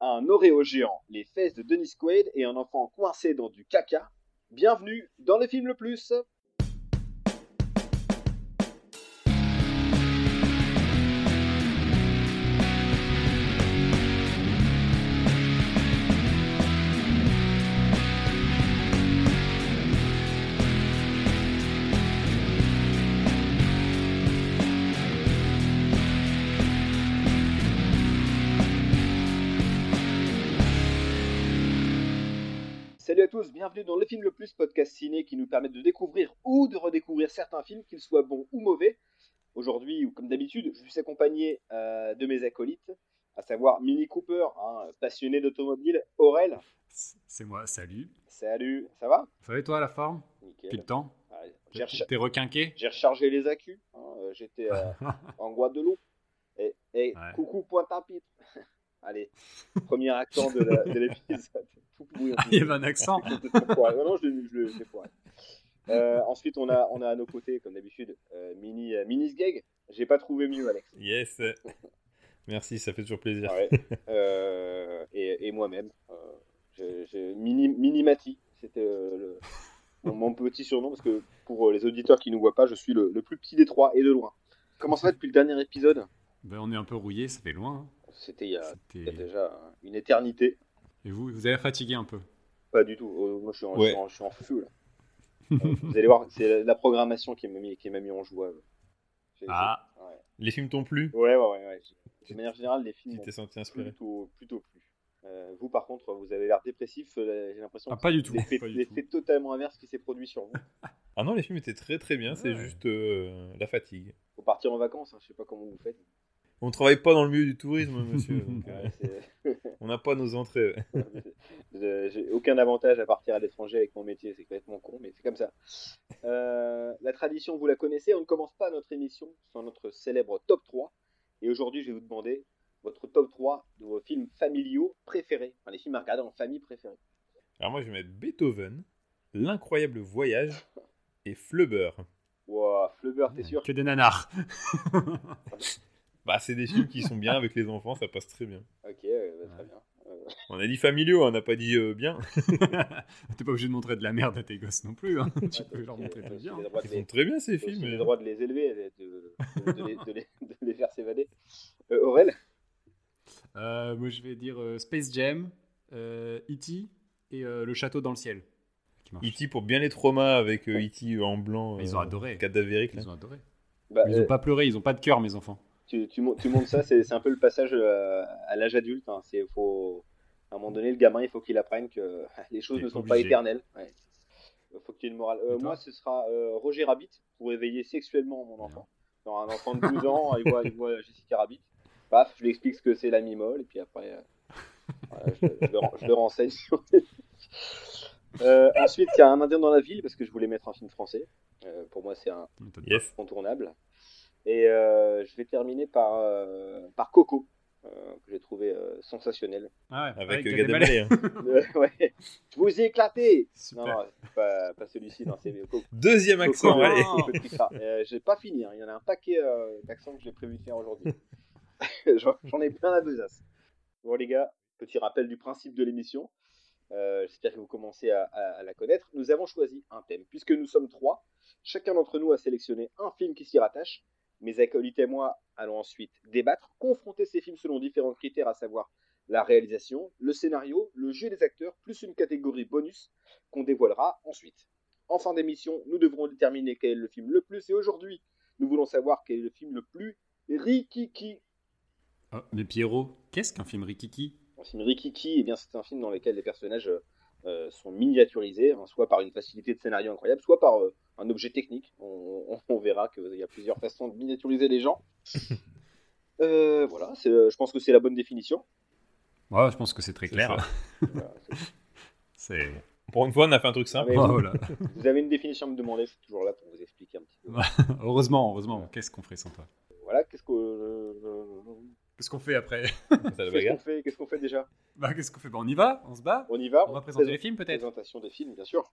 un Oreo géant, les fesses de Dennis Quaid et un enfant coincé dans du caca. Bienvenue dans le film le plus. Tous, bienvenue dans le film le plus podcast ciné qui nous permet de découvrir ou de redécouvrir certains films, qu'ils soient bons ou mauvais. Aujourd'hui, comme d'habitude, je suis accompagné euh, de mes acolytes, à savoir Mini Cooper, hein, passionné d'automobile, Aurel. C'est moi, salut. Salut, ça va? Ça va et toi la forme? Nickel. Depuis le temps? Ouais, J'ai recha- T'es requinqué? j'ai rechargé les accus, hein, j'étais euh, en Guadeloupe. Et, et Ouais. coucou Pointe-à-Pitre. Allez, premier accent de l'épisode. Plus. Il y avait un accent. Non, non, je l'ai-. Euh, ensuite, on a, on a à nos côtés, comme d'habitude, euh, Mini, euh, Mini Sgeg. J'ai pas trouvé mieux, Alex. Yes. Merci, ça fait toujours plaisir. Ouais. Euh, et et moi-même. Euh, Mini, Mini Mati. C'était euh, le- mon, mon petit surnom, parce que pour les auditeurs qui ne nous voient pas, je suis le, le plus petit des trois et de loin. Comment ça va depuis le dernier épisode? Ben, on est un peu rouillé, ça fait loin. hein. C'était il, y a- il y a C'était- déjà une éternité. Et vous, vous avez fatigué un peu? Pas du tout. Euh, moi, je suis en, Ouais. je suis en, je suis en feu, là. Euh, vous allez voir, c'est la, la programmation qui m'a mis, qui m'a mis en joie. Ah. ouais. Les films t'ont plu? Ouais, ouais, ouais. ouais. De manière générale, les films t'es senti inspiré? plutôt, plutôt plu. Euh, vous, par contre, vous avez l'air dépressif. J'ai l'impression Ah, que pas du tout. l'effet totalement inverse qui s'est produit sur vous. Ah non, les films étaient très très bien, c'est Ouais. juste euh, la fatigue. Faut partir en vacances, hein, je sais pas comment vous faites. On travaille pas dans le milieu du tourisme, monsieur. donc, euh, on n'a pas nos entrées. ouais. J'ai aucun avantage à partir à l'étranger avec mon métier, c'est complètement con, mais c'est comme ça. Euh, la tradition, vous la connaissez, on ne commence pas notre émission sans notre célèbre top 3. Et aujourd'hui, je vais vous demander votre top 3 de vos films familiaux préférés, enfin les films à regarder en famille préférés. Alors moi, je vais mettre Beethoven, L'incroyable voyage et Flubber. Wow, Flubber, t'es sûr Que des nanars. Bah, c'est des films qui sont bien avec les enfants, ça passe très bien. Ok, euh, bah, très bien. Euh, On a dit familiaux, on n'a pas dit euh, bien. T'es pas obligé de montrer de la merde à tes gosses non plus. hein. tu peux leur montrer aussi de bien. Ils les- sont très bien ces films. le droit de les élever, de, de- de les, de les- de les faire s'évader. Euh, Aurel? Euh, moi, je vais dire euh, Space Jam, euh, E.T. et euh, Le Château dans le ciel. E.T. pour bien les traumas avec euh, E.T. en blanc. Ils ont adoré. Cadavérique. là. Ils ont adoré. bah, ils euh, ont pas pleuré, ils ont pas de cœur, mes enfants. Tu, tu, mon- tu montres ça, c'est un peu le passage euh, à l'âge adulte. hein. C'est faut à un moment donné, le gamin, il faut qu'il apprenne que les choses ne sont obligé. pas éternelles. Ouais. Il faut qu'il ait une morale. Euh, moi, ce sera euh, Roger Rabbit pour éveiller sexuellement mon enfant. Genre un enfant de 12 ans, il voit, il voit Jessica Rabbit. Paf, je lui explique ce que c'est la mimole, et puis après, euh, je, je le, je le renseigne. ensuite, il y a un Indien dans la ville, parce que je voulais mettre un film français. Pour moi, c'est un, Yes. incontournable. Et euh, je vais terminer par, euh, par Coco, euh, que j'ai trouvé euh, sensationnel. Ah ouais, Avec euh, Gad Gad Elmaleh. Elmaleh. hein. Euh, ouais. Je vous ai éclaté Super. Non, non, pas, pas celui-ci, non, c'est Coco. Deuxième accent, Coco, allez. Pixar. Euh, j'ai pas fini, hein. il y en a un paquet euh, d'accents que j'ai prévu de faire aujourd'hui. J'en j'en ai plein la besace. Bon les gars, petit rappel du principe de l'émission. Euh, J'espère que vous commencez à, à- à la connaître. Nous avons choisi un thème. Puisque nous sommes trois, chacun d'entre nous a sélectionné un film qui s'y rattache. Mes acolytes et moi allons ensuite débattre, confronter ces films selon différents critères, à savoir la réalisation, le scénario, le jeu des acteurs, plus une catégorie bonus qu'on dévoilera ensuite. En fin d'émission, nous devrons déterminer quel est le film le plus, et aujourd'hui, nous voulons savoir quel est le film le plus rikiki. Oh, mais Pierrot, qu'est-ce qu'un film Rikiki? Un film rikiki, eh bien, c'est un film dans lequel les personnages euh, sont miniaturisés, hein, soit par une facilité de scénario incroyable, soit par euh, un objet technique. On, on- on verra qu'il y a plusieurs façons de miniaturiser les gens. Euh, voilà, c'est, euh, je pense que c'est la bonne définition. Ouais, je pense que c'est très C'est clair. Voilà, c'est- C'est. Pour une fois, on a fait un truc simple. Mais Oh, vous, voilà. vous avez une définition à me demander, je suis toujours là pour vous expliquer un petit peu. heureusement, heureusement. Qu'est-ce qu'on ferait sans toi? Voilà, qu'est-ce que, euh, Qu'est-ce qu'on fait après? C'est qu'est-ce qu'on fait, qu'est-ce qu'on fait déjà? Bah, qu'est-ce qu'on fait? Bah, on y va On se bat On y va On va présenter Présent- les films peut-être Présentation des films, bien sûr.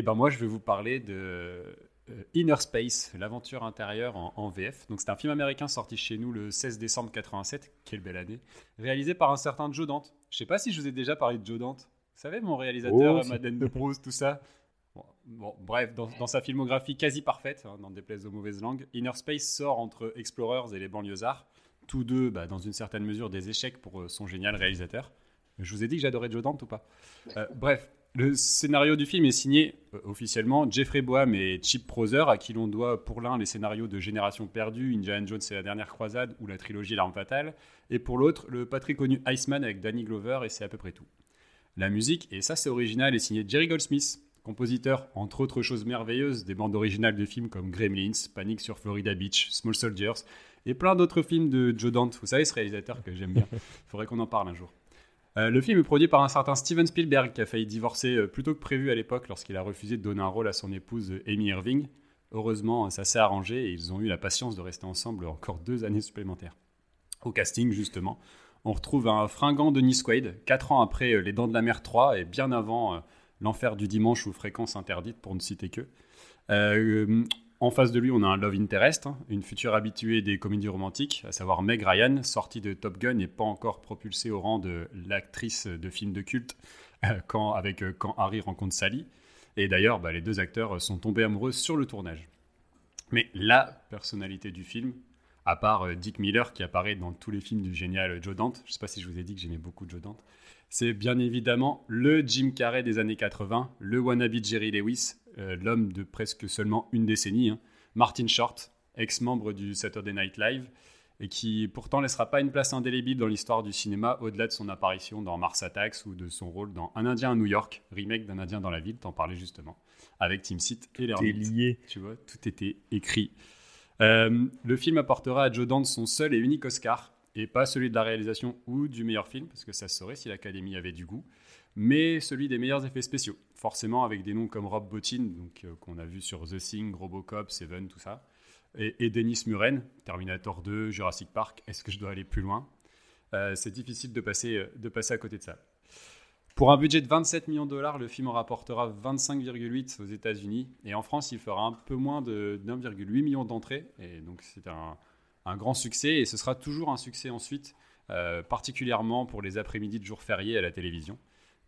Et ben moi, je vais vous parler de euh, Inner Space, l'aventure intérieure en, en, VF. Donc c'est un film américain sorti chez nous le 16 décembre 87, quelle belle année, réalisé par un certain Joe Dante. Je sais pas si je vous ai déjà parlé de Joe Dante. Vous savez, mon réalisateur, Oh, Madeleine de Proust, tout ça. Bon, bon, bref, dans, dans sa filmographie quasi parfaite, hein, dans des plaies aux mauvaises langues, Inner Space sort entre Explorers et les banlieusards, tous deux, bah, dans une certaine mesure, des échecs pour euh, son génial réalisateur. Je vous ai dit que j'adorais Joe Dante ou pas? Euh, Bref, le scénario du film est signé euh, officiellement Jeffrey Boam et Chip Proser, à qui l'on doit pour l'un les scénarios de Génération perdue, Indiana Jones et la dernière croisade ou la trilogie L'arme fatale, et pour l'autre le pas très connu Iceman avec Danny Glover, et c'est à peu près tout. La musique, et ça c'est original, est signée Jerry Goldsmith, compositeur, entre autres choses merveilleuses, des bandes originales de films comme Gremlins, Panic sur Florida Beach, Small Soldiers, et plein d'autres films de Joe Dante. Vous savez, ce réalisateur que j'aime bien. Faudrait qu'on en parle un jour. Euh, le film est produit par un certain Steven Spielberg qui a failli divorcer euh, plus tôt que prévu à l'époque lorsqu'il a refusé de donner un rôle à son épouse euh, Amy Irving. Heureusement, ça s'est arrangé et ils ont eu la patience de rester ensemble encore deux années supplémentaires. Au casting, justement, on retrouve un fringant Denis Quaid, 4 ans après euh, Les Dents de la Mer 3 et bien avant euh, L'Enfer du Dimanche ou Fréquence Interdite, pour ne citer que. Euh, en face de lui, on a un Love Interest, hein, une future habituée des comédies romantiques, à savoir Meg Ryan, sortie de Top Gun et pas encore propulsée au rang de l'actrice de film de culte quand, avec Quand Harry rencontre Sally. Et d'ailleurs, bah, les deux acteurs sont tombés amoureux sur le tournage. Mais la personnalité du film, à part euh, Dick Miller qui apparaît dans tous les films du génial Joe Dante, je ne sais pas si je vous ai dit que j'aimais beaucoup Joe Dante, c'est bien évidemment le Jim Carrey des années 80, le wannabe Jerry Lewis, euh, l'homme de presque seulement une décennie, hein, Martin Short, ex-membre du Saturday Night Live, et qui pourtant laissera pas une place indélébile dans l'histoire du cinéma au-delà de son apparition dans Mars Attacks ou de son rôle dans Un Indien à New York, remake d'un Indien dans la ville, t'en parlais justement, avec Tim Seat et les Hornets. lié. Tu vois, tout était écrit. Euh, le film apportera à Joe Dante son seul et unique Oscar, et pas celui de la réalisation ou du meilleur film, parce que ça se saurait si l'Académie avait du goût, mais celui des meilleurs effets spéciaux, forcément avec des noms comme Rob Bottin, donc euh, qu'on a vu sur The Thing, Robocop, Seven, tout ça, et, et Dennis Muren, Terminator 2, Jurassic Park. Est-ce que je dois aller plus loin? Euh, C'est difficile de passer, de passer à côté de ça. Pour un budget de 27 millions de dollars, le film en rapportera 25,8 aux États-Unis et en France, il fera un peu moins de 1,8 million d'entrées. Et donc, c'est un, un grand succès et ce sera toujours un succès ensuite, euh, particulièrement pour les après-midi de jours fériés à la télévision.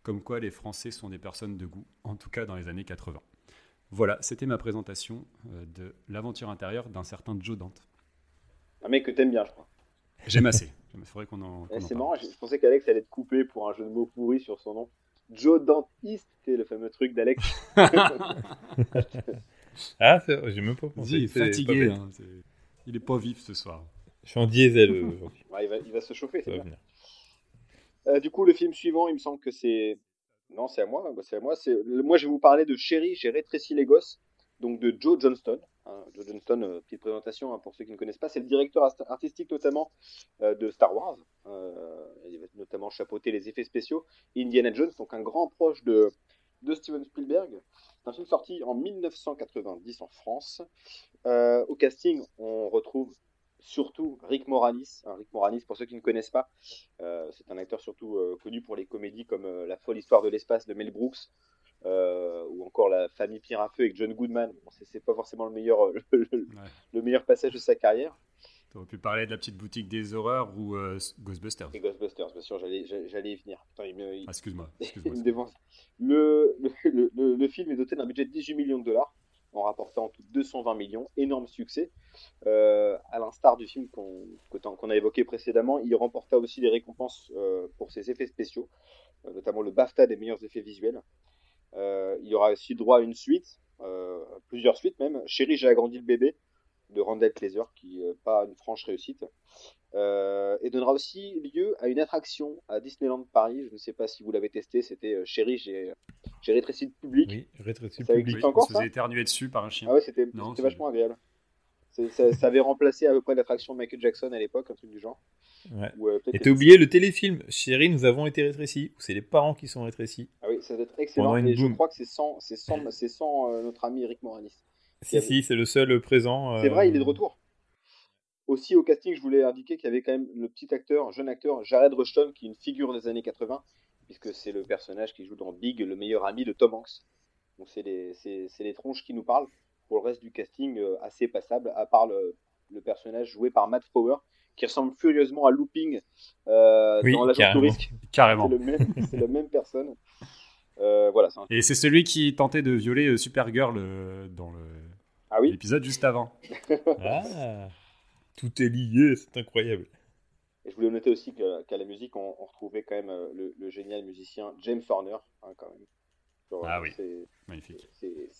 Comme quoi, les Français sont des personnes de goût, en tout cas dans les années 80. Voilà, c'était ma présentation euh, de l'aventure intérieure d'un certain Joe Dante. Un mec que t'aimes bien, je crois. J'aime assez. Il faudrait qu'on en. Eh, en c'est marrant, je pensais qu'Alex allait te couper pour un jeu de mots pourri sur son nom. Joe Dantiste, c'était le fameux truc d'Alex. Ah, c'est- j'ai même pas pensé. Il est C'est pas fatigué. hein, c'est- il est pas vif ce soir. Je suis en diesel aujourd'hui. Ouais, il, va, il va se chauffer, Ça c'est va bien. venir. Euh, du coup, le film suivant, il me semble que c'est. Non, c'est à moi. bah, c'est à moi. C'est... Moi, je vais vous parler de Chéri, j'ai rétréci les gosses, donc de Joe Johnston. hein. Joe Johnston, euh, petite présentation hein, pour ceux qui ne connaissent pas, c'est le directeur artistique notamment euh, de Star Wars. Euh, il va notamment chapeauter les effets spéciaux. Indiana Jones, donc un grand proche de, de Steven Spielberg. C'est un film sorti en 1990 en France. Au casting, on retrouve surtout Rick Moranis. hein, Rick Moranis, pour ceux qui ne connaissent pas, c'est un acteur surtout connu pour les comédies comme La folle histoire de l'espace de Mel Brooks euh, ou encore La famille Pierre à feu avec John Goodman. Bon, c'est, pas forcément le meilleur, euh, le, le- Ouais. le meilleur passage de sa carrière. T'aurais pu parler de la petite boutique des horreurs ou euh, Ghostbusters. Et Ghostbusters, bien sûr, j'allais, y venir. Ah, excuse-moi. dévance. Le, le, film est doté d'un budget de 18 millions de dollars en rapportant tout 220 millions, énorme succès. Euh, à l'instar du film qu'on qu'on a évoqué précédemment, il remporta aussi des récompenses euh, pour ses effets spéciaux, notamment le BAFTA des meilleurs effets visuels. Euh, il y aura aussi droit à une suite, euh, plusieurs suites même. Chérie, j'ai agrandi le bébé de Randall Kleiser, qui n'est pas une franche réussite. Euh, et donnera aussi lieu à une attraction à Disneyland Paris. Je ne sais pas si vous l'avez testé, c'était euh, Chérie, j'ai rétréci le public. Oui, rétréci le public. Oui, encore, on se faisait éternuer dessus par un chien. Ah ouais, c'était Non, c'était c'est- vachement agréable. Ça, ça avait remplacé à peu près l'attraction de Michael Jackson à l'époque, un truc du genre. Ouais. Ou, euh, Et t'as oublié le téléfilm Chérie, nous avons été rétrécis. Où c'est les parents qui sont rétrécis. Ah oui, ça doit être excellent. Et je crois que c'est sans, c'est sans, c'est sans euh, notre ami Eric Moranis. Si, si, c'est le seul présent. C'est euh, vrai, il est de retour. Aussi au casting, je voulais indiquer qu'il y avait quand même le petit acteur, jeune acteur, Jared Rushton, qui est une figure des années 80, puisque c'est le personnage qui joue dans Big, le meilleur ami de Tom Hanks. Donc c'est les, c'est, c'est les tronches qui nous parlent. Pour le reste du casting, assez passable, à part le, le personnage joué par Matt Frower, qui ressemble furieusement à Looping euh, Oui, dans carrément. touriste. C'est Carrément. le même, c'est la même personne. Euh, voilà, un- Et c'est celui qui tentait de violer euh, Supergirl euh, dans le- Ah oui, l'épisode juste avant. Ah, tout est lié, c'est incroyable. Et je voulais noter aussi qu'à la musique, on, on retrouvait quand même le, le génial musicien James Horner, hein, quand même. Genre, Ah oui. C'est, Magnifique.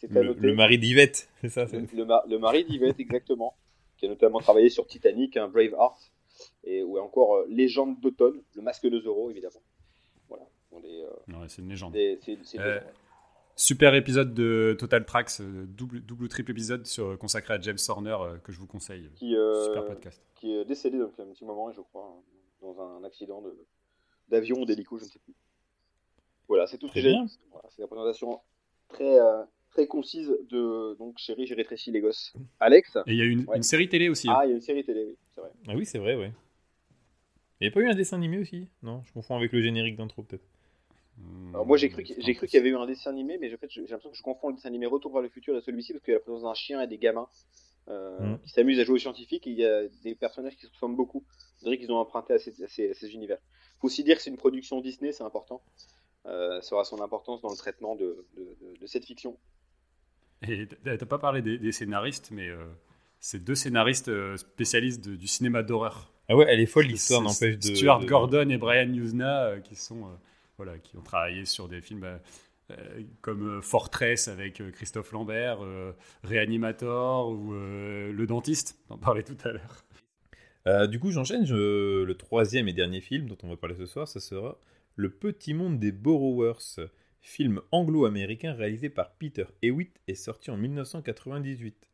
Le, mari d'Yvette, c'est ça. ma- le mari d'Yvette, exactement, qui a notamment travaillé sur Titanic, un Braveheart, et ou encore euh, Légende d'automne, le masque de Zorro, évidemment. Voilà. Euh, Ouais, c'est une légende. des- Euh. Super épisode de Total Tracks, double, double ou triple épisode sur, consacré à James Horner que je vous conseille. qui, Super podcast. qui est décédé depuis un petit moment, je crois, hein, dans un accident de, d'avion ou d'hélico, je ne sais plus. Voilà, c'est tout ce que j'ai. Voilà, c'est la présentation très, euh, très concise de donc Chérie, j'ai rétréci les gosses. Alex Et il y a une, Ouais. une série télé aussi. hein. Ah, il y a une série télé, oui, c'est vrai. Ah oui, c'est vrai, ouais. Il n'y a pas eu un dessin animé aussi? Non, je confonds avec le générique d'intro peut-être. Hmm, Alors moi j'ai cru, qu'il- pas cru qu'il y avait eu un dessin animé, mais en fait, j'ai l'impression que je confonds le dessin animé Retour vers le futur et celui-ci parce qu'il y a la présence d'un chien et des gamins euh, Mm. qui s'amusent à jouer aux scientifiques et il y a des personnages qui se ressemblent beaucoup. On dirait qu'ils ont emprunté à ces, à ces- à ces univers. Faut aussi dire que c'est une production Disney, c'est important. Euh, ça aura son importance dans le traitement de, de- de- de cette fiction. Et t'as pas parlé des, des scénaristes, mais euh, c'est deux scénaristes euh, spécialistes de- du cinéma d'horreur. Ah ouais, elle est folle l'histoire, n'empêche de. Stuart de- Gordon et Brian Yuzna euh, qui sont euh, voilà qui ont travaillé sur des films comme Fortress avec Christophe Lambert, Reanimator ou Le Dentiste. On en parlait tout à l'heure. Du coup, j'enchaîne. je- Le troisième et dernier film dont on va parler ce soir, ça sera Le Petit Monde des Borrowers, film anglo-américain réalisé par Peter Hewitt et sorti en 1998.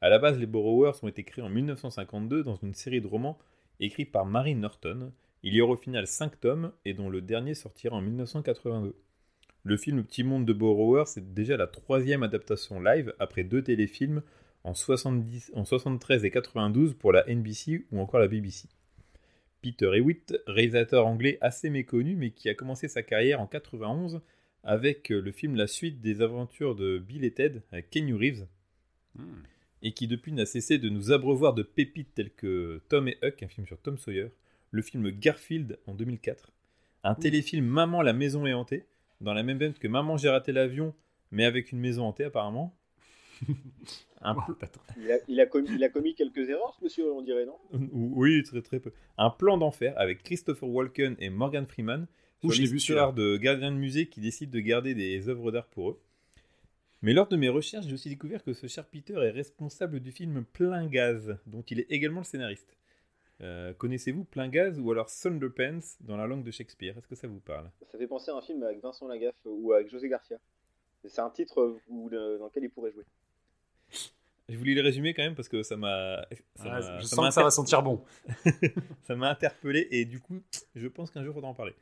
À la base, les Borrowers ont été créés en 1952 dans une série de romans écrits par Mary Norton. Il y aura au final 5 tomes et dont le dernier sortira en 1982. Le film Petit Monde de Borrowers c'est déjà la troisième adaptation live après deux téléfilms en, 70, en 73 et 92 pour la NBC ou encore la BBC. Peter Hewitt, réalisateur anglais assez méconnu mais qui a commencé sa carrière en 91 avec euh, le film La suite des aventures de Bill et Ted avec Kenny Reeves Hmm. et qui depuis n'a cessé de nous abreuvoir de pépites telles que Tom et Huck, un film sur Tom Sawyer, le film Garfield en 2004, un téléfilm Maman la maison est hantée, dans la même veine que Maman j'ai raté l'avion, mais avec une maison hantée apparemment. Un pl-. Il a, il a commis, il a commis quelques erreurs, ce monsieur, on dirait, non? Oui, très très peu. Un plan d'enfer avec Christopher Walken et Morgan Freeman Ouh, sur l'histoire de gardiens de musée qui décident de garder des œuvres d'art pour eux. Mais lors de mes recherches, j'ai aussi découvert que ce cher Peter est responsable du film Plein Gaz, dont il est également le scénariste. Euh, Connaissez-vous Plein Gaz ou alors Thunderpants dans la langue de Shakespeare? Est-ce que ça vous parle? Ça fait penser à un film avec Vincent Lagaffe ou avec José Garcia. C'est un titre où, dans lequel il pourrait jouer. Je voulais le résumer quand même parce que ça m'a. ça Ah, m'a- je ça sens que ça va sentir bon. ça m'a interpellé et du coup, je pense qu'un jour, il faudra en parler.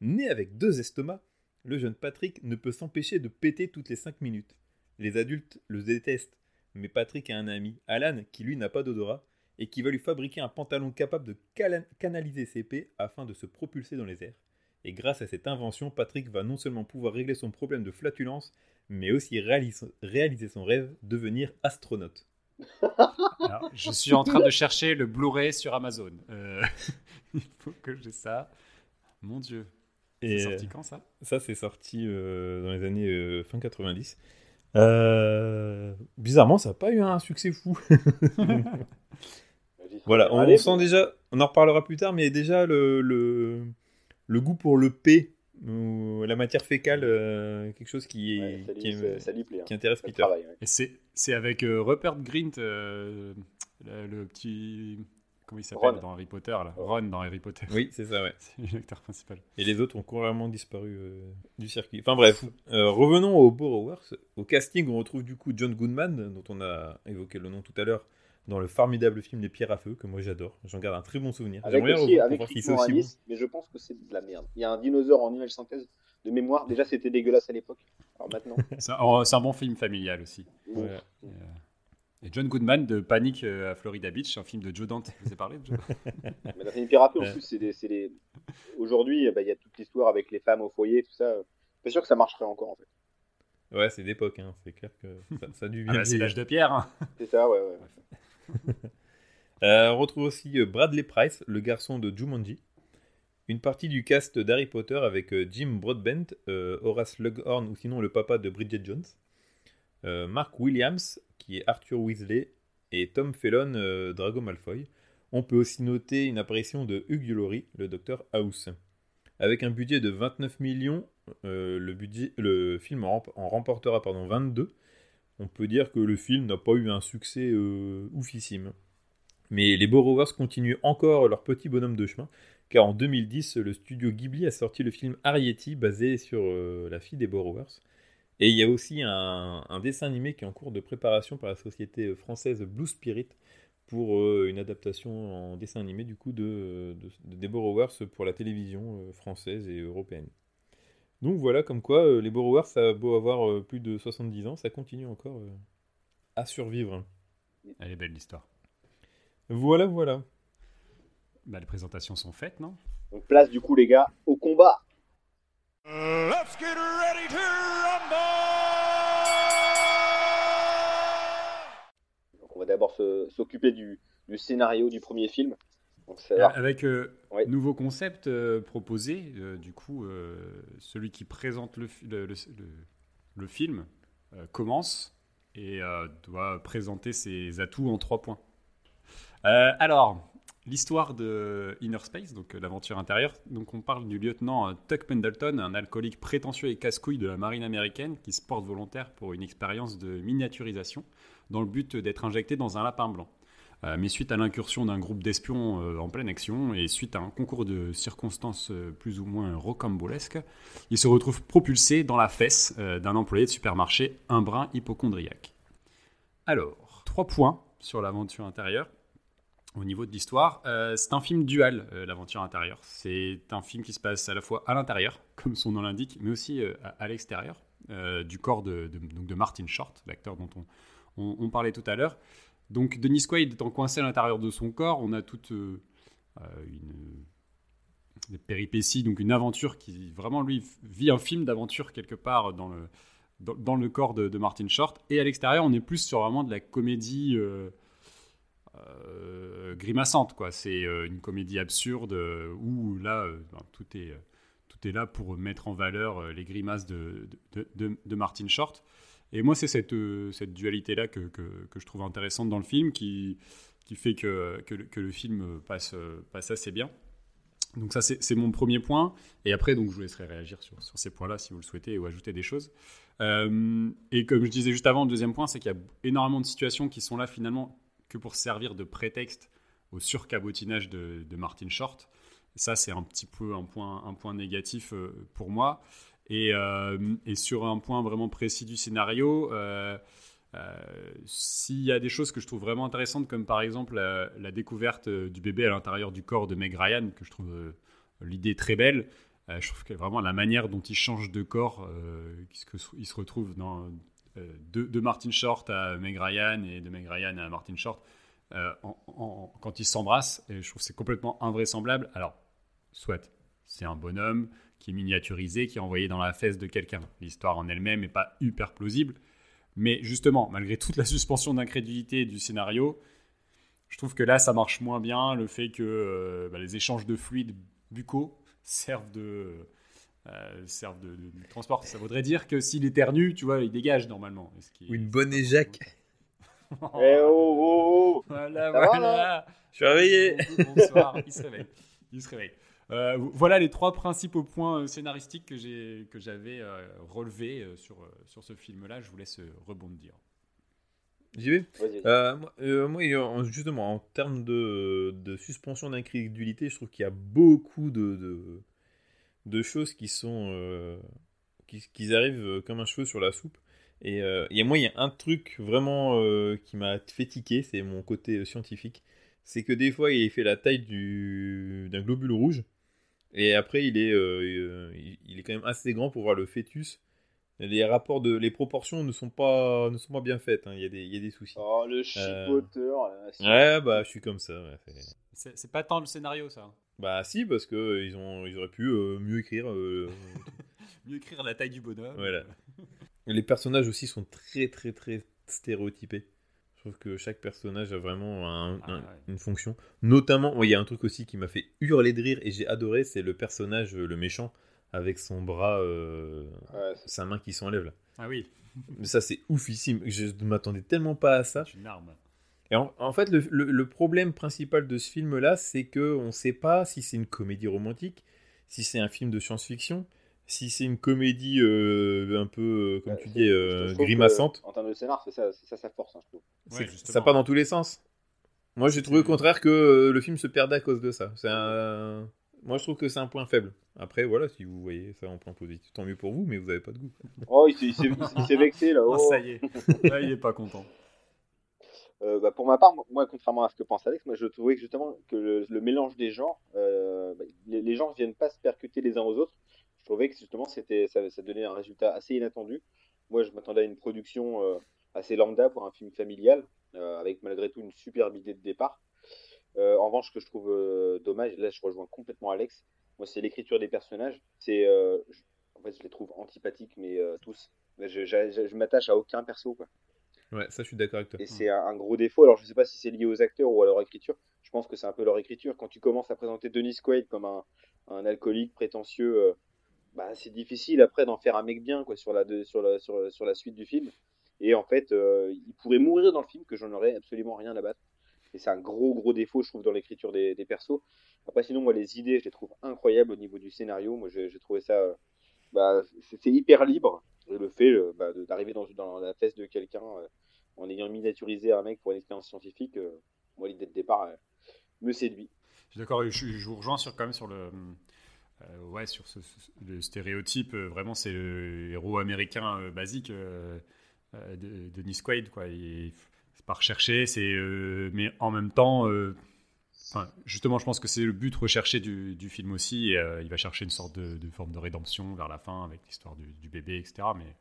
Né avec deux estomacs, le jeune Patrick ne peut s'empêcher de péter toutes les 5 minutes. Les adultes le détestent, mais Patrick a un ami, Alan, qui lui n'a pas d'odorat et qui va lui fabriquer un pantalon capable de canaliser ses pets afin de se propulser dans les airs. Et grâce à cette invention, Patrick va non seulement pouvoir régler son problème de flatulence, mais aussi réalis- réaliser son rêve, devenir astronaute. Je suis en train de chercher le Blu-ray sur Amazon. Euh, il faut que j'ai ça. Mon Dieu. C'est sorti quand ça? Ça, c'est sorti euh, dans les années euh, fin 90. Euh, bizarrement, ça n'a pas eu un succès fou. Voilà, on sent déjà, on en reparlera plus tard, mais déjà le, le, le goût pour le P, ou la matière fécale, euh, quelque chose qui, est, Ouais, ça, qui, lui, est- ça- ça lui plaît. hein. qui intéresse Peter. travaille, ouais. Et c'est c'est avec euh, Rupert Grint, euh, le, le petit. Comment il s'appelle Ron. dans Harry Potter là Ron dans Harry Potter. Oui, c'est ça, ouais. C'est l'acteur principal. Et les autres ont complètement disparu euh, du circuit. Enfin bref, euh, revenons aux Borrowers. Au casting, on retrouve du coup John Goodman, dont on a évoqué le nom tout à l'heure, dans le formidable film Les Pierres à Feu, que moi j'adore. J'en garde un très bon souvenir. Avec aussi, avec. Moranis, mais je pense que c'est de la merde. Il y a un dinosaure en image synthèse de mémoire. Déjà, c'était dégueulasse à l'époque. Alors maintenant, C'est un, oh, bon film familial aussi. Ouais. Euh, et John Goodman de Panic euh, à Florida Beach, un film de Joe Dante. Je vous ai parlé de Joe mais dans en Ouais. plus, c'est des, c'est des- aujourd'hui, eh ben, il y a toute l'histoire avec les femmes au foyer, tout ça. Je suis pas sûr que ça marcherait encore en fait. Ouais, c'est d'époque, hein. c'est clair que ça, ça a dû Ah bien bah, c'est l'âge de pierre. hein. C'est ça, ouais, ouais. Euh, on retrouve aussi euh, Bradley Price, le garçon de Jumanji. Une partie du cast d'Harry Potter avec euh, Jim Broadbent, euh, Horace Slughorn ou sinon le papa de Bridget Jones. Euh, Mark Williams, qui est Arthur Weasley, et Tom Felton, euh, Drago Malfoy. On peut aussi noter une apparition de Hugh Laurie, le docteur House. Avec un budget de 29 millions, euh, le, film en, remp- en remportera pardon, 22. On peut dire que le film n'a pas eu un succès oufissime. Mais les Borrowers continuent encore leur petit bonhomme de chemin, car en 2010, le studio Ghibli a sorti le film Arrietty, basé sur la fille des Borrowers. Et il y a aussi un, un dessin animé qui est en cours de préparation par la société française Blue Spirit pour euh, une adaptation en dessin animé du coup de, de- de- des Borrowers pour la télévision euh, française et européenne. Donc voilà, comme quoi euh, les Borrowers, ça a beau avoir euh, plus de 70 ans, ça continue encore euh, à survivre. Elle est belle l'histoire. Voilà, voilà. Bah, les présentations sont faites, non? Donc place du coup les gars au combat. Let's get ready to rumble! Donc on va d'abord s'occuper du, du scénario du premier film. Donc. Avec euh, Ouais. nouveau concept euh, proposé, euh, du coup, euh, celui qui présente le, le, le- le- le film euh, commence et euh, doit présenter ses atouts en trois points. Euh, alors, l'histoire de Inner Space, donc euh, l'aventure intérieure. Donc, on parle du lieutenant euh, Tuck Pendleton, un alcoolique prétentieux et casse-couille de la marine américaine qui se porte volontaire pour une expérience de miniaturisation dans le but d'être injecté dans un lapin blanc. Euh, mais suite à l'incursion d'un groupe d'espions en pleine action et suite à un concours de circonstances plus ou moins rocambolesques, il se retrouve propulsé dans la fesse d'un employé de supermarché, un brin hypochondriaque. Alors, trois points sur l'aventure intérieure. Au niveau de l'histoire, euh, c'est un film dual, euh, l'aventure intérieure. C'est un film qui se passe à la fois à l'intérieur, comme son nom l'indique, mais aussi euh, à, l'extérieur du corps de, Martin Short, l'acteur dont on, parlait tout à l'heure. Donc Denis Quaid étant coincé à l'intérieur de son corps, on a toute une des péripéties, donc une aventure qui vraiment lui vit un film d'aventure quelque part dans le dans, le corps de, Martin Short. Et à l'extérieur, on est plus sur vraiment de la comédie euh, grimaçante, quoi. C'est euh, une comédie absurde euh, où là, ben, tout est tout est là pour mettre en valeur les grimaces de, de, Martin Short. Et moi, c'est cette, cette dualité-là que, que, que je trouve intéressante dans le film, qui, qui fait que, que, que le film passe, passe assez bien. Donc ça, c'est mon premier point. Et après, donc, je vous laisserai réagir sur, sur ces points-là si vous le souhaitez ou ajouter des choses. Et comme je disais juste avant, le deuxième point, c'est qu'il y a énormément de situations qui sont là finalement que pour servir de prétexte au surcabotinage de, Martin Short. Ça, c'est un petit peu un point, négatif euh, pour moi. Et, euh, et sur un point vraiment précis du scénario, euh, s'il y a des choses que je trouve vraiment intéressantes, comme par exemple la, découverte du bébé à l'intérieur du corps de Meg Ryan, que je trouve l'idée très belle, je trouve que vraiment la manière dont il change de corps, qu'il se retrouve dans, de, de Martin Short à Meg Ryan et de Meg Ryan à Martin Short, euh, quand ils s'embrassent, et je trouve c'est complètement invraisemblable. Alors, soit c'est un bonhomme qui est miniaturisé, qui est envoyé dans la fesse de quelqu'un. L'histoire en elle-même n'est pas hyper plausible. Mais justement, malgré toute la suspension d'incrédulité du scénario, je trouve que là, ça marche moins bien. Le fait que euh, bah, les échanges de fluides buccaux servent de, euh, servent de, de- de transport. Ça voudrait dire que s'il éternue, tu vois, il dégage normalement. Et ce qui est- Ou une bonne éjac. Eh oh, oh, oh. Voilà, Ça va, voilà. Je suis réveillé. Bonsoir, il se réveille. Il se réveille. Euh, voilà les trois principaux points euh, scénaristiques que j'ai que j'avais euh, relevés euh, sur euh, sur ce film-là. Je vous laisse rebondir. J'y vais. Euh, moi, euh, moi, en- justement, en termes de, de suspension d'incrédulité, je trouve qu'il y a beaucoup de, de, de choses qui sont. euh, qui, qui arrivent euh, comme un cheveu sur la soupe. Et euh, il y a, moi, il y a un truc vraiment euh, qui m'a fait tiquer, c'est mon côté scientifique. C'est que des fois, il fait la taille du- d'un globule rouge. Et après, il est, il- il est quand même assez grand pour voir le fœtus. Les rapports de, les proportions ne sont pas, ne sont pas bien faites. hein. Il y a des, il y a des soucis. Oh, le chipoteur. Ouais, bah, je suis comme ça. ouais, c'est- C'est c'est pas tant le scénario, ça. Bah, si, parce que euh, ils ont, ils auraient pu euh, mieux écrire. euh, Mieux écrire la taille du bonhomme. Voilà. Les personnages aussi sont très très très stéréotypés. Je trouve que chaque personnage a vraiment un- Ah, un- ouais. une fonction. Notamment, ouais, il y a un truc aussi qui m'a fait hurler de rire et j'ai adoré, c'est le personnage, le méchant, avec son bras, euh, Ouais, sa main qui s'enlève là. Ah oui, Mais ça, c'est oufissime. Je ne m'attendais tellement pas à ça. c'est une arme. Et en, en fait, le, le- le problème principal de ce film-là, c'est que on ne sait pas si c'est une comédie romantique, si c'est un film de science-fiction, si c'est une comédie euh, un peu, euh, comme Ouais, tu dis, euh, que, grimaçante. En termes de scénar, c'est ça, ça sa force, hein, je trouve. Ouais, ça part dans tous les sens. Moi, j'ai trouvé au contraire que euh, le film se perdait à cause de ça. C'est un- Moi, je trouve que c'est un point faible. Après, voilà, si vous voyez ça en point positif, tant mieux pour vous, mais vous n'avez pas de goût. Oh, il s'est- il vexé là. Oh, Oh. ça y est. Là, il est pas content. Euh, bah, pour ma part, moi, contrairement à ce que pense Alex, moi je trouvais que justement que le, mélange des genres, euh, bah, les, les genres viennent pas se percuter les uns aux autres. Je trouvais que justement c'était ça, donnait un résultat assez inattendu. Moi, je m'attendais à une production euh, assez lambda pour un film familial, avec malgré tout une superbe idée de départ. En revanche, ce que je trouve dommage, là je rejoins complètement Alex, moi c'est l'écriture des personnages. C'est, en fait, je les trouve antipathiques, mais tous. Je, je, je- je m'attache à aucun perso. Quoi. Ouais, ça, je suis d'accord avec toi. Et c'est un, gros défaut. Alors, je sais pas si c'est lié aux acteurs ou à leur écriture. Je pense que c'est un peu leur écriture. Quand tu commences à présenter Dennis Quaid comme un, un alcoolique prétentieux, euh, bah, c'est difficile après d'en faire un mec bien quoi, sur, la, sur, la, sur, suite du film. Et en fait, euh, il pourrait mourir dans le film que j'en aurais absolument rien à battre. Et c'est un gros, gros défaut, je trouve, dans l'écriture des, des persos. Après, sinon, moi, les idées, je les trouve incroyables au niveau du scénario. Moi, j'ai j'ai trouvé ça. Bah, c'est hyper libre. Le fait euh, bah, d'arriver dans, la fesse de quelqu'un euh, en ayant miniaturisé un mec pour une expérience scientifique, euh, moi, l'idée de départ me séduit. Je d'accord, je, vous rejoins sur, quand même sur le, ouais, sur ce, stéréotype. vraiment, c'est le héros américain basique de, de Dennis Quaid. Quoi. C'est pas recherché, c'est, mais en même temps, enfin, justement, je pense que c'est le but recherché du, du film aussi. Et, euh, il va chercher une sorte de, de forme de rédemption vers la fin avec l'histoire du, du bébé, etc. Mais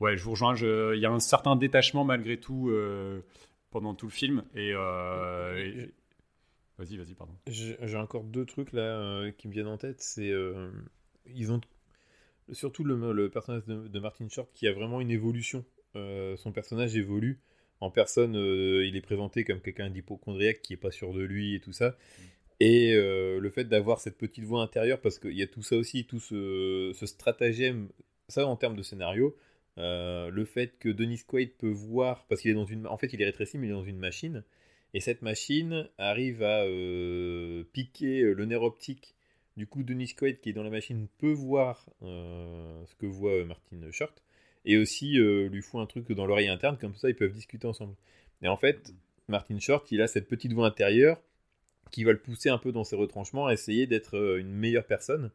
ouais, je vous rejoins. Il y a un certain détachement malgré tout euh, pendant tout le film. Et, euh, et- vas-y, vas-y, pardon. J'ai encore deux trucs là qui me viennent en tête. C'est ils ont surtout le, le personnage de, de Martin Short qui a vraiment une évolution. Son personnage évolue en personne. euh, il est présenté comme quelqu'un d'hypochondriaque qui est pas sûr de lui et tout ça. Et euh, le fait d'avoir cette petite voix intérieure, parce qu'il y a tout ça aussi, tout ce, ce stratagème, ça en termes de scénario, euh, le fait que Dennis Quaid peut voir, parce qu'il est dans une, en fait il est rétréci mais il est dans une machine, et cette machine arrive à euh, piquer le nerf optique. Du coup, Dennis Quaid qui est dans la machine peut voir euh, ce que voit Martin Short, et aussi euh, lui fout un truc dans l'oreille interne, comme ça ils peuvent discuter ensemble. Et en fait, Martin Short, il a cette petite voix intérieure qui va le pousser un peu dans ses retranchements à essayer d'être euh, une meilleure personne.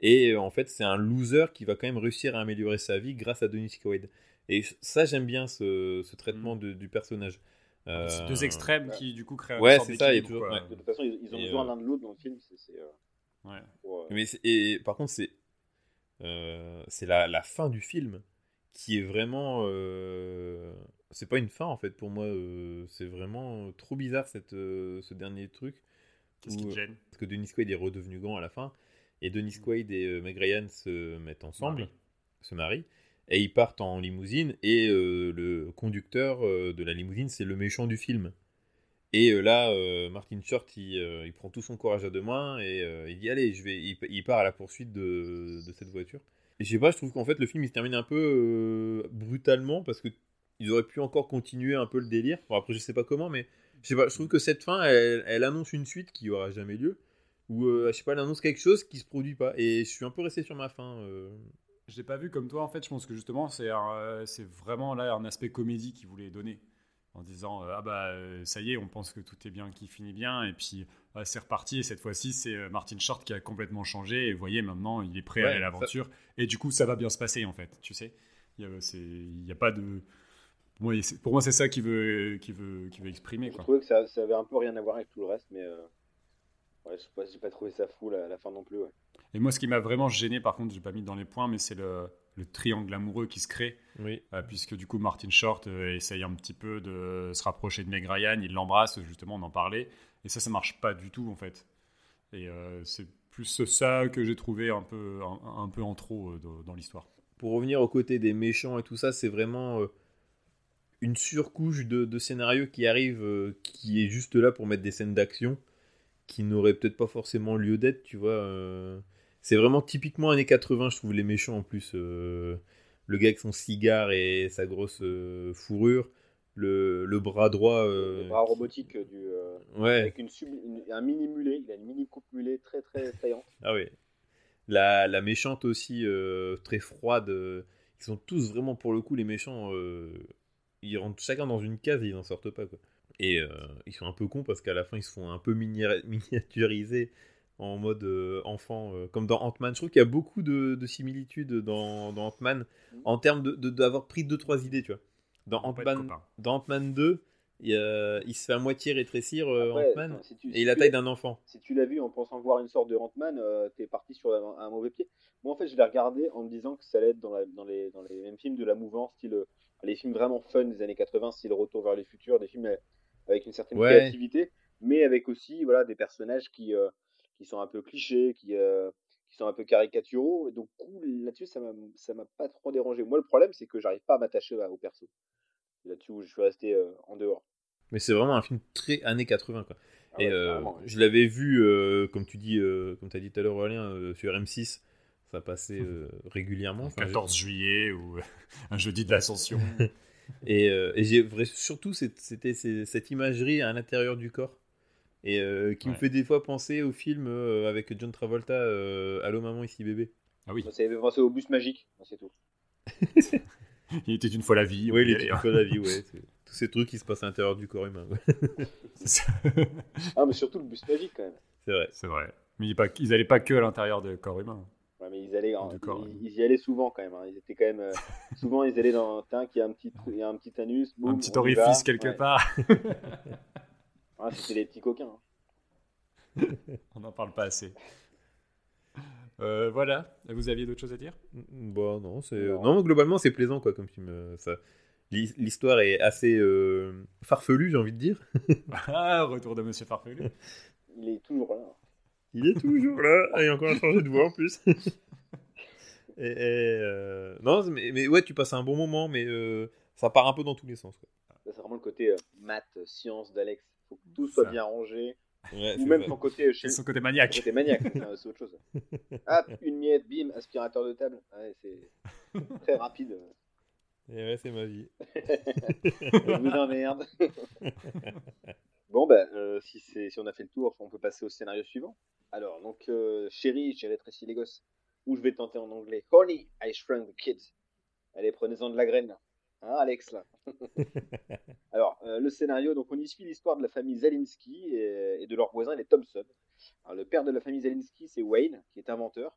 Et euh, en fait, c'est un loser qui va quand même réussir à améliorer sa vie grâce à Dennis Quaid. Et ça, j'aime bien ce, ce traitement de- du personnage. Euh, C'est deux extrêmes qui du coup créent Ouais, c'est ça, d'équilibre, toujours- ouais. De toute façon, ils, ils ont Et, besoin euh, l'un de l'autre dans le film. euh, Ouais. pour, euh, Mais et par contre, c'est euh, c'est la, la fin du film qui est vraiment. euh, c'est pas une fin en fait pour moi. euh, c'est vraiment trop bizarre cette, euh, ce dernier truc. Qu'est-ce qui où- te gêne? Parce que Dennis Quaid est redevenu grand à la fin. Et Dennis Quaid et Meg Ryan se mettent ensemble, se marient. Et ils partent en limousine. Et euh, le conducteur euh, de la limousine, c'est le méchant du film. Et euh, là, Martin Short, il, il prend tout son courage à deux mains et il dit Allez, je vais. Il, il part à la poursuite de, de cette voiture. Je sais pas, je trouve qu'en fait, le film il se termine un peu euh, brutalement parce que ils auraient pu encore continuer un peu le délire. Après, je sais pas comment, mais je sais pas, je trouve que cette fin, elle, annonce une suite qui aura jamais lieu. Ou, euh, je sais pas, elle annonce quelque chose qui se produit pas. Et je suis un peu resté sur ma fin. euh. Je l'ai pas vu comme toi en fait. Je pense que justement c'est vraiment là un aspect comédie qu'il voulait donner en disant euh, ah bah euh, ça y est on pense que tout est bien qui finit bien et puis ah, c'est reparti et cette fois-ci c'est euh, Martin Short qui a complètement changé et vous voyez maintenant il est prêt à Ouais, aller à l'aventure et du coup ça va bien se passer en fait tu sais il y a, c'est- il y a pas de pour moi, c'est- pour moi c'est ça qu'il veut qu'il veut qu'il veut exprimer Je quoi. trouvais que ça, ça avait un peu rien à voir avec tout le reste, mais euh, ouais, je sais pas, j'ai pas trouvé ça fou la, la fin non plus. Ouais. Et moi ce qui m'a vraiment gêné par contre j'ai pas mis dans les points mais c'est le, le triangle amoureux qui se crée Oui. Euh, puisque du coup Martin Short euh, essaye un petit peu de se rapprocher de Meg Ryan, il l'embrasse, justement on en parlait, et ça ça marche pas du tout en fait. Et euh, c'est plus ça que j'ai trouvé un peu, un, un peu en trop dans, dans l'histoire. pour revenir au côté des méchants et tout ça, c'est vraiment une surcouche de, de scénario qui arrive, qui est juste là pour mettre des scènes d'action qui n'auraient peut-être pas forcément lieu d'être, tu vois. C'est vraiment typiquement années 80, je trouve, les méchants en plus. euh, le gars avec son cigare et sa grosse euh, fourrure, le, le bras droit. euh, Le bras robotique du, Ouais, avec une sub- une- un mini mulet. Il a une mini coupe mulet très très saillante. ah oui. La, la méchante aussi, très froide. ils sont tous vraiment, pour le coup, les méchants. ils rentrent chacun dans une case et ils n'en sortent pas. Quoi. Et ils sont un peu cons parce qu'à la fin, ils se font un peu mini- miniaturiser en mode euh, enfant, euh, comme dans Ant-Man. Je trouve qu'il y a beaucoup de, de similitudes dans, dans Ant-Man en termes de- de- d'avoir pris deux trois idées, tu vois. Dans Ant-Man, Ant-Man 2, il, se fait à moitié rétrécir euh, Ant-Man si et il a taille d'un enfant. Si tu l'as vu en pensant voir une sorte de Ant-Man, euh, t'es parti sur un, un mauvais pied. Moi, en fait, je l'ai regardé en me disant que ça allait être dans, la- dans les, dans les mêmes films de la mouvance, style les films vraiment fun des années 80, style Retour vers le futur, des films avec une certaine Ouais. créativité, mais avec aussi voilà, des personnages qui, euh, qui sont un peu clichés, qui, euh, qui sont un peu caricaturaux. Et donc, là-dessus, ça m'a ça m'a pas trop dérangé. Moi, le problème, c'est que j'arrive pas à m'attacher au perso. Là-dessus où je suis resté euh, en dehors. Mais c'est vraiment un film très années 80 quoi. Ah et ouais, euh, je l'avais vu, euh, comme tu dis, euh, comme tu as dit tout à l'heure, Aurélien, euh, sur M6. Ça passait euh, régulièrement. Enfin, 14 juillet ou un jeudi de l'Ascension. Et, euh, et j'ai surtout c'était cette imagerie à l'intérieur du corps et euh, qui me Ouais. fait des fois penser au film euh, avec John Travolta, euh, Allô maman ici bébé. Ah oui, Ça fait penser au bus magique, c'est tout. il était une fois la vie. Oui, il aller, une hein. fois la vie, ouais. Tous ces trucs qui se passent à l'intérieur du corps humain. ouais. Ah, mais surtout le bus magique quand même. C'est vrai. C'est vrai. Mais il pas- ils n'allaient pas que à l'intérieur du corps humain. Ouais, mais ils allaient, en- Du corps, ils, ils y allaient souvent quand même. hein. Ils étaient quand même euh, souvent ils allaient dans un qui a un petit, trou- il y a un petit anus, boum, un petit orifice quelque Ouais. part. Ouais, c'était des petits coquins. hein. On n'en parle pas assez. Euh, voilà. Vous aviez d'autres choses à dire? Bon, non, c'est Non. non, globalement c'est plaisant quoi comme film. euh, Ça, l'hi- l'histoire est assez euh, farfelue, j'ai envie de dire. Ah, retour de Monsieur Farfelu. Il est toujours là. Il est toujours là, et encore changé de voix en plus. et, et, euh, non, mais, mais ouais, tu passes un bon moment, mais euh, ça part un peu dans tous les sens. Quoi. Ça, c'est vraiment le côté euh, maths, science d'Alex. Faut que tout soit Ça. bien rangé. Ouais, Ou même vrai. son côté chez son côté son maniaque. côté maniaque. c'est autre chose. Hop, une miette, bim, aspirateur de table. Ouais, c'est très rapide. Et ouais, c'est ma vie. Je vous emmerde. bon, ben, euh, si, c'est- si on a fait le tour, on peut passer au scénario suivant. Alors, donc, euh, chérie, j'ai rétréci les gosses. Ou je vais tenter en anglais. Honey, I shrunk the kids. Allez, prenez-en de la graine. Hein, Alex, là. Alors, euh, le scénario, donc on y suit l'histoire de la famille Zalinski et, et de leurs voisins, les Thompson. Alors, le père de la famille Zalinski, c'est Wayne, qui est inventeur.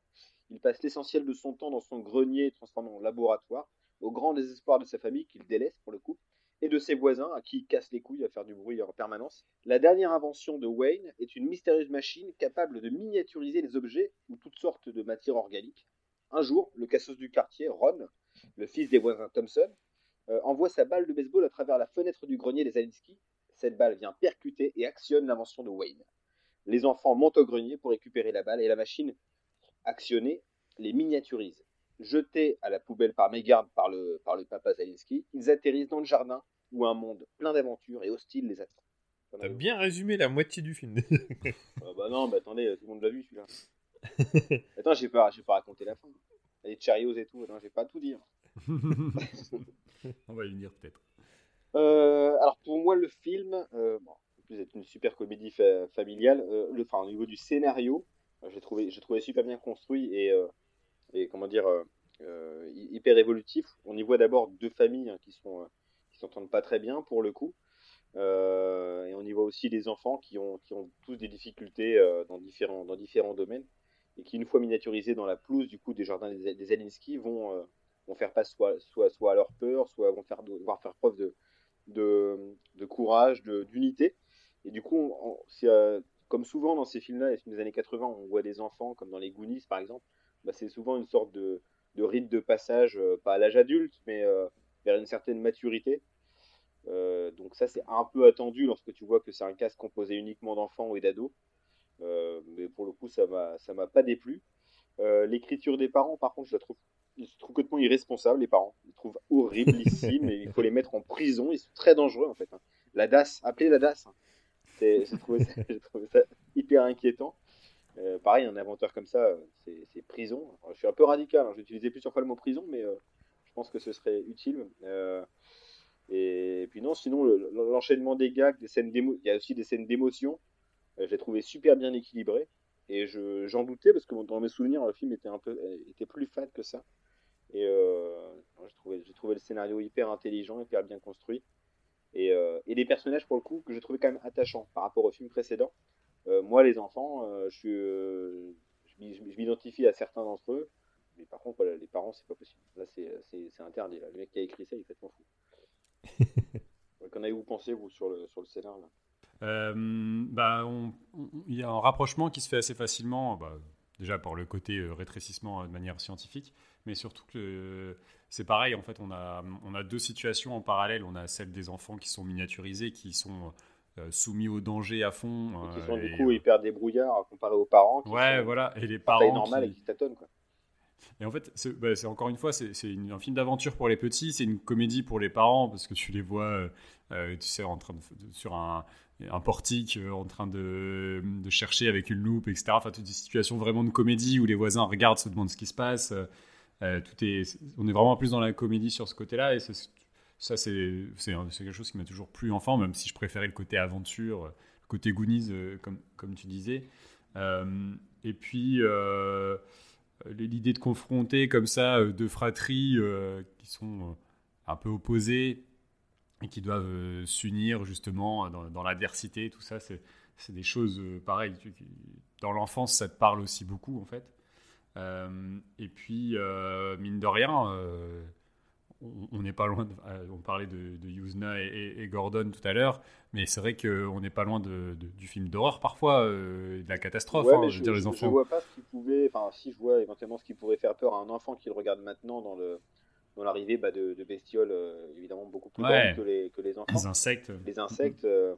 Il passe l'essentiel de son temps dans son grenier transformé en laboratoire, au grand désespoir de sa famille, qu'il délaisse pour le coup et de ses voisins à qui il casse les couilles à faire du bruit en permanence. La dernière invention de Wayne est une mystérieuse machine capable de miniaturiser les objets ou toutes sortes de matières organiques. Un jour, le cassos du quartier, Ron, le fils des voisins Thompson, euh, envoie sa balle de baseball à travers la fenêtre du grenier des Alinsky. Cette balle vient percuter et actionne l'invention de Wayne. Les enfants montent au grenier pour récupérer la balle et la machine, actionnée, les miniaturise. Jetés à la poubelle par mégarde par le, par le papa Zalinski, ils atterrissent dans le jardin où un monde plein d'aventures et hostile les attend. T'en T'as bien résumé la moitié du film. Ah bah non, mais attendez, tout le monde l'a vu celui-là. Attends, j'ai pas, pas raconté la fin. Les Cheerios et tout, j'ai pas tout dire. On va y venir peut-être. Euh, alors pour moi, le film, euh, en plus d'être une super comédie fa- familiale, euh, enfin, au niveau du scénario, j'ai trouvé, super bien construit et, comment dire, hy- hyper évolutif. On y voit d'abord deux familles hein, qui sont, qui s'entendent pas très bien pour le coup, et on y voit aussi des enfants qui ont, qui ont tous des difficultés dans différents, dans différents domaines et qui, une fois miniaturisés dans la pelouse du coup des jardins des, des Alinsky, vont, vont faire face soit, à leur peur, soit vont faire, devoir faire preuve de, courage, d'unité. Et du coup, euh, comme souvent dans ces films-là, les films des années 80, on voit des enfants, comme dans les Goonies par exemple, bah, c'est souvent une sorte de, rite de passage, euh, pas à l'âge adulte, mais euh, vers une certaine maturité. Donc ça, c'est un peu attendu lorsque tu vois que c'est un cast composé uniquement d'enfants et d'ados. Mais pour le coup, ça m'a, ça m'a pas déplu. L'écriture des parents, par contre, je la trouve, je la trouve complètement irresponsable, les parents. Je les trouve horriblissimes et il faut les mettre en prison. Ils sont très dangereux, en fait. hein. La DAS, appelez la DAS. hein. J'ai trouvé, ça- j'ai hyper inquiétant. Euh, pareil, un inventeur comme ça, c'est prison. Je suis un peu radical, hein. j'ai utilisé plusieurs fois le mot prison, mais euh, je pense que ce serait utile. Euh, et puis non, sinon, le- l'enchaînement des gags, des scènes il y a aussi des scènes d'émotion. L'ai trouvé super bien équilibré. Et je- j'en doutais parce que dans mes souvenirs, le film était un peu était plus fade que ça. Et euh, j'ai trouvé, j'ai trouvé le scénario hyper intelligent, hyper bien construit. Et, euh, et les personnages, pour le coup, que j'ai trouvé quand même attachants par rapport au film précédent. Euh, moi, les enfants, euh, je suis, euh, je m'identifie à certains d'entre eux. Mais par contre, voilà, les parents, c'est pas possible. Là, c'est c'est- c'est interdit. Là. Le mec qui a écrit ça, il est complètement fou. Qu'en avez-vous pensé, vous, sur le, sur le scénar là? Euh, bah, on- on- il y a un rapprochement qui se fait assez facilement, bah, déjà par le côté euh, rétrécissement euh, de manière scientifique, mais surtout que euh, c'est pareil, en fait, on a, on a deux situations en parallèle. On a celle des enfants qui sont miniaturisés, qui sont euh, soumis au danger à fond. Et qui euh, sont du et, coup euh, hyper débrouillards comparé aux parents. Qui ouais, sont voilà, et les parents. normale qui- et qui tâtonnent. Quoi. Et en fait, c'est bah, encore une fois, c'est une- un film d'aventure pour les petits, c'est une comédie pour les parents parce que tu les vois, euh, tu sais, en train de, sur un, un portique, euh, en train de, de chercher avec une loupe, etc. Enfin, toutes des situations vraiment de comédie où les voisins regardent, se demandent ce qui se passe. Euh, tout est, on est vraiment plus dans la comédie sur ce côté-là et ça, c'est quelque chose qui m'a toujours plu enfant, même si je préférais le côté aventure, euh, le côté Goonies, euh, comme, comme tu disais. Et puis. l'idée de confronter comme ça deux fratries qui sont un peu opposées et qui doivent s'unir justement dans, dans l'adversité, tout ça, c'est des choses pareilles. Dans l'enfance, ça te parle aussi beaucoup en fait. Euh, et puis, euh, mine de rien, euh, on- n'est pas loin. De, on parlait de, de Yuzna et, et- et Gordon tout à l'heure, mais c'est vrai qu'on n'est pas loin de, du film d'horreur parfois, euh, de la catastrophe. Ouais, hein, mais je je, veux dire, les je- je enfants. vois pas ce qui pouvait. Enfin, si je vois éventuellement ce qui pourrait faire peur à un enfant qui le regarde maintenant dans le dans l'arrivée bah, de, de bestioles euh, évidemment beaucoup plus Ouais. grandes que les que les enfants. Les insectes. Les insectes. euh,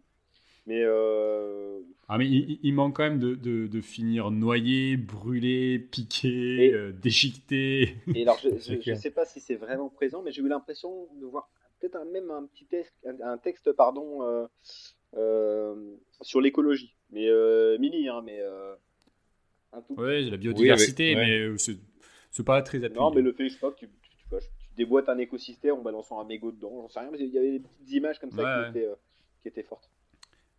mais euh, Ah, mais il, manque quand même de, de- de finir noyé, brûlé, piqué, Et- euh, déchiqueté. et alors je, clair. sais pas si c'est vraiment présent, mais j'ai eu l'impression de voir peut-être un- même un petit texte, un, un texte pardon euh, euh, sur l'écologie, mais euh, mini, hein, mais euh, un tout. Ouais, la biodiversité, Oui, avec- mais euh, c'est pas très appuyé. Non, mais le fait, je sais pas, que tu, tu, tu vois, tu déboîtes un écosystème en balançant un mégot dedans, j'en sais rien, mais il y avait des petites images comme ça Ouais. qui, étaient, euh, qui étaient fortes.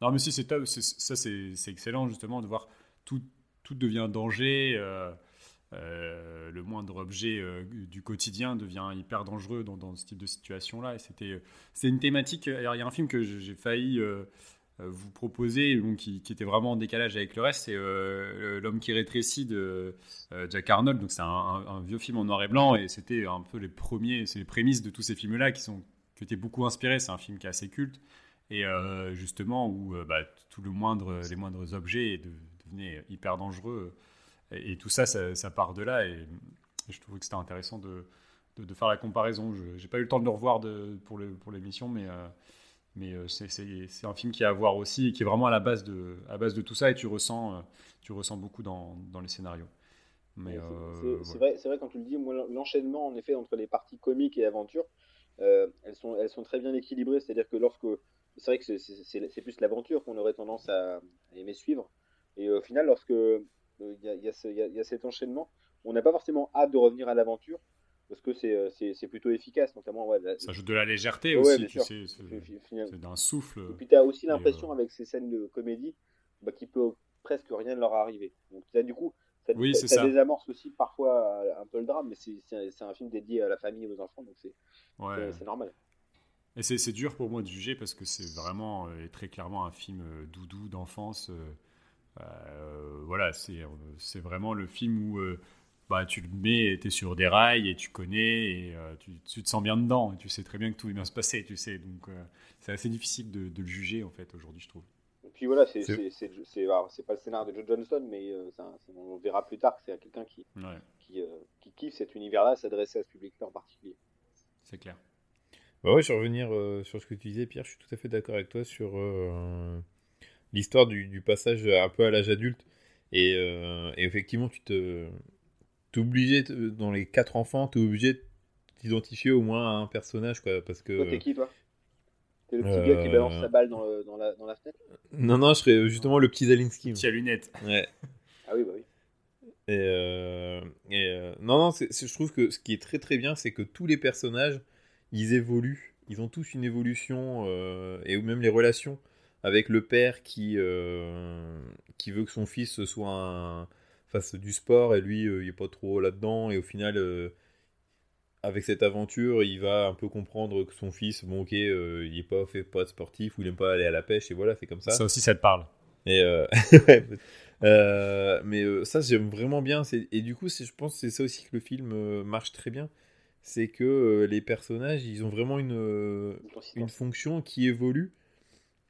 Non, mais si, c'est top. Ça, c'est excellent, justement, de voir tout, tout devient danger. euh, euh, le moindre objet euh, du quotidien devient hyper dangereux dans, ce type de situation-là. Et c'était c'est une thématique. Alors, il y a un film que j'ai failli vous proposer, qui, était vraiment en décalage avec le reste, c'est L'homme qui rétrécit de Jack Arnold. Donc, c'est un, un- un vieux film en noir et blanc, et c'était un peu les premiers, c'est les prémices de tous ces films-là qui sont qui étaient beaucoup inspirés. C'est un film qui est assez culte et euh, justement où euh, bah, tout le moindre, les moindres objets de- devenaient hyper dangereux. Et, et tout ça, ça, ça part de là. Et, et je trouvais que c'était intéressant de, de, de faire la comparaison. Je n'ai pas eu le temps de le revoir de, pour le- pour l'émission, mais, euh, mais c'est- un film qui est à voir aussi et qui est vraiment à la base de, à base de tout ça. Et tu ressens, tu ressens beaucoup dans, dans les scénarios. Mais, C'est- vrai, c'est vrai quand tu le dis, l'enchaînement en effet entre les parties comiques et aventure, elles, sont, elles sont très bien équilibrées. C'est-à-dire que lorsque. C'est vrai que c'est- plus l'aventure qu'on aurait tendance à, à aimer suivre. Et au final, lorsque euh, il y, a, y y y cet enchaînement, on n'a pas forcément hâte de revenir à l'aventure parce que c'est euh, plutôt efficace, notamment. Ouais, la- Ça ajoute de la légèreté Ouais, aussi. C'est d'un souffle. Et puis tu as aussi Et, l'impression euh, avec ces scènes de comédie bah, qu'il peut presque rien leur arriver. Donc du coup, ça, Oui, ça- c'est ça ça. désamorce aussi parfois euh, un peu le drame, mais c'est- un film dédié à la famille et aux enfants, donc c'est Ouais. c'est- c'est normal. Et c'est c'est dur pour moi de juger parce que c'est vraiment euh, et très clairement un film euh, doudou d'enfance. euh, euh, voilà, c'est euh, c'est vraiment le film où euh, bah, tu le mets, tu es sur des rails et tu connais et euh, tu, tu te sens bien dedans et tu sais très bien que tout va bien se passer, tu sais. Donc euh, c'est assez difficile de, de le juger en fait aujourd'hui, je trouve. Et puis voilà, c'est C'est- c'est- c'est- c'est- alors, c'est pas le scénario de Joe Johnston, mais euh, c'est un- c'est- on verra plus tard que c'est quelqu'un qui, Ouais, qui, euh, qui kiffe cet univers-là, s'adresser à ce public-là en particulier. c'est clair. Bah ouais, je vais revenir euh, sur ce que tu disais, Pierre. Je suis tout à fait d'accord avec toi sur euh, l'histoire du, du passage un peu à l'âge adulte. Et, euh, et effectivement, tu te, t'es obligé, dans les quatre enfants, t'es obligé de t'identifier au moins à un personnage, quoi, parce que... Toi, t'es qui, toi? T'es le petit gars qui Euh, balance sa balle dans, le- dans, la, dans la fenêtre? Non, non, je serais justement le petit Zalinski. Qui a lunettes. Ouais. Ah oui, bah oui. Et, euh, et, euh, non, non, c'est- c'est- je trouve que ce qui est très très bien, c'est que tous les personnages, ils évoluent. Ils ont tous une évolution, euh, et même les relations avec le père qui, euh, qui veut que son fils soit un, fasse du sport, et lui, euh, il est pas trop là-dedans, et au final, euh, avec cette aventure, il va un peu comprendre que son fils, bon ok, il est pas fait pas de sportif, ou il aime pas aller à la pêche, et voilà, c'est comme ça. Ça aussi, ça te parle. Et euh, mais euh, ça, j'aime vraiment bien. Et du coup, je pense que c'est ça aussi que le film euh, marche très bien. C'est que euh, les personnages, ils ont vraiment une, euh, Une fonction qui évolue.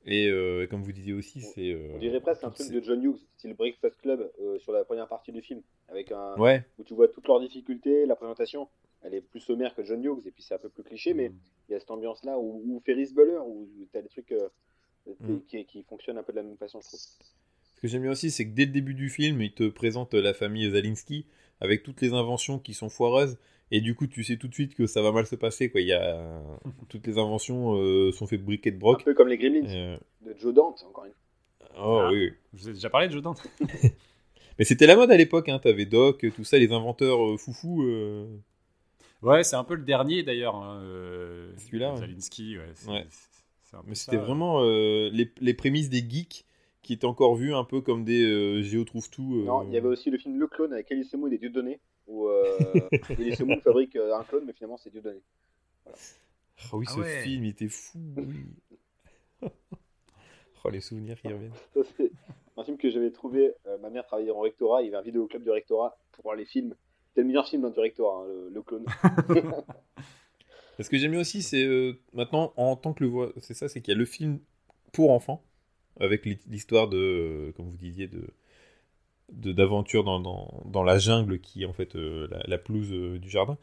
Et euh, comme vous disiez aussi, c'est. euh, On dirait presque un truc de John Hughes, style Breakfast Club, euh, sur la première partie du film, avec un Ouais, où tu vois toutes leurs difficultés, la présentation, elle est plus sommaire que John Hughes, et puis c'est un peu plus cliché, mais il y a cette ambiance-là, ou, ou Ferris Bueller, où tu as des trucs Mm. qui, qui fonctionnent un peu de la même façon, je trouve. Ce que j'aime bien aussi, c'est que dès le début du film, il te présente la famille Zalinski avec toutes les inventions qui sont foireuses. Et du coup, tu sais tout de suite que ça va mal se passer. Quoi. Il y a... Toutes les inventions euh, sont faites briquet de Un broc. peu comme les Gremlins, Euh, de Joe Dante, encore une fois. Oh Ah. oui. Je vous ai déjà parlé de Jordan. Mais c'était la mode à l'époque, hein. t'avais Doc, tout ça, les inventeurs euh, foufou. euh. Ouais, c'est un peu le dernier d'ailleurs. hein, euh, Celui-là. Zalinski, ouais. un Mais c'était ouais. vraiment euh, les, les prémices des geeks qui étaient encore vus un peu comme des euh, Géo trouve tout. euh. Non, il y avait aussi le film Le Clone avec Elise Moon et Dieudonné, où euh, Elise Moon fabrique euh, un clone, mais finalement c'est Dieudonné. Ah oui, Ah ce ouais. film il était fou. oui. oh, les souvenirs qui reviennent. Ça, c'est un film que j'avais trouvé. euh, ma mère travaillait en rectorat, il y avait un vidéoclub du rectorat pour voir les films. C'était le meilleur film dans du rectorat, hein, le, le clone. Ce que j'aime bien aussi, c'est euh, maintenant, en tant que le voix, c'est ça, c'est qu'il y a le film pour enfants, avec l'hi- l'histoire de, euh, comme vous disiez, de- d'aventure dans, dans, dans la jungle qui est en fait euh, la, la pelouse euh, du jardin.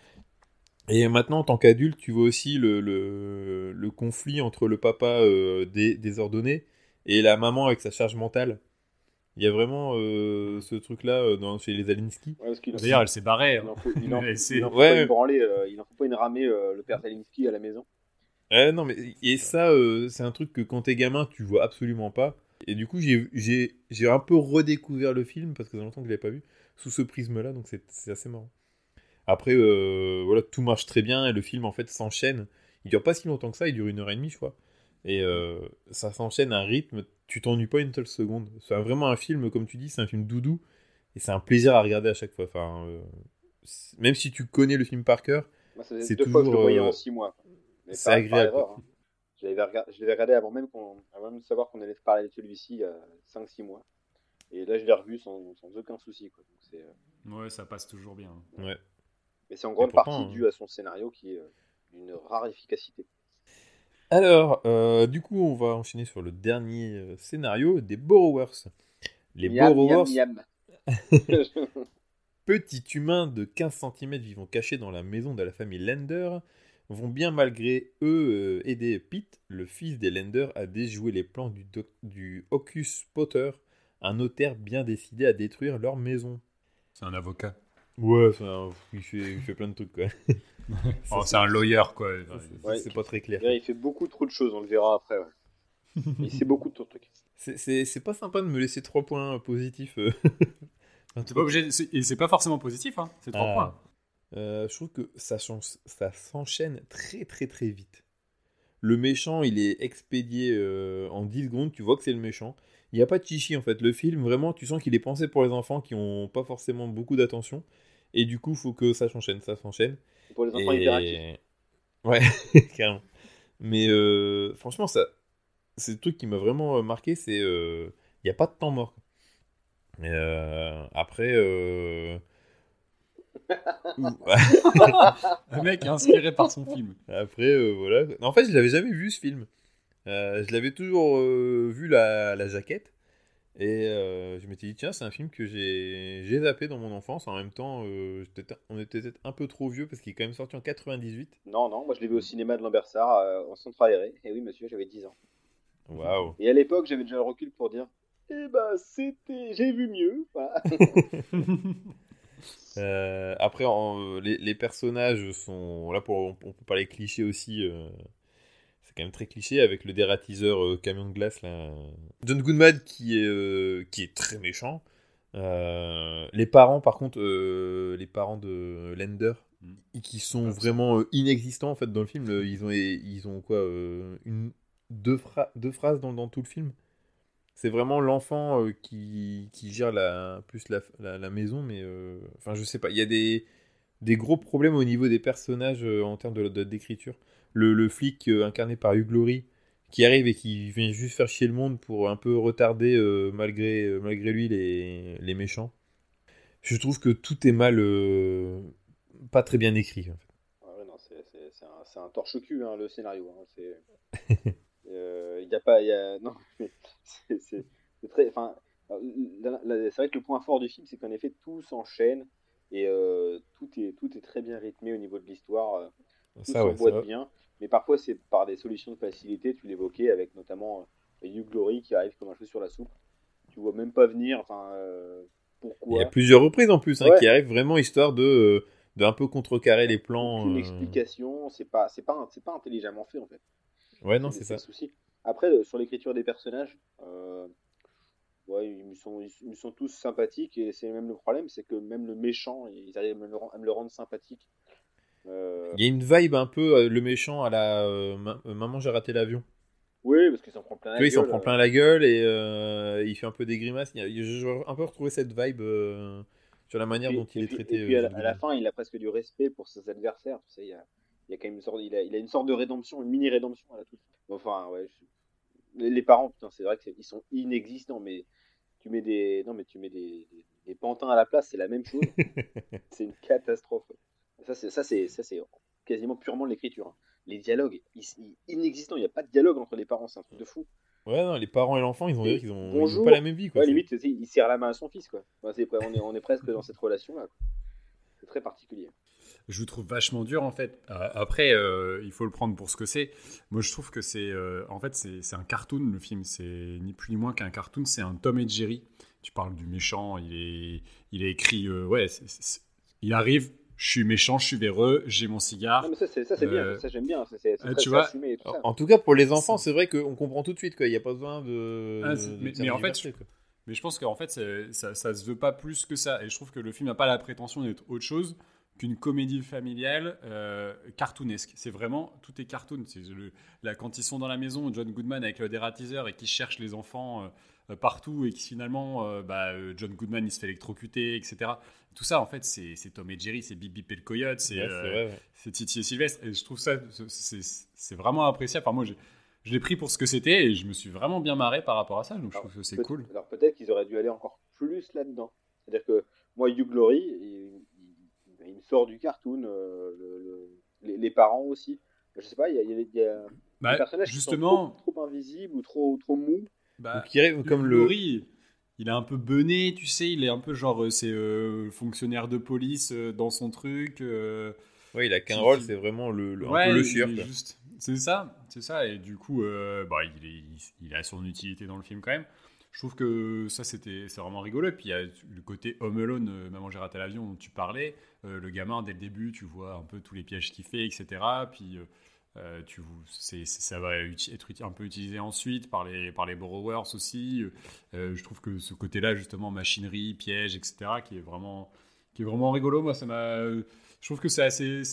Et maintenant, en tant qu'adulte, tu vois aussi le, le, le conflit entre le papa euh, dé- désordonné et la maman avec sa charge mentale. Il y a vraiment euh, ce truc-là euh, dans, chez les Alinsky. Ouais, D'ailleurs, elle s'est barrée. il hein. en faut, il en- Elle s'est- il en faut Ouais. pas une branlée, euh, il en faut pas une ramée, euh, le père Zalinsky à la maison. Ouais, non, mais et ça, euh, c'est un truc que quand t'es gamin, tu vois absolument pas. Et du coup, j'ai- un peu redécouvert le film parce que ça fait longtemps que je l'avais pas vu sous ce prisme-là, donc c'est assez marrant. Après, euh, voilà, tout marche très bien et le film en fait s'enchaîne. Il dure pas si longtemps que ça, il dure une heure et demie, je crois. Et euh, ça s'enchaîne à un rythme, tu t'ennuies pas une seule seconde. C'est vraiment un film, comme tu dis, c'est un film doudou et c'est un plaisir à regarder à chaque fois. Enfin, euh, même si tu connais le film par cœur, C'est deux fois que je le toujours, euh, en six mois. C'est agréable, erreur, hein. Je l'avais regardé, je l'avais regardé avant même, qu'on- avant même de savoir qu'on allait se parler de celui-ci il y a 5-6 mois. Et là, je l'ai revu sans, sans aucun souci. Quoi. Donc, c'est, euh, Ouais, ça passe toujours bien. ouais. Mais c'est en grande pourtant, partie hein. dû à son scénario qui est euh, d'une rare efficacité. Alors, euh, du coup, on va enchaîner sur le dernier scénario des Borrowers. Les Miam, Borrowers, miam, miam. petits humains de 15 cm vivant cachés dans la maison de la famille Lender, vont bien malgré eux euh, aider Pete, le fils des Lender, à déjouer les plans du, doc- du Hocus Potter, un notaire bien décidé à détruire leur maison. C'est un avocat. Ouais, c'est un- il, fait, il fait plein de trucs, quoi. Oh, c'est un lawyer, quoi. C'est Ouais. c'est pas très clair. Il fait beaucoup trop de choses, on le verra après. ouais. Il sait beaucoup de trucs. C'est- C'est c'est pas sympa de me laisser trois points positifs. euh. Pas obligé. Et c'est pas forcément positif, hein. C'est trois Ah. points. Euh, je trouve que ça, s'enchaîne très très très vite. Le méchant, il est expédié euh, en 10 secondes, tu vois que c'est le méchant. Il n'y a pas de chichi en fait. Le film, vraiment, tu sens qu'il est pensé pour les enfants qui n'ont pas forcément beaucoup d'attention. Et du coup, il faut que ça s'enchaîne, ça s'enchaîne. Pour les enfants Et- hyperactifs. Ouais, carrément. Mais euh, franchement, ça, c'est le truc qui m'a vraiment marqué, c'est il n'y a pas de temps mort. Après, Le mec est inspiré par son film. après euh, voilà. En fait, je l'avais jamais vu ce film. Euh, je l'avais toujours euh, vu la, la jaquette. Et euh, je m'étais dit, tiens, c'est un film que j'ai j'ai zappé dans mon enfance. En même temps, euh, on était peut-être un peu trop vieux parce qu'il est quand même sorti en 98. Non, non, moi je l'ai vu au cinéma de Lambersart euh, en centre aéré. Et oui, monsieur, j'avais 10 ans. Waouh. Et à l'époque, j'avais déjà le recul pour dire Eh ben, c'était. J'ai vu mieux. Voilà. Euh, après, en- les, les personnages sont. Là, pour, on peut parler cliché aussi. euh, c'est quand même très cliché avec le dératiseur euh, camion de glace. Là. John Goodman qui est, qui est très méchant. Les parents, par contre, les parents de Lender, Mm. qui sont Ah, vraiment inexistants en fait dans le film. Ils ont, ils ont quoi une, deux, phra- deux phrases dans, dans tout le film. C'est vraiment l'enfant euh, qui, qui gère la, plus la, la, la maison, mais euh, enfin je sais pas. Il y a des, des gros problèmes au niveau des personnages euh, en termes de- d'écriture. Le, le flic euh, incarné par Hugh Laurie qui arrive et qui vient juste faire chier le monde pour un peu retarder malgré, malgré lui les, les méchants. Je trouve que tout est mal, pas très bien écrit. en fait. Ah ouais, non, c'est, c'est, c'est un, c'est un torche-cul, hein, le scénario. hein, c'est... Il y a pas... Y a... Non, mais c'est, très... Enfin, euh, c'est vrai que le point fort du film, c'est qu'en effet, tout s'enchaîne et euh, tout, est, tout est très bien rythmé au niveau de l'histoire. euh, tout Ça, ouais, bien. Mais parfois, c'est par des solutions de facilité, tu l'évoquais, avec notamment euh, Hugh Glory qui arrive comme un cheveu sur la soupe. Tu vois même pas venir, euh, Il y pourquoi a plusieurs reprises en plus hein, Ouais. qui arrivent vraiment histoire de, euh, de un peu contrecarrer les plans. Euh. explication, c'est pas, pas, pas intelligemment fait en fait. Ouais, non, c'est ça. souci. Après, euh, sur l'écriture des personnages, euh, ouais, ils me, sont, ils me sont tous sympathiques et c'est même le problème, c'est que même le méchant, ils arrivent à me le, rend- à me le rendre sympathique. Euh, Il y a une vibe un peu le méchant à la Ma- Maman, j'ai raté l'avion. Oui, parce qu'ils s'en prennent plein la Tu vois, il s'en gueule, prend plein la gueule et euh, il fait un peu des grimaces. J'ai un peu retrouvé cette vibe euh, sur la manière dont il est puis- traité. Et puis à la, à la fin, il a presque du respect pour ses adversaires. Tu sais, il y a, il y a quand même une sorte, il a, il a une sorte de rédemption, une mini rédemption à la toute. fin. Enfin, ouais. je- Les, les parents, putain, c'est vrai qu'ils sont inexistants, mais tu mets des, non, mais tu mets des, des, des pantins à la place, c'est la même chose. c'est une catastrophe. Ça, c'est, ça, c'est, ça, c'est quasiment purement l'écriture. hein. Les dialogues, ils, ils- inexistants. Il n'y a pas de dialogue entre les parents, c'est un truc de fou. Ouais, non, les parents et l'enfant, ils ont, ils ont pas la même vie. Quoi. Ouais, limite, il serre la main à son fils, quoi. On, est, on est presque dans cette relation-là. C'est très particulier. Je vous trouve vachement dur en fait. Euh, après, euh, il faut le prendre pour ce que c'est. Moi, je trouve que c'est, euh, en fait, c'est un cartoon le film. C'est ni plus ni moins qu'un cartoon. C'est un Tom et Jerry. Tu parles du méchant. Il est, il est écrit. euh, ouais, il arrive. Je suis méchant. Je suis véreux. J'ai mon cigare. Non, mais ça, c'est, bien. Ça, j'aime bien. Très- tu vois, assumé et tout ça. En tout cas, pour les enfants, c'est vrai qu'on comprend tout de suite. quoi. Il n'y a pas besoin de. Ah, de- mais- en fait, je-. Mais je pense qu'en fait, ça, ça se veut pas plus que ça. Et je trouve que le film n'a pas la prétention d'être autre chose qu'une comédie familiale euh, cartoonesque. C'est vraiment, tout est cartoon. C'est le, là, quand ils sont dans la maison, John Goodman avec le dératiseur et qui cherche les enfants euh, euh, partout et qui finalement, euh, bah, John Goodman, il se fait électrocuter, etc. Tout ça, en fait, c'est c'est Tom et Jerry, c'est Bip Bip et le coyote, c'est Ouais, c'est vrai, ouais. c'est Titi et Sylvestre. Et je trouve ça, c'est- vraiment appréciable. Enfin, moi, j'ai- je l'ai pris pour ce que c'était et je me suis vraiment bien marré par rapport à ça. Donc, je trouve que c'est peut- cool. Alors peut-être qu'ils auraient dû aller encore plus là-dedans. C'est-à-dire que moi, Hugh Glory, sort du cartoon, euh, le- le- les, les parents aussi. Je sais pas, il y a, y a- il y a Bah, des personnages justement, qui sont trop, trop invisibles ou trop, trop mous. bah, il rêve comme le. Laurie, il est un peu bené, tu sais, il est un peu genre, euh, c'est euh, fonctionnaire de police euh, dans son truc. euh, Ouais, il a qu'un qui- rôle, qui- c'est vraiment le, le, un ouais, peu le C'est ça, c'est ça, et du coup, euh, bah, il, est, il, il a son utilité dans le film quand même. Je trouve que ça, c'était, vraiment rigolo. Et puis, il y a le côté Home Alone, euh, Maman, j'ai raté l'avion, dont tu parlais. Euh, le gamin, dès le début, tu vois un peu tous les pièges qu'il fait, etc. Puis, euh, euh, tu, c'est, c'est- ça va être un peu utilisé ensuite par les, par les borrowers aussi. Je trouve que ce côté-là, justement, machinerie, pièges, etc., qui est vraiment, qui est vraiment rigolo. Moi, ça m'a. Je trouve que c'est assez.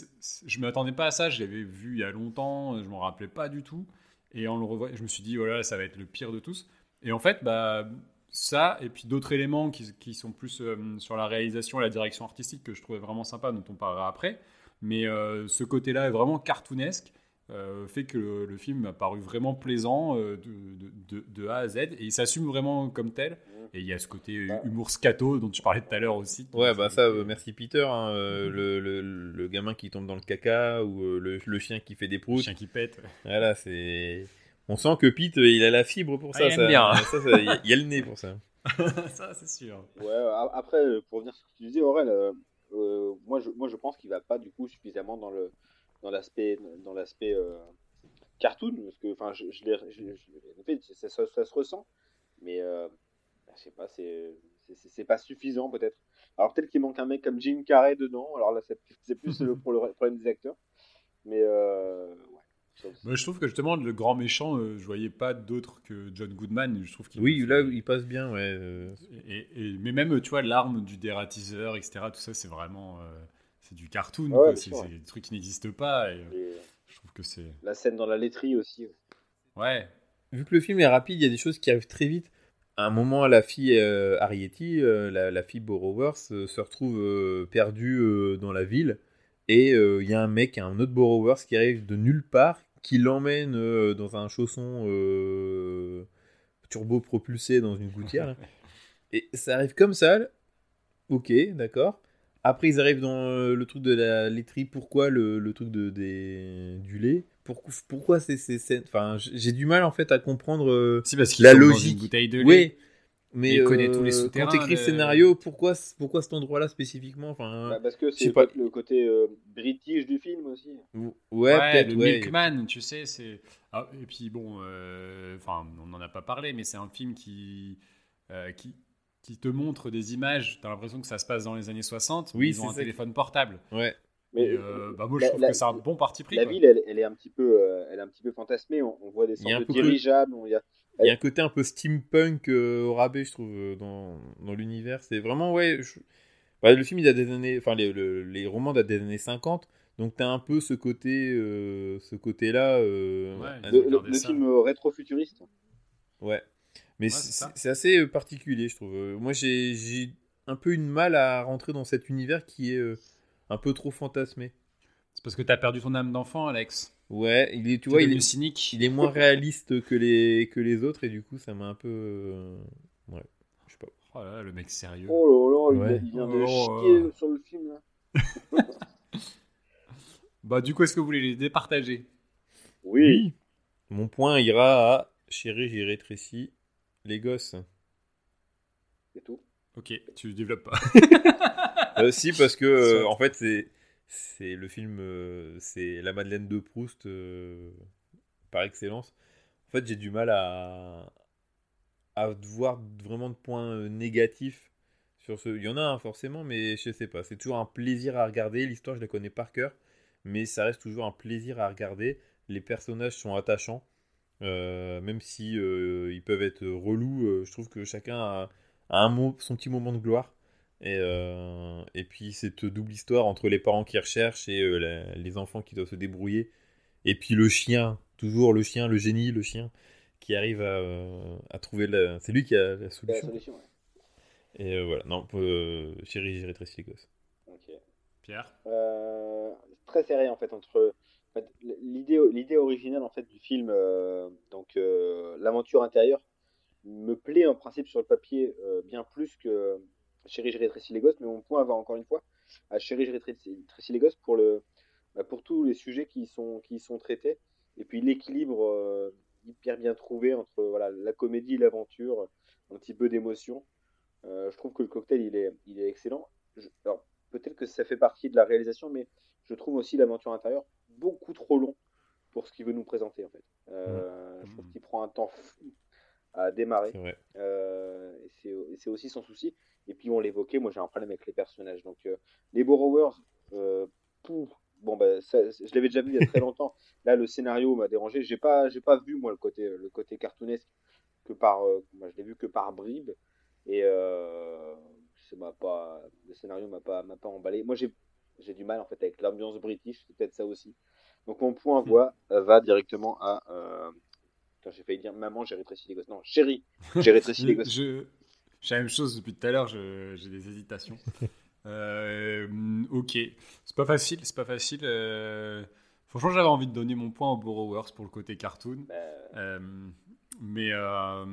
Je m'attendais pas à ça. Je l'avais vu il y a longtemps. Je m'en rappelais pas du tout. Et en le revoyant, je me suis dit, voilà, ça va être le pire de tous. Et en fait, bah, ça, et puis d'autres éléments qui, qui sont plus euh, sur la réalisation et la direction artistique que je trouvais vraiment sympa, dont on parlera après. Mais euh, ce côté-là est vraiment cartoonesque. euh, fait que le, le film m'a paru vraiment plaisant de, de- de- de A à Z et il s'assume vraiment comme tel et il y a ce côté Ah. humour scato dont tu parlais tout à l'heure aussi Ouais, bah ça, euh, merci Peter. hein, euh, le, le, le gamin qui tombe dans le caca ou euh, le, le chien qui fait des le proutes. chien qui pète Voilà, c'est. On sent que Pete, euh, il a la fibre pour Ah, ça. il aime ça, bien. ça, ça, il y a- il y a le nez pour ça. ça c'est sûr Ouais, après, euh, pour revenir sur ce que tu disais, Aurel, euh, euh, moi, je, moi je pense qu'il va pas du coup suffisamment dans le dans l'aspect dans l'aspect euh, cartoon, parce que enfin, je, je l'ai- je- je- en fait, ça, ça- ça se ressent, mais je sais pas, c'est c'est- pas suffisant peut-être. Alors peut-être qu'il manque un mec comme Jim Carrey dedans. Alors là, c'est c'est plus le, pour le problème des acteurs. Mais Moi, je trouve que justement, le grand méchant, euh, je voyais pas d'autre que John Goodman. Je trouve qu'il Oui, là, il passe bien, ouais. euh, Et, et- mais même, tu vois, l'arme du dératiseur, etc., tout ça, c'est vraiment. euh, c'est du cartoon, Ouais, bien c'est des trucs qui n'existent pas. Et, euh, Et je trouve que c'est. la scène dans la laiterie aussi. Ouais. Vu que le film est rapide, il y a des choses qui arrivent très vite. À un moment, la fille euh, Arietti, euh, la, la fille Borrowers, euh, se retrouve euh, perdue euh, dans la ville. Et euh, il y a un mec, un autre Borrowers, qui arrive de nulle part, qui l'emmène euh, dans un chausson euh, turbo propulsé dans une gouttière. là. Et ça arrive comme ça. Ok, d'accord. Après, ils arrivent dans le truc de la laiterie. Pourquoi le, le truc de, des, du lait? Pourquoi, pourquoi c'est ces scènes? Enfin, j'ai du mal en fait à comprendre. euh, Si, parce qu'il La tombe dans logique. une bouteille de lait. oui, mais il connaît tous les euh, souterrains Quand t'écris le scénario, pourquoi, pourquoi cet endroit-là spécifiquement Enfin, Bah, parce que c'est pas. peut-être le côté euh, british du film aussi. ouais, Ouais, peut-être. le ouais. Milkman, tu sais, c'est. Ah, et puis bon, euh, enfin, on n'en a pas parlé, mais c'est un film qui, euh, qui, qui te montre des images. T'as l'impression que ça se passe dans les années 60. mais Oui, ils ont un ça. téléphone portable. Ouais. Mais euh, bah, moi, je la- trouve la- que c'est un bon parti pris. la quoi. ville, elle, elle est un petit peu, euh, elle est un petit peu fantasmée. On, on voit des sortes un de dirigeables. on- il y a- Il y a un côté un peu steampunk euh, au rabais, je trouve, euh, dans, dans l'univers. C'est vraiment, ouais. je- bah, le film, il a des années. Enfin, les, le- les romans datent des années 50. Donc, t'as un peu ce côté, euh, ce côté-là. euh, Ouais, le, film rétro-futuriste. Ouais. Mais c'est assez particulier, je trouve. Moi, j'ai j'ai un peu une mal à rentrer dans cet univers qui est euh, un peu trop fantasmé. C'est parce que t'as perdu ton âme d'enfant, Alex. Ouais, il est, tu vois, il est, cynique. il est moins réaliste que les, que les autres et du coup, ça m'a un peu. euh, ouais, je sais pas. Oh là là, le mec sérieux. Oh là là, il- Ouais. il, vient de Oh, chier euh. sur le film. Là. Bah, du coup, est-ce que vous voulez les départager? Oui. Mon point ira à Chérie, j'ai rétréci les gosses. C'est tout. Ok, tu développes pas. Euh, si, parce que euh, en fait, c'est c'est le film, euh, c'est la Madeleine de Proust euh, par excellence. En fait, j'ai du mal à à voir vraiment de points euh, négatifs sur ce. Il y en a un forcément, mais je sais pas. C'est toujours un plaisir à regarder. L'histoire, je la connais par cœur, mais ça reste toujours un plaisir à regarder. Les personnages sont attachants, même si ils peuvent être relous. je trouve que chacun a, a un mot, son petit moment de gloire. Et, euh, et puis cette double histoire entre les parents qui recherchent et euh, la- les enfants qui doivent se débrouiller. Et puis le chien, toujours le chien, le génie, le chien, qui arrive à, euh, à trouver la... C'est lui qui a la C'est la solution. solution. ouais. Et euh, voilà, non, euh, chérie, j'ai rétréci les gosses. Ok. Pierre? Euh, très serré en fait entre en fait, l'idée l'idée originale en fait du film euh, donc euh, l'aventure intérieure me plaît en principe sur le papier euh, bien plus que Chérie je rétrécis les gosses mais mon point va encore une fois à Chérie je rétrécis les gosses pour le bah, pour tous les sujets qui y sont qui y sont traités. Et puis l'équilibre euh, hyper bien trouvé entre voilà la comédie l'aventure un petit peu d'émotion. Euh, je trouve que le cocktail il est il est excellent. Je- alors peut-être que ça fait partie de la réalisation, mais je trouve aussi l'aventure intérieure beaucoup trop long pour ce qu'il veut nous présenter en fait. Euh, Je trouve qu'il prend un temps fou à démarrer. Euh, et c'est aussi son souci. Et puis on l'évoquait, moi j'ai un problème avec les personnages. Donc euh, les Borrowers, euh, pouf, bon bah ça- je l'avais déjà vu il y a très longtemps. Là le scénario m'a dérangé. J'ai pas j'ai pas vu moi le côté le côté cartoonesque que par euh, moi je l'ai vu que par bribes et euh, ça m'a pas le scénario m'a pas m'a pas emballé. Moi j'ai j'ai du mal en fait avec l'ambiance british, c'est peut-être ça aussi. Donc mon point voix euh, va directement à euh, j'ai failli dire maman, j'ai rétréci les gosses. Non, chérie, j'ai rétréci les je, gosses. je, j'ai la même chose depuis tout à l'heure, je- j'ai des hésitations. Euh, ok, c'est pas facile, c'est pas facile. euh, franchement, j'avais envie de donner mon point aux Borrowers pour le côté cartoon. Bah, Euh, mais euh,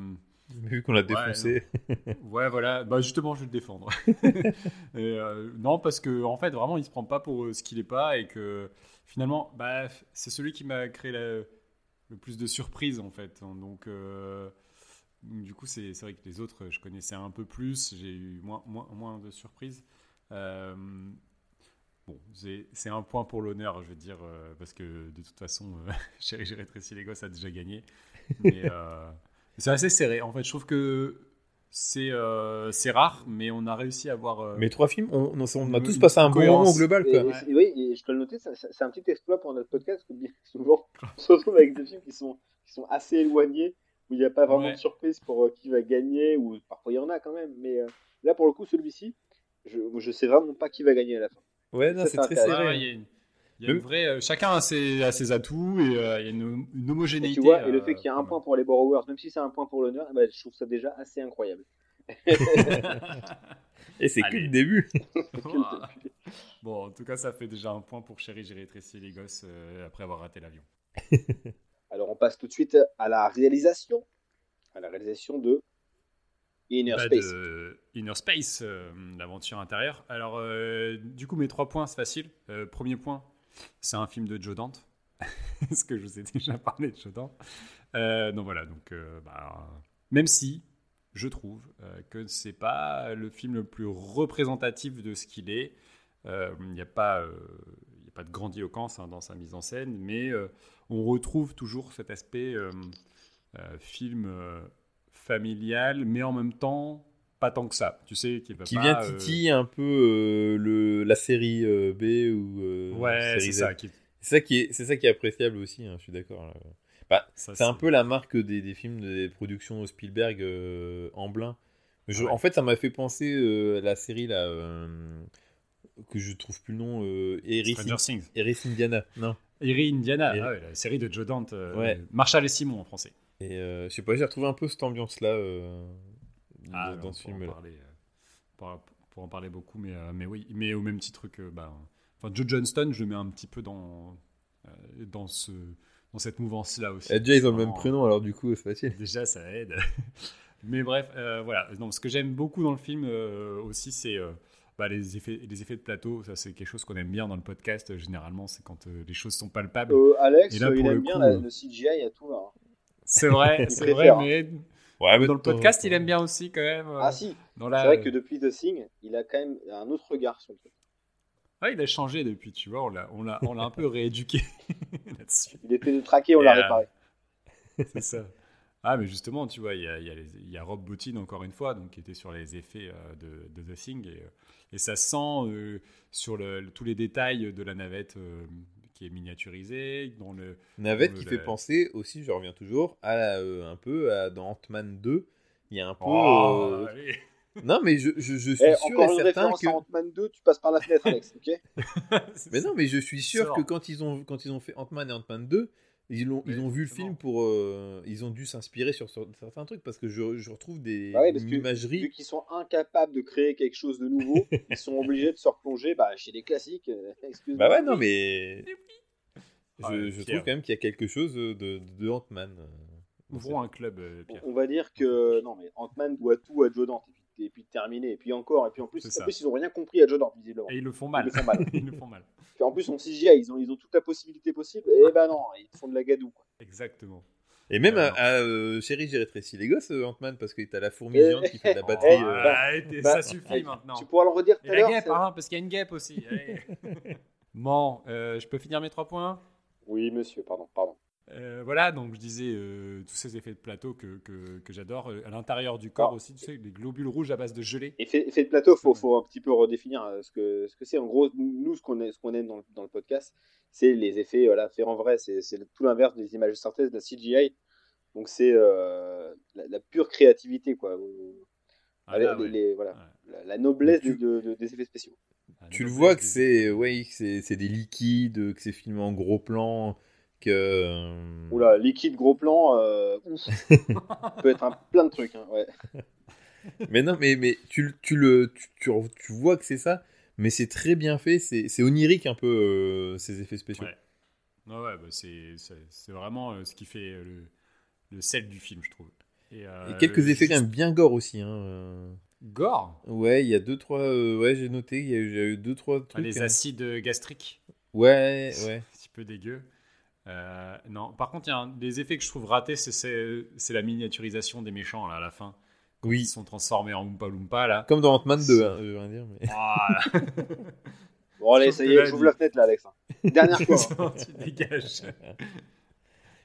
vu qu'on l'a défoncé. ouais, voilà, bah justement, je vais le défendre. Et, euh, non, parce que en fait, vraiment, il se prend pas pour ce qu'il est pas et que finalement, bah, c'est celui qui m'a créé la- plus de surprises en fait. Donc, euh, du coup, c'est vrai que les autres, je connaissais un peu plus, j'ai eu moins, moins, moins de surprises. Euh, bon, c'est un point pour l'honneur, je veux dire, euh, parce que de toute façon, Chérie, j'ai rétréci les gosses a déjà gagné. Mais c'est assez serré. En fait, je trouve que C'est euh, c'est rare, mais on a réussi à avoir. euh, Mais trois films, on, on, on a tous passé un bon moment global. Et, Quoi. et c'est- oui, et je peux le noter, c'est un petit exploit pour notre podcast, que bien souvent, on se retrouve avec des films qui sont, qui sont assez éloignés, où il n'y a pas vraiment Ouais. de surprise pour euh, qui va gagner, ou parfois il y en a quand même, mais euh, là, pour le coup, celui-ci, je, je sais vraiment pas qui va gagner à la fin. Ouais, non, c'est très serré. ouais, il y a une, vraie. euh, chacun a ses, a ses atouts et euh, il y a une, une Et homogénéité. tu vois, et le euh, fait qu'il y a un point pour les Borrowers, même si c'est un point pour l'honneur, ben, je trouve ça déjà assez incroyable. Et c'est que le début. bon, en tout cas, ça fait déjà un point pour Chéri, j'ai rétréci les gosses euh, après avoir raté l'avion. Alors, on passe tout de suite à la réalisation, à la réalisation de Inner Bah, Space. de Inner Space, euh, l'aventure intérieure. Alors, euh, du coup, mes trois points, c'est facile. Euh, premier point, c'est un film de Joe Dante. Parce que je vous ai déjà parlé de Joe Dante. Euh, donc voilà, donc, euh, bah, même si je trouve euh, que c'est pas le film le plus représentatif de ce qu'il est, il n'y a pas. pas de grandiloquence hein, dans sa mise en scène, mais on retrouve toujours cet aspect film familial, mais en même temps pas tant que ça. Tu sais, qui va Qui pas, vient euh, titiller un peu euh, le, la série euh, B ou Ouais, série c'est Z. ça. qui- C'est ça qui est, c'est ça qui est appréciable aussi. hein, je suis d'accord. Bah, c'est un peu la marque des, des films des productions Spielberg en blanc. Je- Ouais. En fait, ça m'a fait penser à la série là que je trouve plus le nom. Eris. Eris Indiana. Non. Erie Indiana, ah ouais, la série de Joe Dante. Ouais. Marshall et Simon en français. Et je sais pas, j'ai retrouvé un peu cette ambiance là Ah, dans ce film parler, euh, pour, pour en parler beaucoup, mais, euh, mais oui, mais au même titre que bah, enfin, Joe Johnston, je le mets un petit peu dans euh, dans ce dans cette mouvance là aussi. Eh, déjà, ils ont le même prénom alors du coup, c'est facile. Déjà, ça aide. mais bref, euh, voilà. Non, ce que j'aime beaucoup dans le film euh, aussi, c'est euh, bah, les effets les effets de plateau. Ça, c'est quelque chose qu'on aime bien dans le podcast. euh, généralement, c'est quand euh, les choses sont palpables. Euh, Alex, Et là, il aime bien la- le CGI à tout va. hein. C'est vrai, c'est vrai, mais Ouais, mais dans le podcast, il aime bien aussi quand même. euh, Ah si, c'est la- vrai que depuis The Thing, il a quand même un autre regard sur le truc. Ouais, il a changé depuis, tu vois, on l'a, on l'a, on l'a un peu rééduqué là-dessus. Il était traqué, on l'a euh, réparé. C'est ça. Ah, mais justement, tu vois, il y a, il y a les- il y a Rob Bottin, encore une fois, donc, qui était sur les effets euh, de, de The Thing, et, euh, et ça sent euh, sur le, le- tous les détails de la navette euh, qui est miniaturisée, dans le... Navette Dans qui le- fait penser aussi, je reviens toujours, à euh, un peu à, dans Ant-Man 2. Il y a un peu. Oh, euh, allez. Non, mais je, je, je suis Eh, sûr et certain que. Ant-Man 2, tu passes par la fenêtre, Alex, ok Mais non, mais je suis sûr Sors. que quand ils ont, quand ils ont fait Ant-Man et Ant-Man 2, ils ont, ils ont vu le film pour. euh, ils ont dû s'inspirer sur, sur certains trucs parce que je, je retrouve des Bah ouais, parce que. Vu qu'ils sont incapables de créer quelque chose de nouveau, ils sont obligés de se replonger bah, chez les classiques. euh, excuse-moi. Bah ouais, non, mais. Je, Ah, je Pierre. trouve quand même qu'il y a quelque chose de, de Ant-Man. euh, dans Ouvrons un club, euh, Pierre. On va dire que non, mais Ant-Man doit tout à Joe Dante, et puis, et puis terminé, et puis encore, et puis en plus, en plus ils ont rien compris à Joe Dante, visiblement. Et ils le font Ils mal. le font mal. ils le font mal. Puis en plus, en CGI, ils ont, ils ont toute la possibilité possible, et ben non, ils font de la gadoue. Quoi. Exactement. Et même Ouais, à, euh, Chérie, j'ai rétréci les gosses, euh, Ant-Man, parce que t'as la fourmi géante qui fait de la Oh, batterie. euh, bah, arrêtez, bah, ça suffit maintenant. Tu pourras le redire tout Et à la l'heure. guêpe, c'est- hein, parce qu'il y a une guêpe aussi. bon, euh, je peux finir mes trois points? Oui, monsieur, pardon, pardon. Euh, voilà, donc je disais euh, tous ces effets de plateau que, que, que j'adore. Euh, À l'intérieur du corps aussi, tu sais, les globules rouges à base de gelée. Effet, effet de plateau, faut, faut un petit peu redéfinir ce que ce que c'est. En gros, nous, ce qu'on est- ce qu'on aime dans le, dans le podcast, c'est les effets voilà, faits en vrai. C'est c'est tout l'inverse des images de synthèse, de la CGI. Donc c'est euh, la, la pure créativité, quoi. Ah, Les- là, les- ouais. les- voilà. Ouais. La, la noblesse Tu- de- de- des effets spéciaux. Ah, Tu le vois que c'est ouais, c'est c'est des liquides, que c'est filmé en gros plan. Euh, Oula, liquide, gros plan, euh, peut être un, plein de trucs. hein, ouais. Mais non, mais, mais tu, tu, le, tu, tu, tu vois que c'est ça, mais c'est très bien fait, c'est onirique un peu euh, ces effets spéciaux. Ouais. Ouais, ouais, bah, c'est vraiment euh, ce qui fait le, le sel du film, je trouve. Et, euh, Et quelques effets quand juste- même bien gore aussi. Hein. euh. Gore? Ouais, il y a deux, trois. euh, ouais, j'ai noté, il y a eu, il y a eu deux, trois Ah, trucs. Les hein. acides gastriques? Ouais, ouais. un petit peu dégueu. Euh, non, par contre, il y a un des effets que je trouve ratés, c'est- la miniaturisation des méchants là, à la fin. Ils Oui. sont transformés en Oompa Loompa là. Comme dans Ant-Man 2, hein, je veux rien dire. Mais... Voilà. Bon, allez, ça y est, j'ouvre la fenêtre là, Alex. Dernière fois. hein. tu dégages.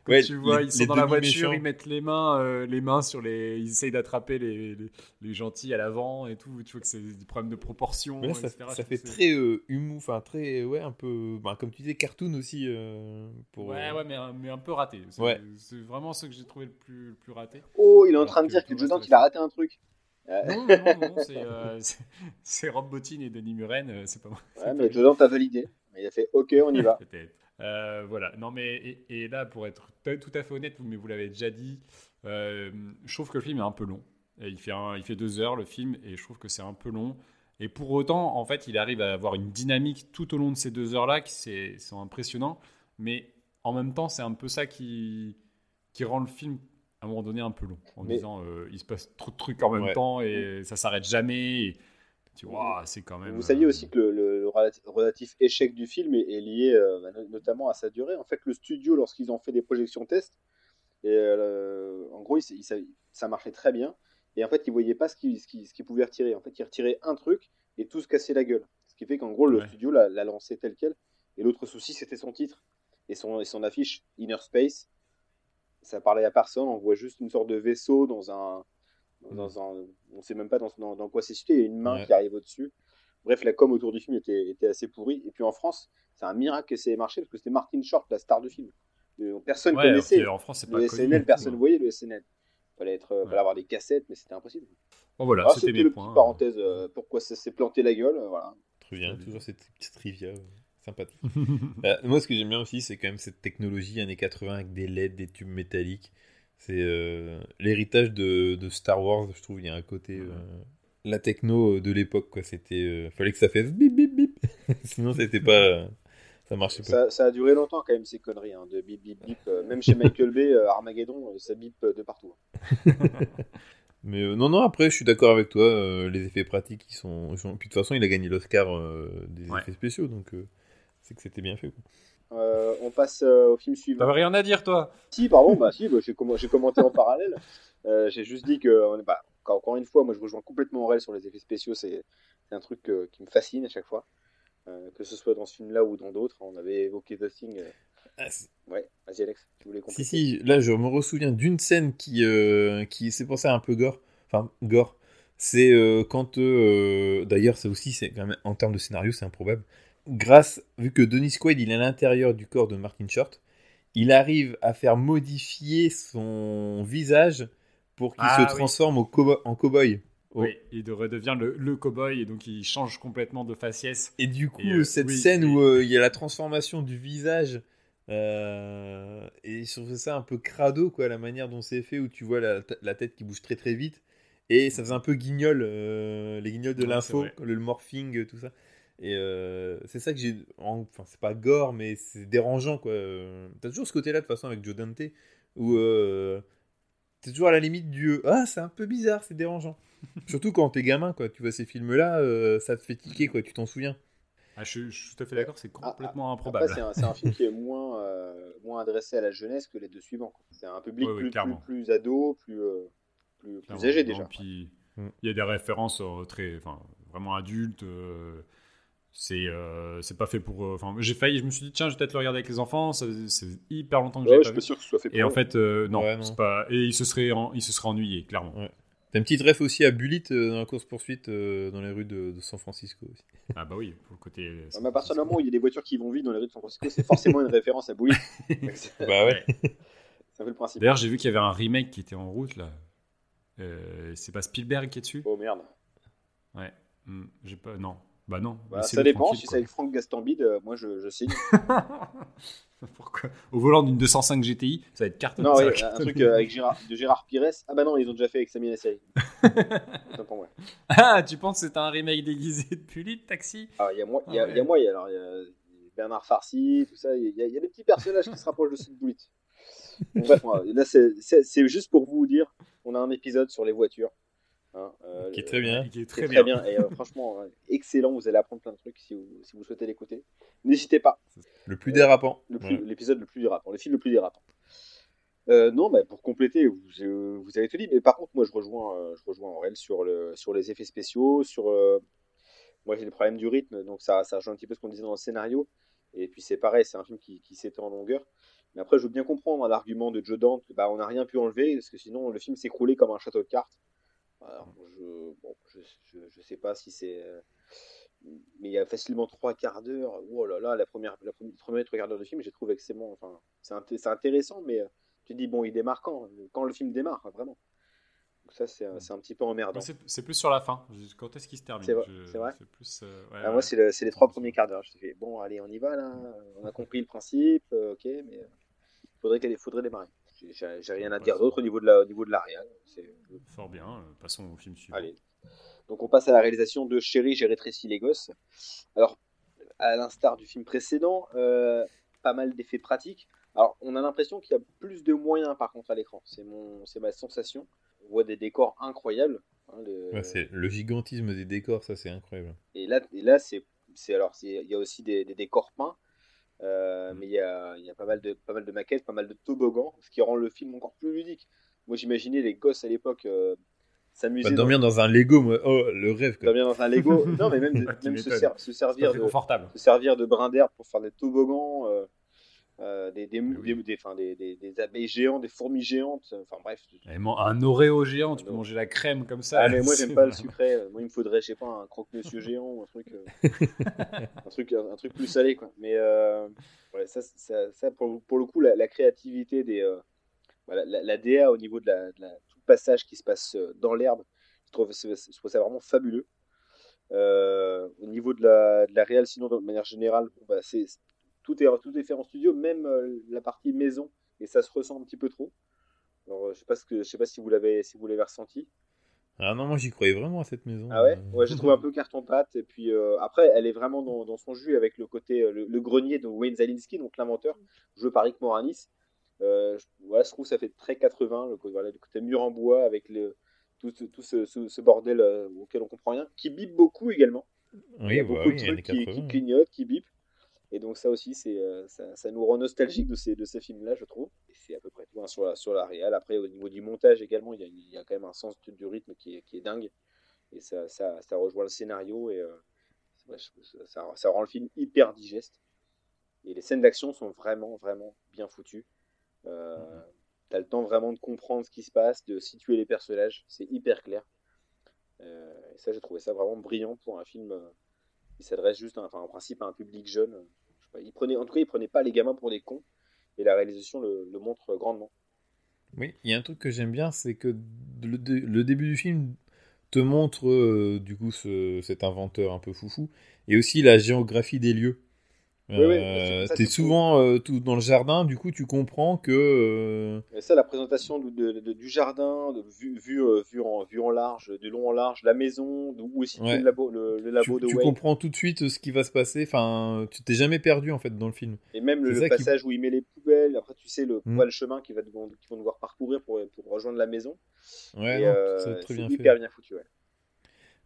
Ouais, tu vois, les- ils sont dans la voiture, ils mettent les mains, euh, les mains sur les. Ils essayent d'attraper les, les, les gentils à l'avant et tout. Tu vois que c'est des problèmes de proportion. Ça, etc. ça fait que très euh, humour, enfin très, ouais, un peu, bah, comme tu disais, cartoon aussi. euh, pour, Ouais, euh, ouais, mais, un- mais un peu raté. C'est Ouais. c'est vraiment ce que j'ai trouvé le plus, le plus raté. Oh, il est en Alors train de que dire que le Jodan, reste, il a raté un truc. Non, non, non, non, c'est euh, c'est- c'est Rob Bottin et Denis Muren, c'est pas moi. Ouais, mais Jodan, t'as validé. Il a fait OK, on y va. Peut-être. Euh, voilà. Non, mais et, et là, pour être tout à fait honnête, vous- mais vous l'avez déjà dit, euh, je trouve que le film est un peu long. Et il fait un- il fait deux heures le film, et je trouve que c'est un peu long. Et pour autant, en fait, il arrive à avoir une dynamique tout au long de ces deux heures-là qui c'est- sont impressionnants. Mais en même temps, c'est un peu ça qui qui rend le film à un moment donné un peu long, en Mais- disant euh, il se passe trop de trucs en même Ouais. temps et ça s'arrête jamais. Et tu vois, c'est quand même. Vous saviez aussi que le, relatif échec du film est, est lié euh, bah, no- notamment à sa durée. En fait, le studio, lorsqu'ils ont fait des projections test, et, euh, en gros, il il ça marchait très bien. Et en fait, ils voyaient pas ce qu'ils pouvaient retirer. En fait, ils retiraient un truc et tout se cassait la gueule. Ce qui fait qu'en gros, le Ouais. studio l'a l'a lancé tel quel. Et l'autre souci, c'était son titre et son, et son affiche Inner Space. Ça parlait à personne. On voit juste une sorte de vaisseau dans un. Dans un on sait même pas dans, dans, dans quoi c'est situé. Il y a une main Ouais. qui arrive au-dessus. Bref, la com autour du film était, était assez pourrie. Et puis en France, c'est un miracle que ça ait marché parce que c'était Martin Short, la star du film. Euh, Personne ouais, connaissait. en France, c'est pas Le SNL, personne voyait le SNL. Fallait, être, euh, Ouais. fallait avoir des cassettes, mais c'était impossible. Bon voilà, Ah, c'était mes le points. petit parenthèse, euh, pourquoi ça s'est planté la gueule. euh, voilà. Très bien, toujours cette petite trivia sympathique. Euh, moi, ce que j'aime bien aussi, c'est quand même cette technologie années 80 avec des LED, des tubes métalliques. C'est euh, l'héritage de, de Star Wars, je trouve. Il y a un côté. Euh, la techno de l'époque, quoi. C'était. euh, fallait que ça fasse bip bip bip. Sinon, c'était pas. euh, ça marchait pas. Ça, ça a duré longtemps quand même ces conneries hein, de bip bip bip. Euh, même chez Michael Bay, euh, Armageddon, euh, ça bip euh, de partout. Mais euh, non, non, après, je suis d'accord avec toi. euh, les effets pratiques, ils sont. ils sont- Puis de toute façon, il a gagné l'Oscar euh, des Ouais. effets spéciaux, donc euh, c'est que c'était bien fait. quoi. Euh, on passe euh, au film suivant. T'avais rien à dire, toi? Si, pardon, bah si, bah, j'ai comm- j'ai commenté en parallèle. Euh, j'ai juste dit que, on est- bah, encore une fois, moi je rejoins complètement Aurel sur les effets spéciaux, c'est un truc euh, qui me fascine à chaque fois. Euh, que ce soit dans ce film-là ou dans d'autres, on avait évoqué The Thing. euh, Ah, Ouais, vas-y Alex, tu voulais compléter Si, si, là je me ressouviens d'une scène qui, euh, qui c'est pour ça un peu gore. Enfin, gore. C'est euh, quand. D'ailleurs, ça aussi, c'est quand même, en termes de scénario, c'est improbable. Grâce, vu que Denis Quaid il est à l'intérieur du corps de Martin Short, il arrive à faire modifier son visage pour qu'il Ah, se oui. transforme au cow- en cow-boy. Oh. Oui, il redevient le, le cow-boy et donc il change complètement de faciès. Et du coup, Et, euh, cette oui, scène où euh, il y a la transformation du visage, euh, et je trouve ça un peu crado, quoi, la manière dont c'est fait, où tu vois la, la tête qui bouge très très vite, et ça faisait un peu guignol, les guignols de Ouais, l'info, le morphing, tout ça. Et c'est ça que j'ai. en- Enfin, c'est pas gore, mais c'est dérangeant, quoi. T'as toujours ce côté-là, de toute façon, avec Joe Dante, où euh, t'es toujours à la limite du euh, Ah, c'est un peu bizarre, c'est dérangeant. Surtout quand t'es gamin, quoi. Tu vois ces films-là, euh, ça te fait tiquer, quoi. Tu t'en souviens. Ah, je, je suis tout à fait d'accord, c'est Ah, complètement Après, improbable. c'est un, film qui est moins, euh, moins adressé à la jeunesse que les deux suivants. C'est un public plus, plus, ado, plus, euh, plus, plus âgé déjà. puis, Mm. il y a des références euh, très, enfin, vraiment adultes. euh, c'est, euh, c'est pas fait pour. euh, Enfin, j'ai failli, je me suis dit tiens, je vais peut-être le regarder avec les enfants. ça- C'est hyper longtemps que Ouais, j'ai je pas suis pas vu. sûr que ce soit fait pour Et en fait, euh, non, Ouais, non. c'est pas. Et il se serait, en- il se serait ennuyé, clairement. Ouais. T'as une petite ref aussi à Bullitt euh, dans la course-poursuite euh, dans les rues de, de San Francisco aussi. Ah bah oui, pour le côté. À partir du moment où il y a des voitures qui vont vite dans les rues de San Francisco, c'est forcément une référence à Bully. c'est Bah ouais. un peu le principe. D'ailleurs, j'ai vu qu'il y avait un remake qui était en route là. Euh, c'est pas Spielberg qui est dessus? Oh merde. Ouais. Hmm, j'ai pas. Non. Bah non. Bah, ça dépend. Si c'est avec Franck Gastambide, euh, moi je, je signe. Pourquoi? Au volant d'une 205 GTI, ça va être carton. Non, oui, un truc euh, avec Gérard, de Gérard Pires. Ah bah non, ils ont déjà fait avec Samy. Autant pour moi. Ah, tu penses que c'est un remake déguisé de Pully de Taxi? Ah, il y a moi, il y a, Ah ouais. il y a moi, y a, alors, il y a Bernard Farcy, tout ça. Il y a, il y a des petits personnages qui se rapprochent de Bullitt. Donc, bref, moi, là c'est juste pour vous dire, on a un épisode sur les voitures. Hein, euh, Qui est très bien. Qui est Très, très, très bien. bien. Et euh, franchement, euh, excellent. Vous allez apprendre plein de trucs si vous, si vous souhaitez l'écouter. N'hésitez pas. Le plus dérapant. Le Ouais. L'épisode le plus dérapant, le film le plus dérapant. Euh, non, bah, pour compléter, vous, euh, vous avez tout dit. Mais par contre, moi, je rejoins, euh, je rejoins Aurel sur, le, sur les effets spéciaux, sur. euh, moi, j'ai des problèmes du rythme, donc ça, ça rejoint un petit peu ce qu'on disait dans le scénario. Et puis, c'est pareil, c'est un film qui, qui s'étend en longueur. Mais après, je veux bien comprendre l'argument de Joe Dante, que, bah, on n'a rien pu enlever, parce que sinon le film s'écroulait comme un château de cartes. Alors, je, bon, je, je, je sais pas si c'est. euh, mais il y a facilement trois quarts d'heure. Oh là là, la première, la première, première trois quarts d'heure de film, j'ai trouvé que c'est bon. Enfin, c'est inté- c'est intéressant, mais euh, tu dis, bon, il démarre quand Quand le film démarre, vraiment. Donc ça, c'est euh, un petit peu emmerdant. C'est plus sur la fin. Quand est-ce qu'il se termine? C'est vrai- plus. euh, ouais, Ah, ouais. moi, c'est le- les trois premiers quarts d'heure. Je fais, bon, allez, on y va là. On a compris le principe, euh, ok, mais euh, faudrait, qu'elle- faudrait démarrer. J'ai- rien à dire d'autre au niveau de la, au niveau de la réal. C'est- Fort bien. euh, Passons au film suivant. Allez. Donc on passe à la réalisation de Chérie, j'ai rétréci les gosses. Alors, à l'instar du film précédent, euh, pas mal d'effets pratiques. Alors, on a l'impression qu'il y a plus de moyens par contre à l'écran. C'est mon, c'est ma sensation. On voit des décors incroyables. hein, le- Ouais, c'est le gigantisme des décors, ça c'est incroyable. Et là, et là c'est, c'est alors, il y a aussi des, des décors peints, euh, mais il y a, il y a pas mal de, pas mal de maquettes, pas mal de toboggans, ce qui rend le film encore plus ludique. Moi, j'imaginais les gosses à l'époque euh, s'amuser. Bah, dormir dans un Lego, moi, oh, le rêve quoi. dormir dans un Lego. non, mais même, même se, ser- servir de, confortable. se servir de brin d'herbe pour faire des toboggans, euh, euh, des, des, oui. des, abeilles géantes, des fourmis géantes. Enfin bref. Un Oreo géant, tu peux Oreo. manger la crème comme ça. Ah mais moi j'aime pas le sucré. Euh, Moi il me faudrait je sais pas un croque-monsieur géant ou un truc, euh, un truc, un, truc plus salé quoi. Mais euh, ouais, ça, ça, ça, pour, pour le coup la, la créativité des, euh, voilà, la, la DA au niveau de la, de tout le passage qui se passe euh, dans l'herbe, je trouve, je trouve ça vraiment fabuleux. Euh, au niveau de la, de la réal, sinon de manière générale, bah, c'est tout est tout est fait en studio, même euh, la partie maison, et ça se ressent un petit peu trop. Alors, euh, je sais pas ce que je sais pas si vous l'avez si vous l'avez ressenti. Ah non, moi j'y croyais vraiment à cette maison. Ah ouais, Euh, ouais j'ai trouvé un peu carton pâte et puis euh, après elle est vraiment dans, dans son jus avec le côté le, le grenier de Wayne Zalinski donc l'inventeur joué par Rick Moranis. Euh, voilà, je trouve que ça fait très 80 le, côté- voilà, le côté mur en bois avec le tout, ce- tout ce, ce- ce bordel auquel on comprend rien qui bip beaucoup également. Il y Oui, a bah beaucoup oui, de trucs qui, 80. qui clignotent, qui bipent. Et donc ça aussi, c'est, euh, ça, ça nous rend nostalgique de ces, de ces films-là, je trouve. Et c'est à peu près tout hein, sur, la, sur la réal. Après, au niveau du montage également, il y a, il y a quand même un sens du, du rythme qui est, qui est dingue. Et ça, ça, ça rejoint le scénario et euh, ça, ça- rend le film hyper digeste. Et les scènes d'action sont vraiment, vraiment bien foutues. Euh, T'as le temps vraiment de comprendre ce qui se passe, de situer les personnages. C'est hyper clair. Euh, et ça, j'ai trouvé ça vraiment brillant pour un film euh, qui s'adresse juste, en principe, à un public jeune. Pas, il prenait, en tout cas, il prenait pas les gamins pour des cons. Et la réalisation le, montre grandement. Oui, il y a un truc que j'aime bien, c'est que le, dé- le début du film te montre euh, du coup ce- cet inventeur un peu foufou et aussi la géographie des lieux. Oui, Euh, T'es souvent euh, tout dans le jardin, du coup tu comprends que euh, ça, la présentation de- de- de- du jardin, de, vu, vu, euh, en, vu en large, du long en large, la maison, où est situé Ouais. le labo, le, le tu, labo de tu Wayne. comprends tout de suite ce qui va se passer. Enfin, tu t'es jamais perdu en fait dans le film. Et même le, qui- passage où il met les poubelles, après tu sais le, Mm. quoi, le chemin qu'ils vont devoir parcourir pour, pour rejoindre la maison. Ouais, c'est bien hyper fait. bien foutu. Ouais.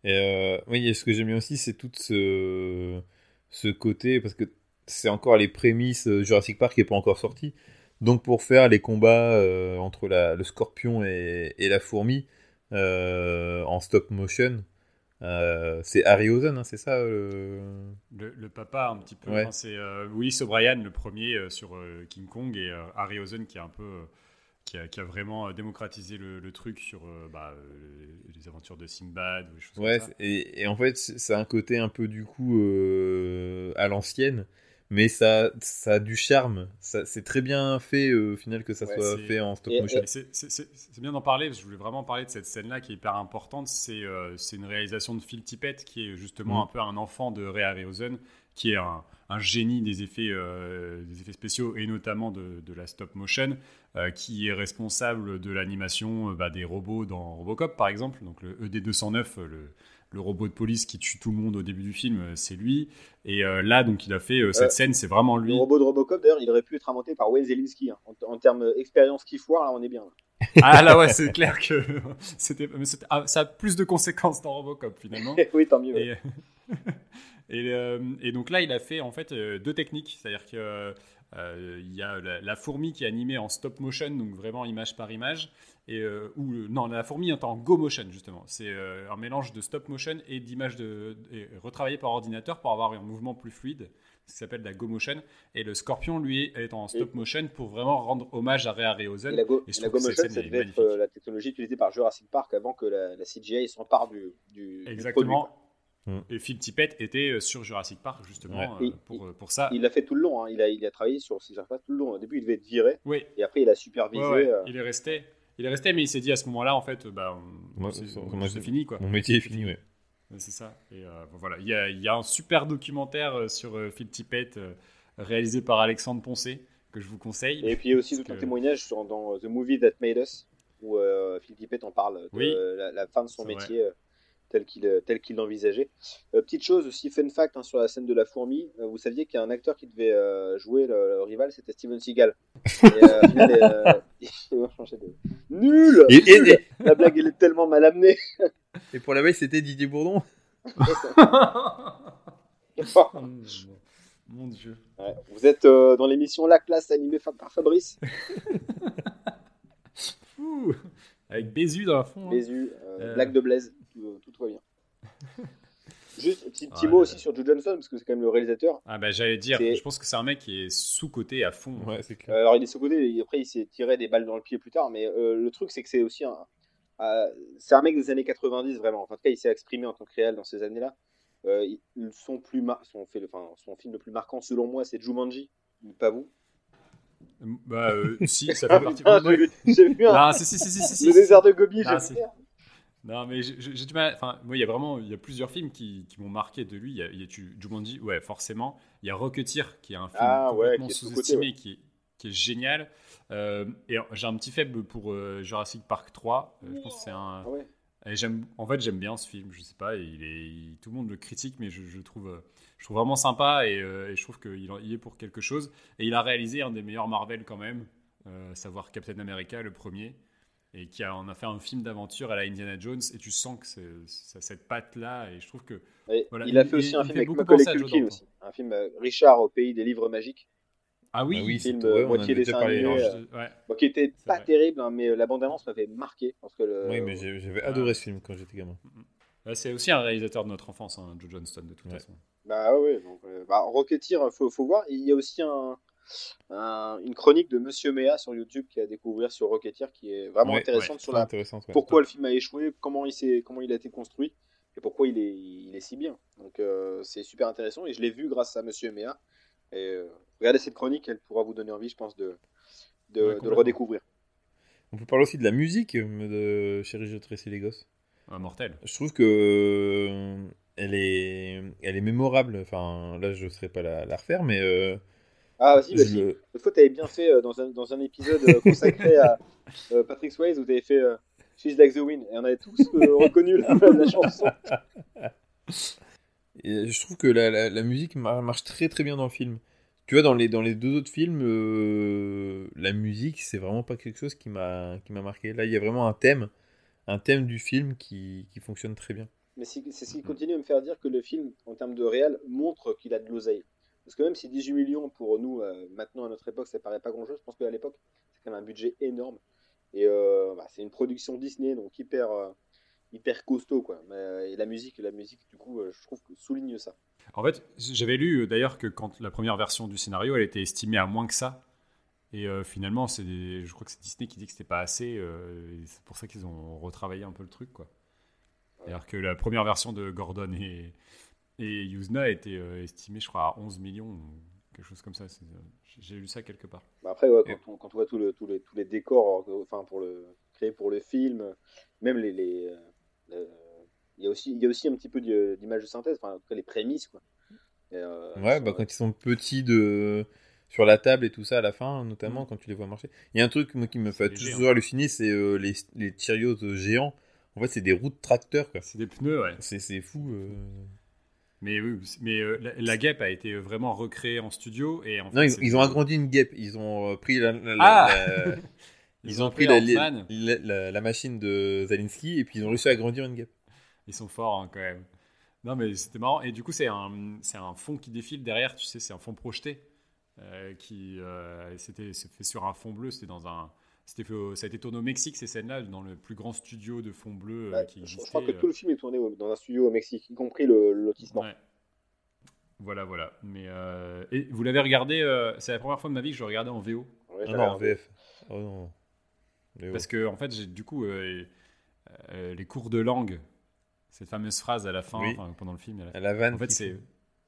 Et oui, et ce que j'aime bien aussi, c'est tout ce, ce côté, parce que c'est encore les prémices, euh, Jurassic Park n'est pas encore sorti. Donc pour faire les combats euh, entre la, le scorpion et, et la fourmi euh, en stop motion, euh, c'est Harryhausen, hein, c'est ça Le, le papa, un petit peu. Ouais. Enfin, c'est Willis O'Brien, le premier sur King Kong, et euh, Harryhausen qui est un peu. qui, a, qui a vraiment démocratisé le, le truc sur bah, les aventures de Sinbad ou des choses Ouais, comme ça. et, et en fait, c'est un côté un peu du coup à l'ancienne, mais ça, ça a du charme. C'est très bien fait euh, au final que ça Ouais, soit fait en stop motion. C'est- bien d'en parler, parce que je voulais vraiment parler de cette scène-là qui est hyper importante. C'est euh, une réalisation de Phil Tippett, qui est justement Mm. un peu un enfant de Ray Harryhausen, qui est un, un génie des effets, euh, des effets spéciaux et notamment de, de la stop motion, euh, qui est responsable de l'animation bah, des robots dans Robocop, par exemple. Donc le ED209, euh, le, le robot de police qui tue tout le monde au début du film, euh, c'est lui. Et euh, là, donc, il a fait euh, cette Euh, scène, c'est vraiment lui. Le robot de Robocop, d'ailleurs, il aurait pu être inventé par Wayne Zelinski. hein. En, en termes expérience qui foire, là, on est bien. Ah là, ouais, c'est clair que c'était, ah, ça a plus de conséquences dans Robocop finalement. oui, tant mieux. ouais. Et, donc là, il a fait en fait deux techniques. C'est-à-dire qu'il y a la, la fourmi qui est animée en stop motion, donc vraiment image par image. Et, euh, ou, euh, non, la fourmi est en go motion, justement. C'est euh, un mélange de stop motion et d'images de, et par ordinateur pour avoir un mouvement plus fluide, ce qui s'appelle la go motion. Et le scorpion, lui, est en stop motion pour vraiment rendre hommage à Ray Harryhausen. Et la Go, Et la Go Motion, ça devait être euh, la technologie utilisée par Jurassic Park avant que la, la CGI s'empare du, du, du Produit. Et Phil Tippett était euh, sur Jurassic Park, justement, Ouais. euh, pour, euh, pour ça. Il l'a fait tout le long, hein. il, a, il a travaillé sur Jurassic Park tout le long. Au début, il devait être viré, Oui, et après, il a supervisé. Ouais, ouais, euh, il est resté. Il est resté, mais il s'est dit à ce moment-là, en fait, bah, c'est fini, quoi. Mon métier est fini, ouais. C'est ça. Et euh, bon, voilà, il y, a, il y a un super documentaire sur euh, Phil Tippett euh, réalisé par Alexandre Poncé que je vous conseille. Et puis il y a aussi tout un que- témoignage sur, dans The Movie That Made Us, où euh, Phil Tippett en parle de Oui. la, la fin de son métier tel qu'il euh, tel qu'il l'envisageait. Euh, petite chose aussi, fun fact hein, sur la scène de la fourmi, euh, vous saviez qu'il y a un acteur qui devait euh, jouer le, le rival, c'était Steven Seagal. Et, euh, euh. Nul, Et, et- Nul La blague elle est tellement mal amenée. et pour la veille, c'était Didier Bourdon Mon dieu. Ouais, Vous êtes euh, dans l'émission La Classe animée par Fabrice. Ouh. Avec Bézu dans la fond. hein. Bézu, euh, Euh. blague de Blaise, tout, tout va bien. Juste petit, petit Ah, mot aussi sur Joe Johnson, parce que c'est quand même le réalisateur. Ah bah j'allais dire, je pense que c'est un mec qui est sous-coté à fond. Ouais, c'est clair. Euh, alors il est sous-côté, après il s'est tiré des balles dans le pied plus tard, mais euh, le truc c'est que c'est aussi un. euh, c'est un mec des années 90 vraiment. Enfin, en tout cas, il s'est exprimé en tant que réel dans ces années-là. Euh, son, plus mar- son, fait, enfin, son film le plus marquant selon moi c'est Jumanji, pas vous? Bah euh, si, ça fait partie. Putain, j'ai vu- j'ai vu un- Non, si, si, si, si, si, si, le si. désert de Gobi, Ah, j'ai vu. Non, mais j'ai du mal. Enfin, moi, il y a vraiment, il y a plusieurs films qui, qui m'ont marqué de lui. Il y a, il y a Jumanji, ouais, forcément. Il y a Rocketeer, qui est un film Ah, complètement qui est sous-coté, sous-estimé, ouais. qui, est, qui est génial. Euh, et j'ai un petit faible pour euh, Jurassic Park 3. Euh, je pense que c'est un. Ah ouais. Et j'aime, en fait, j'aime bien ce film. Je sais pas, il est, il- tout le monde le critique, mais je, je trouve, euh, je trouve vraiment sympa et, euh, et je trouve qu'il il est pour quelque chose. Et il a réalisé un des meilleurs Marvel quand même, euh, savoir Captain America, le premier et qui a, en a fait un film d'aventure à la Indiana Jones et tu sens que c'est c'est cette patte là et je trouve que Voilà, il a fait aussi il- un il film avec beaucoup Macaulay Culkin aussi. Un film Richard au pays des livres magiques. Ah oui, Ah oui, film, c'est euh, moitié animé, euh, je- ouais. Bon, qui était pas vrai. terrible, hein, mais euh, la bande-annonce m'avait marqué. Parce que le... Oui, mais j'avais Ah. adoré ce film quand j'étais gamin. Ouais, c'est aussi un réalisateur de notre enfance hein, Joe Johnston de toute Ouais. façon Bah ouais, donc, euh, bah, Rocketeer, faut, faut voir. Il y a aussi un, un- une chronique de Monsieur Méa sur YouTube qui a découvert sur Rocketeer qui est vraiment Ouais, intéressante ouais, sur la, intéressante. ouais. pourquoi le film a échoué, comment il, s'est, comment il a été construit et pourquoi il est, il est si bien. Donc euh, c'est super intéressant et je l'ai vu grâce à Monsieur Méa. Et euh, regardez cette chronique, elle pourra vous donner envie, je pense, de, de, Ouais, de le redécouvrir. On peut parler aussi de la musique euh, de Chérie, je tressais les gosses. Un mortel Je trouve que euh, elle est, elle est mémorable. Enfin, là, je ne saurais pas la, la refaire, mais euh, Ah, vas-y, je vas-y. le- L'autre fois, tu avais bien fait euh, dans, un, dans un épisode euh, consacré à euh, Patrick Swayze où tu avais fait euh, She's Like the Wind et on avait tous euh, reconnu la, la chanson. et je trouve que la, la- la musique mar- marche très très bien dans le film. Tu vois, dans les, dans les deux autres films, euh, la musique, c'est vraiment pas quelque chose qui m'a marqué. Là, il y a vraiment un thème, un thème du film qui, qui fonctionne très bien. Mais c'est ce qui continue à me faire dire que le film, en termes de réel, montre qu'il a de l'oseille. Parce que même si 18 millions pour nous, euh, maintenant à notre époque, ça paraît pas grand chose, je pense qu'à l'époque, c'est quand même un budget énorme. Et euh, bah, c'est une production Disney, donc hyper, hyper costaud. Quoi. Mais, euh, et la musique, la musique, du coup, euh, je trouve que souligne ça. en fait j'avais lu euh, d'ailleurs que quand la première version du scénario elle était estimée à moins que ça et euh, finalement c'est je crois que c'est Disney qui dit que c'était pas assez euh, c'est pour ça qu'ils ont retravaillé un peu le truc quoi alors que la première version de Gordon et et Yuzna était euh, estimée je crois à 11 millions quelque chose comme ça j'ai- lu ça quelque part Bah après, ouais, quand, on, quand on voit tout le- tout les, tous les décors enfin, pour le, créés pour le film, même les. les, il y, a aussi, il y a aussi un petit peu d'i- d'image de synthèse, enfin, en tout cas les prémices. Quoi. Et, euh, Ouais, sont- bah, quand ils sont petits de... sur la table et tout ça à la fin, notamment quand tu les vois marcher. Il y a un truc moi, qui me fait toujours halluciner, c'est euh, les, les Cheerios géants. En fait, c'est des roues de tracteur, quoi. c'est des pneus ouais C'est c'est fou. euh. mais oui mais euh, la, la guêpe a été vraiment recréée en studio et en Non, fait, ils, ont agrandi une guêpe. Ils ont euh, pris la, la- la- Ah la- ils ont pris la, appelé Ant-Man. la, la- la machine de Zalinski et puis ils ont réussi à agrandir une guêpe. Ils sont forts hein, quand même. Non, mais c'était marrant. Et du coup, c'est un, c'est un fond qui défile derrière, tu sais, c'est un fond projeté. euh, qui euh, c'était fait sur un fond bleu. C'était dans un. C'était fait au- ça a été tourné au Mexique, ces scènes-là, dans le plus grand studio de fond bleu euh, Ouais, qui je, je existait. crois que euh, tout le film est tourné dans un studio au Mexique, y compris le, le lotissement. Ouais. Voilà, voilà. Mais euh, et vous l'avez regardé euh, C'est la première fois de ma vie que je regardais en VO. Ouais, Ah non, en VF. Oh non. Parce que en fait, j'ai du coup euh, euh, les cours de langue, cette fameuse phrase à la fin, Oui. enfin, pendant le film. à la fin. À la vanne. En fait, c'est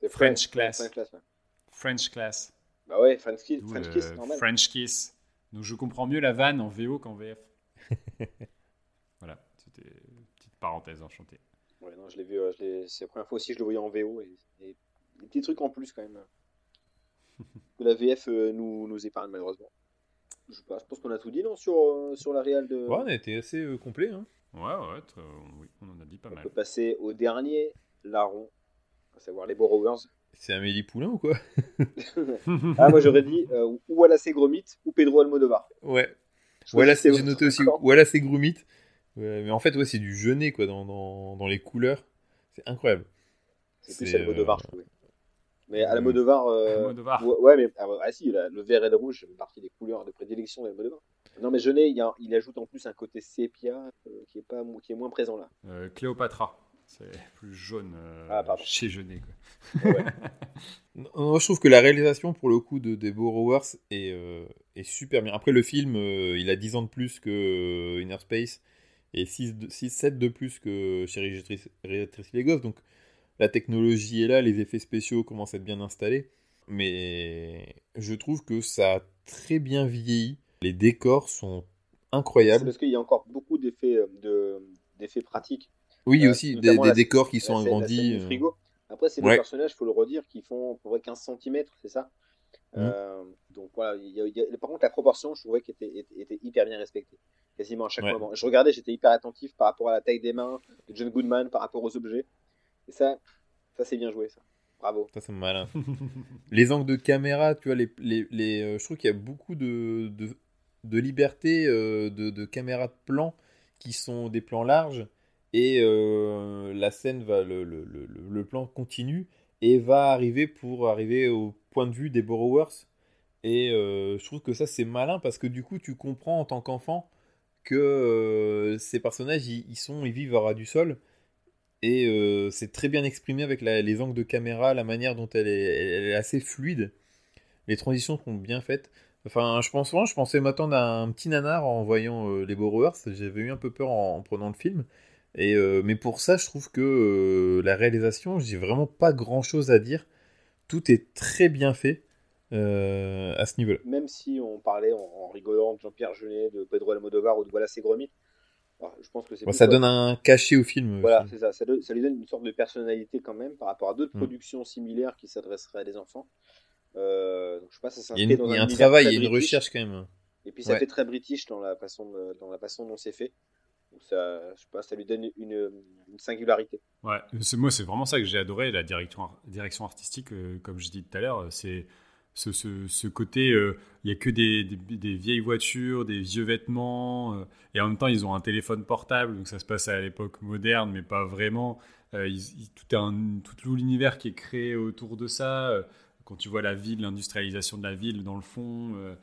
French class. French class, ouais. French class. Bah ouais, French kiss, French le kiss, c'est normal. French kiss. Donc je comprends mieux la vanne en VO qu'en VF. voilà, c'était une petite parenthèse enchantée. Ouais, non, je l'ai vu, euh, c'est la première fois aussi que je le voyais en VO. Et, et des petits trucs en plus quand même. que la VF euh, nous, nous épargne malheureusement. Je, sais pas, je pense qu'on a tout dit non sur, euh, sur la réal de. Ouais, on a été assez euh, complet. Hein. Ouais, ouais, très- oui, on en a dit pas On mal. peut passer au dernier larron, à savoir les Borrowers. C'est Amélie Poulain ou quoi? Ah, moi j'aurais dit euh, ou Wallace et Gromit ou Pedro Almodovar. Ouais. Choisissais j'ai noté aussi. c'est Grumit. Ouais, mais en fait, ouais, c'est du jeunet quoi dans, dans, dans les couleurs. C'est incroyable. C'est plus C'est, Almodovar, euh, je trouvais. Mais Almodovar. Euh... Almodovar. Ouais, ouais, mais ah, ah, si, la- le vert et le rouge, c'est partie des couleurs de prédilection d'Almodovar. Non, mais Jeunet, il, y a- il ajoute en plus un côté sépia euh, qui, est pas, qui est moins présent là. Euh, Cléopatra, c'est plus jaune euh, Ah, pardon. chez Jeunet. Quoi. Non, je trouve que la réalisation pour le coup de des Borrowers est, euh, est super bien. Après le film, euh, il a 10 ans de plus que euh, Inner Space et 6, 7 de plus que Chérie Rétréci les gosses. Donc la technologie est là, les effets spéciaux commencent à être bien installés. Mais je trouve que ça a très bien vieilli. Les décors sont incroyables. parce qu'il y a encore beaucoup d'effets euh, de, d'effets pratiques. Oui, Euh, aussi des, décors qui sont agrandis. euh. frigo. Après, c'est Ouais. des personnages, faut le redire, qui font à peu près 15 cm, c'est ça? Euh, Donc voilà, il y a- il y a- par contre, la proportion, je trouvais qu'elle était, était, était hyper bien respectée. Quasiment à chaque Ouais. moment. Je regardais, j'étais hyper attentif par rapport à la taille des mains de John Goodman, par rapport aux objets. Et ça, ça c'est bien joué, ça. Bravo. Ça, c'est malin. les angles de caméra, tu vois, les, les, les, euh, je trouve qu'il y a beaucoup de, de, liberté euh, de, caméra de plan qui sont des plans larges et euh, la scène va, le, le, le, le plan continue et va arriver pour arriver au point de vue des borrowers. Et je trouve que ça c'est malin parce que du coup tu comprends en tant qu'enfant que ces personnages ils, ils sont ils vivent à ras du sol et euh, c'est très bien exprimé avec les angles de caméra, la manière dont elle est, assez fluide. Les transitions sont bien faites. Enfin, je pense souvent, je pensais m'attendre à un petit nanar en voyant euh, les Borrowers. J'avais eu un peu peur en, en prenant le film. Et, euh, mais pour ça, je trouve que la réalisation, j'ai vraiment pas grand chose à dire. Tout est très bien fait à ce niveau-là. Même si on parlait en, en rigolant de Jean-Pierre Jeunet, de Pedro Almodovar ou de Wallace et Gromit, voilà, je pense que c'est Bon, plus ça donne un cachet au film. Voilà, c'est ça. Ça, donne- ça lui donne une sorte de personnalité quand même par rapport à d'autres Mm. productions similaires qui s'adresseraient à des enfants. Euh, donc je sais pas, ça Il y a, une- dans il y a un travail, il y a une british. recherche quand même. Et puis ça Ouais. fait très british dans la façon, de- dans la façon dont c'est fait. Donc ça, je sais pas, ça lui donne une, une singularité. Ouais, c'est moi, c'est vraiment ça que j'ai adoré, la direction, direction artistique, euh, comme je dis tout à l'heure, c'est ce, ce, côté, euh, il y a que des, vieilles voitures, des vieux vêtements, euh, et en même temps ils ont un téléphone portable, donc ça se passe à l'époque moderne, mais pas vraiment. Euh, tout, tout l'univers qui est créé autour de ça. euh, quand tu vois la ville, l'industrialisation de la ville dans le fond, euh,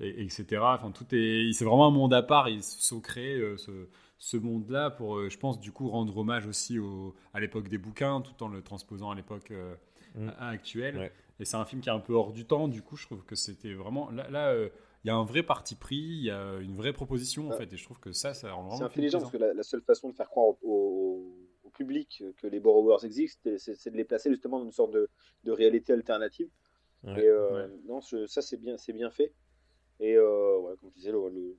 et- etc. Enfin, tout est, c'est vraiment un monde à part. Ils se sont créés euh, ce, monde-là pour, euh, je pense, du coup, rendre hommage aussi au, à l'époque des bouquins, tout en le transposant à l'époque Mm. à- actuelle. Ouais. Et c'est un film qui est un peu hors du temps. Du coup, je trouve que c'était vraiment là. là, euh, il y a un vrai parti pris, il y a une vraie proposition en fait, et je trouve que ça, ça rend vraiment C'est intelligent parce que la, la seule façon de faire croire au, au- au public que les borrowers existent, c'est, c'est de les placer justement dans une sorte de, de réalité alternative. Ouais. Et euh, Ouais. non, ce- ça c'est bien, c'est bien fait. Et euh, ouais, comme je disais, le-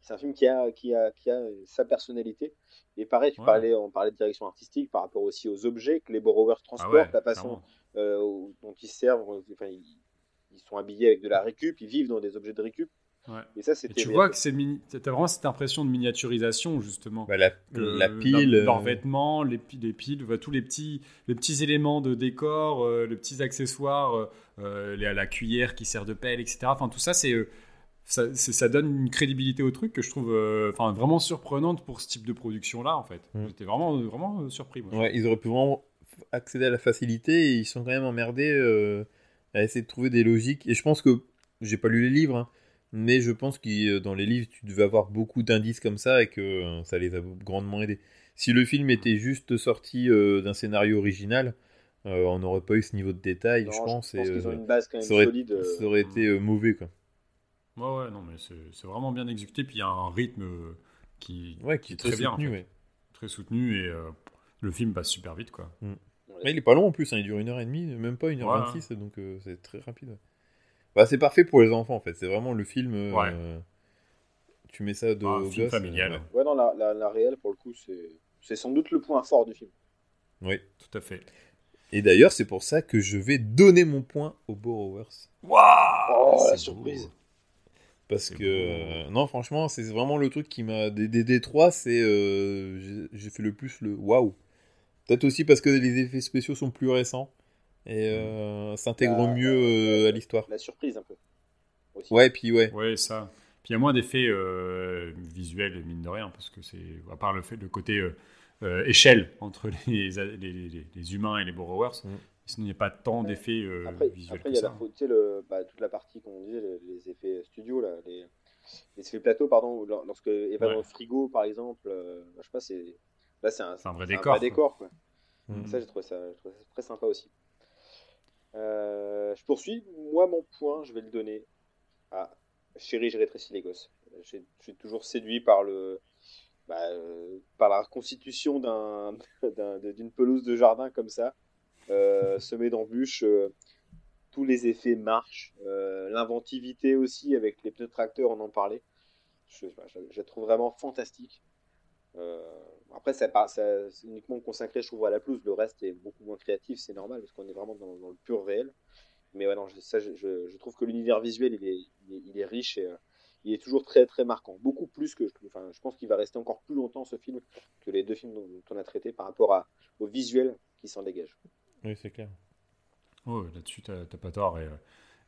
c'est un film qui a, qui, a, qui a sa personnalité. Et pareil, tu Ouais. parlais, on parlait de direction artistique par rapport aussi aux objets que les borrowers Ah transportent, ouais, la façon euh, dont ils servent. Enfin, ils, ils sont habillés avec de la récup, ils vivent dans des objets de récup. Ouais. Et ça, c'était. tu vois que c'est mini... t'as vraiment cette impression de miniaturisation justement. Bah, la, la leur- pile. leurs euh, vêtements, les, pi- les piles, bah, tous les petits, les petits éléments de décor, euh, les petits accessoires, euh, euh, les- la cuillère qui sert de pelle, etc. Enfin, tout ça, c'est, euh, ça, donne une crédibilité au truc que je trouve euh, vraiment surprenante pour ce type de production-là, en fait. Mm. J'étais vraiment, vraiment euh, surpris. Moi. Ouais, ils auraient pu vraiment accéder à la facilité et ils sont quand même emmerdés euh, à essayer de trouver des logiques. Et je pense que, j'ai pas lu les livres, hein, mais je pense que dans les livres, tu devais avoir beaucoup d'indices comme ça et que euh, ça les a grandement aidés. Si le film était juste sorti euh, d'un scénario original, euh, on n'aurait pas eu ce niveau de détail, Non, je pense. et, qu'ils ont une base quand même ça aurait, solide. ça aurait été euh, mauvais, quoi. Ouais, ouais, non, mais c'est c'est vraiment bien exécuté. Puis il y a un rythme euh, qui, Ouais, qui est très, bien, en soutenu, fait. ouais. très soutenu et euh, le film passe super vite, quoi. Ouais, il est pas long en plus, hein, il dure une heure et demie, même pas une heure Ouais. 26, donc euh, c'est très rapide. ouais. Bah, c'est parfait pour les enfants en fait, c'est vraiment le film. euh, Ouais. tu mets ça de Ah, aux film familial. euh, Ouais, non, la, la, la réelle, pour le coup, c'est c'est sans doute le point fort du film. Ouais. Tout à fait. Et d'ailleurs, c'est pour ça que je vais donner mon point aux Borrowers. Waouh Oh, la surprise. Parce que, euh, non, franchement, c'est vraiment le truc qui m'a. Des, des, des trois, c'est. euh, j'ai- fait le plus le waouh. Peut-être aussi parce que les effets spéciaux sont plus récents et euh, s'intègrent Bah, mieux euh, à l'histoire. La surprise, un peu. Aussi. Ouais, puis ouais. Ouais, ça. Puis il y a moins d'effets euh, visuels, mine de rien, parce que c'est, à part le fait, le côté euh, euh, échelle entre les, les, les- les humains et les borrowers, Mm. Sinon il n'y a pas tant d'effets euh, Après, visuels après, il y a ça. la, faute- tu sais, le, bah, toute la partie, comme on disait, les, les effets studio, là, les, les effets plateau, pardon, lorsque Eva Ouais. dans le frigo, par exemple, euh, je sais pas, c'est. Là, c'est un, C'est un vrai décor, quoi. décor, quoi. Mm. Ça, j'ai trouvé ça, j'ai trouvé ça très sympa aussi. Euh, je poursuis. Moi, mon point, je vais le donner à Chérie, j'ai rétréci les gosses. J'ai- Je suis toujours séduit par le. bah, euh, par la constitution d'un, d'un- d'une pelouse de jardin comme ça, euh, semée d'embûches. euh, tous les effets marchent. euh, l'inventivité aussi, avec les pneus tracteurs, on en parlait. Je, je- trouve vraiment fantastique. Après, ça, ça- c'est uniquement consacré, je trouve, à la pelouse. Le reste est beaucoup moins créatif, c'est normal, parce qu'on est vraiment dans, le pur réel. Mais ouais, non, je, ça, je, trouve que l'univers visuel, il est, riche et il est toujours très, très marquant. Beaucoup plus que. Enfin, je pense qu'il va rester encore plus longtemps, ce film, que les deux films dont, on a traité par rapport au visuel qui s'en dégage. Oui, c'est clair. Ouais, là-dessus, t'as t'as pas tort. Et euh,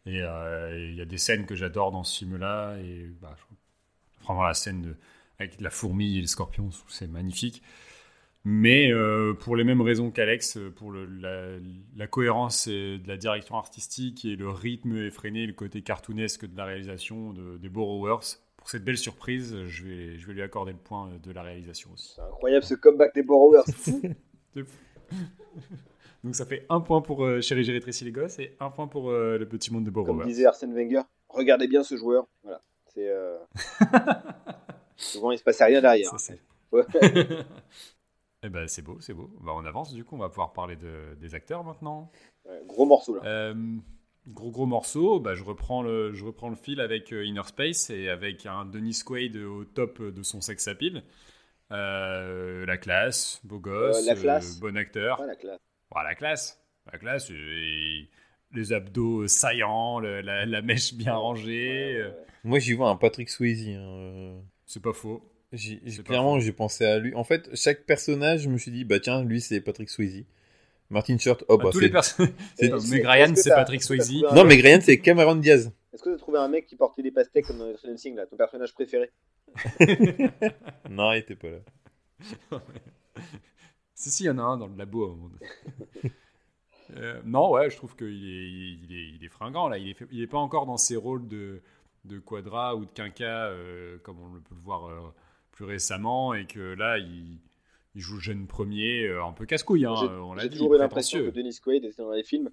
et, euh, et il y a des scènes que j'adore dans ce film-là. Et bah, je- vraiment, la scène de- avec la fourmi et le scorpion, c'est magnifique. Mais euh, pour les mêmes raisons qu'Alex, euh, pour le- la, la cohérence et de la direction artistique et le rythme effréné, le côté cartoonesque de la réalisation de, des Borrowers, pour cette belle surprise, je vais, je vais lui accorder le point de la réalisation aussi. C'est incroyable ce comeback des Borrowers. C'est fou. Donc ça fait un point pour euh, Chérie, j'ai rétréci les gosses et un point pour euh, le petit monde de Comme Borrowers. disait Arsène Wenger, regardez bien ce joueur. Voilà. C'est. euh, Souvent, il se passait rien derrière. Ça, Ouais. Eh ben c'est beau, c'est beau. Bah, on avance du coup, on va pouvoir parler de- des acteurs maintenant. Ouais, gros morceau là. Euh, gros gros morceau, bah, je, reprends le, je reprends le fil avec Inner Space et avec un Dennis Quaid au top de son sex appeal. Euh, la classe, beau gosse, Euh, la classe. euh, bon acteur. Ouais, la classe. Voilà, la classe. La classe, et les abdos saillants, le- la, la mèche bien rangée. Ouais, euh, ouais, ouais. Moi, j'y vois un Patrick Swayze. hein, euh, C'est pas faux. pas clairement, j'ai pensé à lui. En fait, chaque personnage, je me suis dit, bah tiens, lui, c'est Patrick Swayze. Martin Short, oh Bah, bah tous les personnes. c'est- Meg c'est- Patrick Swayze. un Non, Ryan, c'est Cameron Diaz. Est-ce que tu as trouvé un mec qui portait des pastèques comme dans Stranger Things là, ton personnage préféré? Non, il était pas là. Si, si, il y en a un dans le labo à un moment donné. Euh, non, ouais, je trouve qu'il est, il est, il est fringant, là. Il est, fait- il est pas encore dans ses rôles de, de quadra ou de quinca, euh, comme on le peut le voir euh, plus récemment, et que là, il, il joue le jeune premier, euh, un peu casse-couille, hein, J'ai on l'a j'ai dit, toujours eu l'impression que. Dennis Quaid était dans les films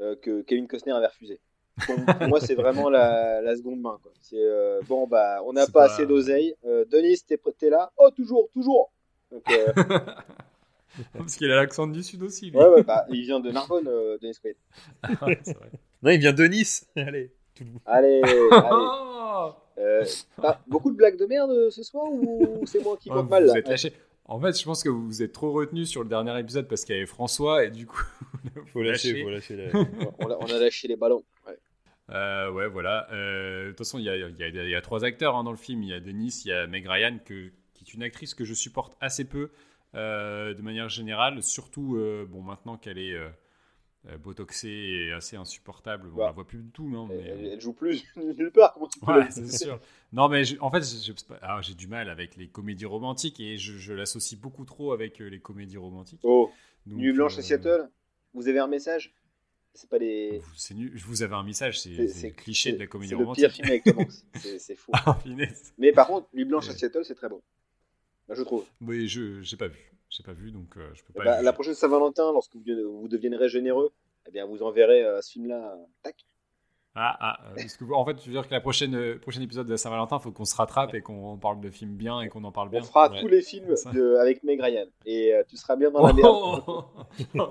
euh, que Kevin Costner avait refusé. Pour, pour moi, c'est vraiment la, la seconde main. quoi. C'est euh, bon, bah, on n'a pas, pas- assez d'oseille. Euh, Denis, t'es t'es là? Oh, toujours, toujours. Donc, euh, Parce qu'il a l'accent du sud aussi, lui. ouais, ouais, bah, il vient de Narbonne, euh, Dennis Quaid. Ouais, c'est vrai. Non, il vient de Nice. Allez. tout le monde. Allez, allez. Oh Euh, t'as beaucoup de blagues de merde euh, ce soir ou c'est moi qui Ouais, compte vous mal là êtes lâché. En fait, je pense que vous vous êtes trop retenu sur le dernier épisode parce qu'il y avait François et du coup. Faut lâcher, faut lâcher. la- on, a, on a lâché les ballons. Ouais. Euh, ouais, voilà. Euh, De toute façon, il y a, il y a- il y a trois acteurs hein, dans le film. Il y a Denis, il y a Meg Ryan, que, qui est une actrice que je supporte assez peu de manière générale. Surtout, euh, bon, maintenant qu'elle est euh, euh, botoxée et assez insupportable, bon, Bah. on la voit plus du tout. Non, mais, Elle, elle joue plus nulle part. Ouais, c'est sûr. Non, mais je- en fait, j'ai alors, j'ai du mal avec les comédies romantiques et je, je l'associe beaucoup trop avec euh, les comédies romantiques. Oh, Donc, Nuit blanche euh, à Seattle, vous avez un message? C'est pas C'est nul. Vous avez un message, c'est cliché de la comédie C'est le romantique. pire film avec Tom Hanks. C'est fou. Ah. Mais par contre, Nuit blanche à. Seattle, c'est très bon. Bah, je trouve. Oui, je j'ai pas vu. J'ai pas vu, donc euh, je peux Eh pas. bah, juger. la prochaine Saint-Valentin, lorsque vous, vous deviendrez généreux, eh bien, vous enverrez euh, ce film-là. euh, tac. Ah, ah, euh, parce que, en fait, tu veux dire que la prochaine prochain épisode de Saint-Valentin, faut qu'on se rattrape et qu'on parle de films bien et qu'on en parle bien. On fera Ouais. tous les films de, avec Meg Ryan. Et tu seras bien dans la merde. Oh Oh.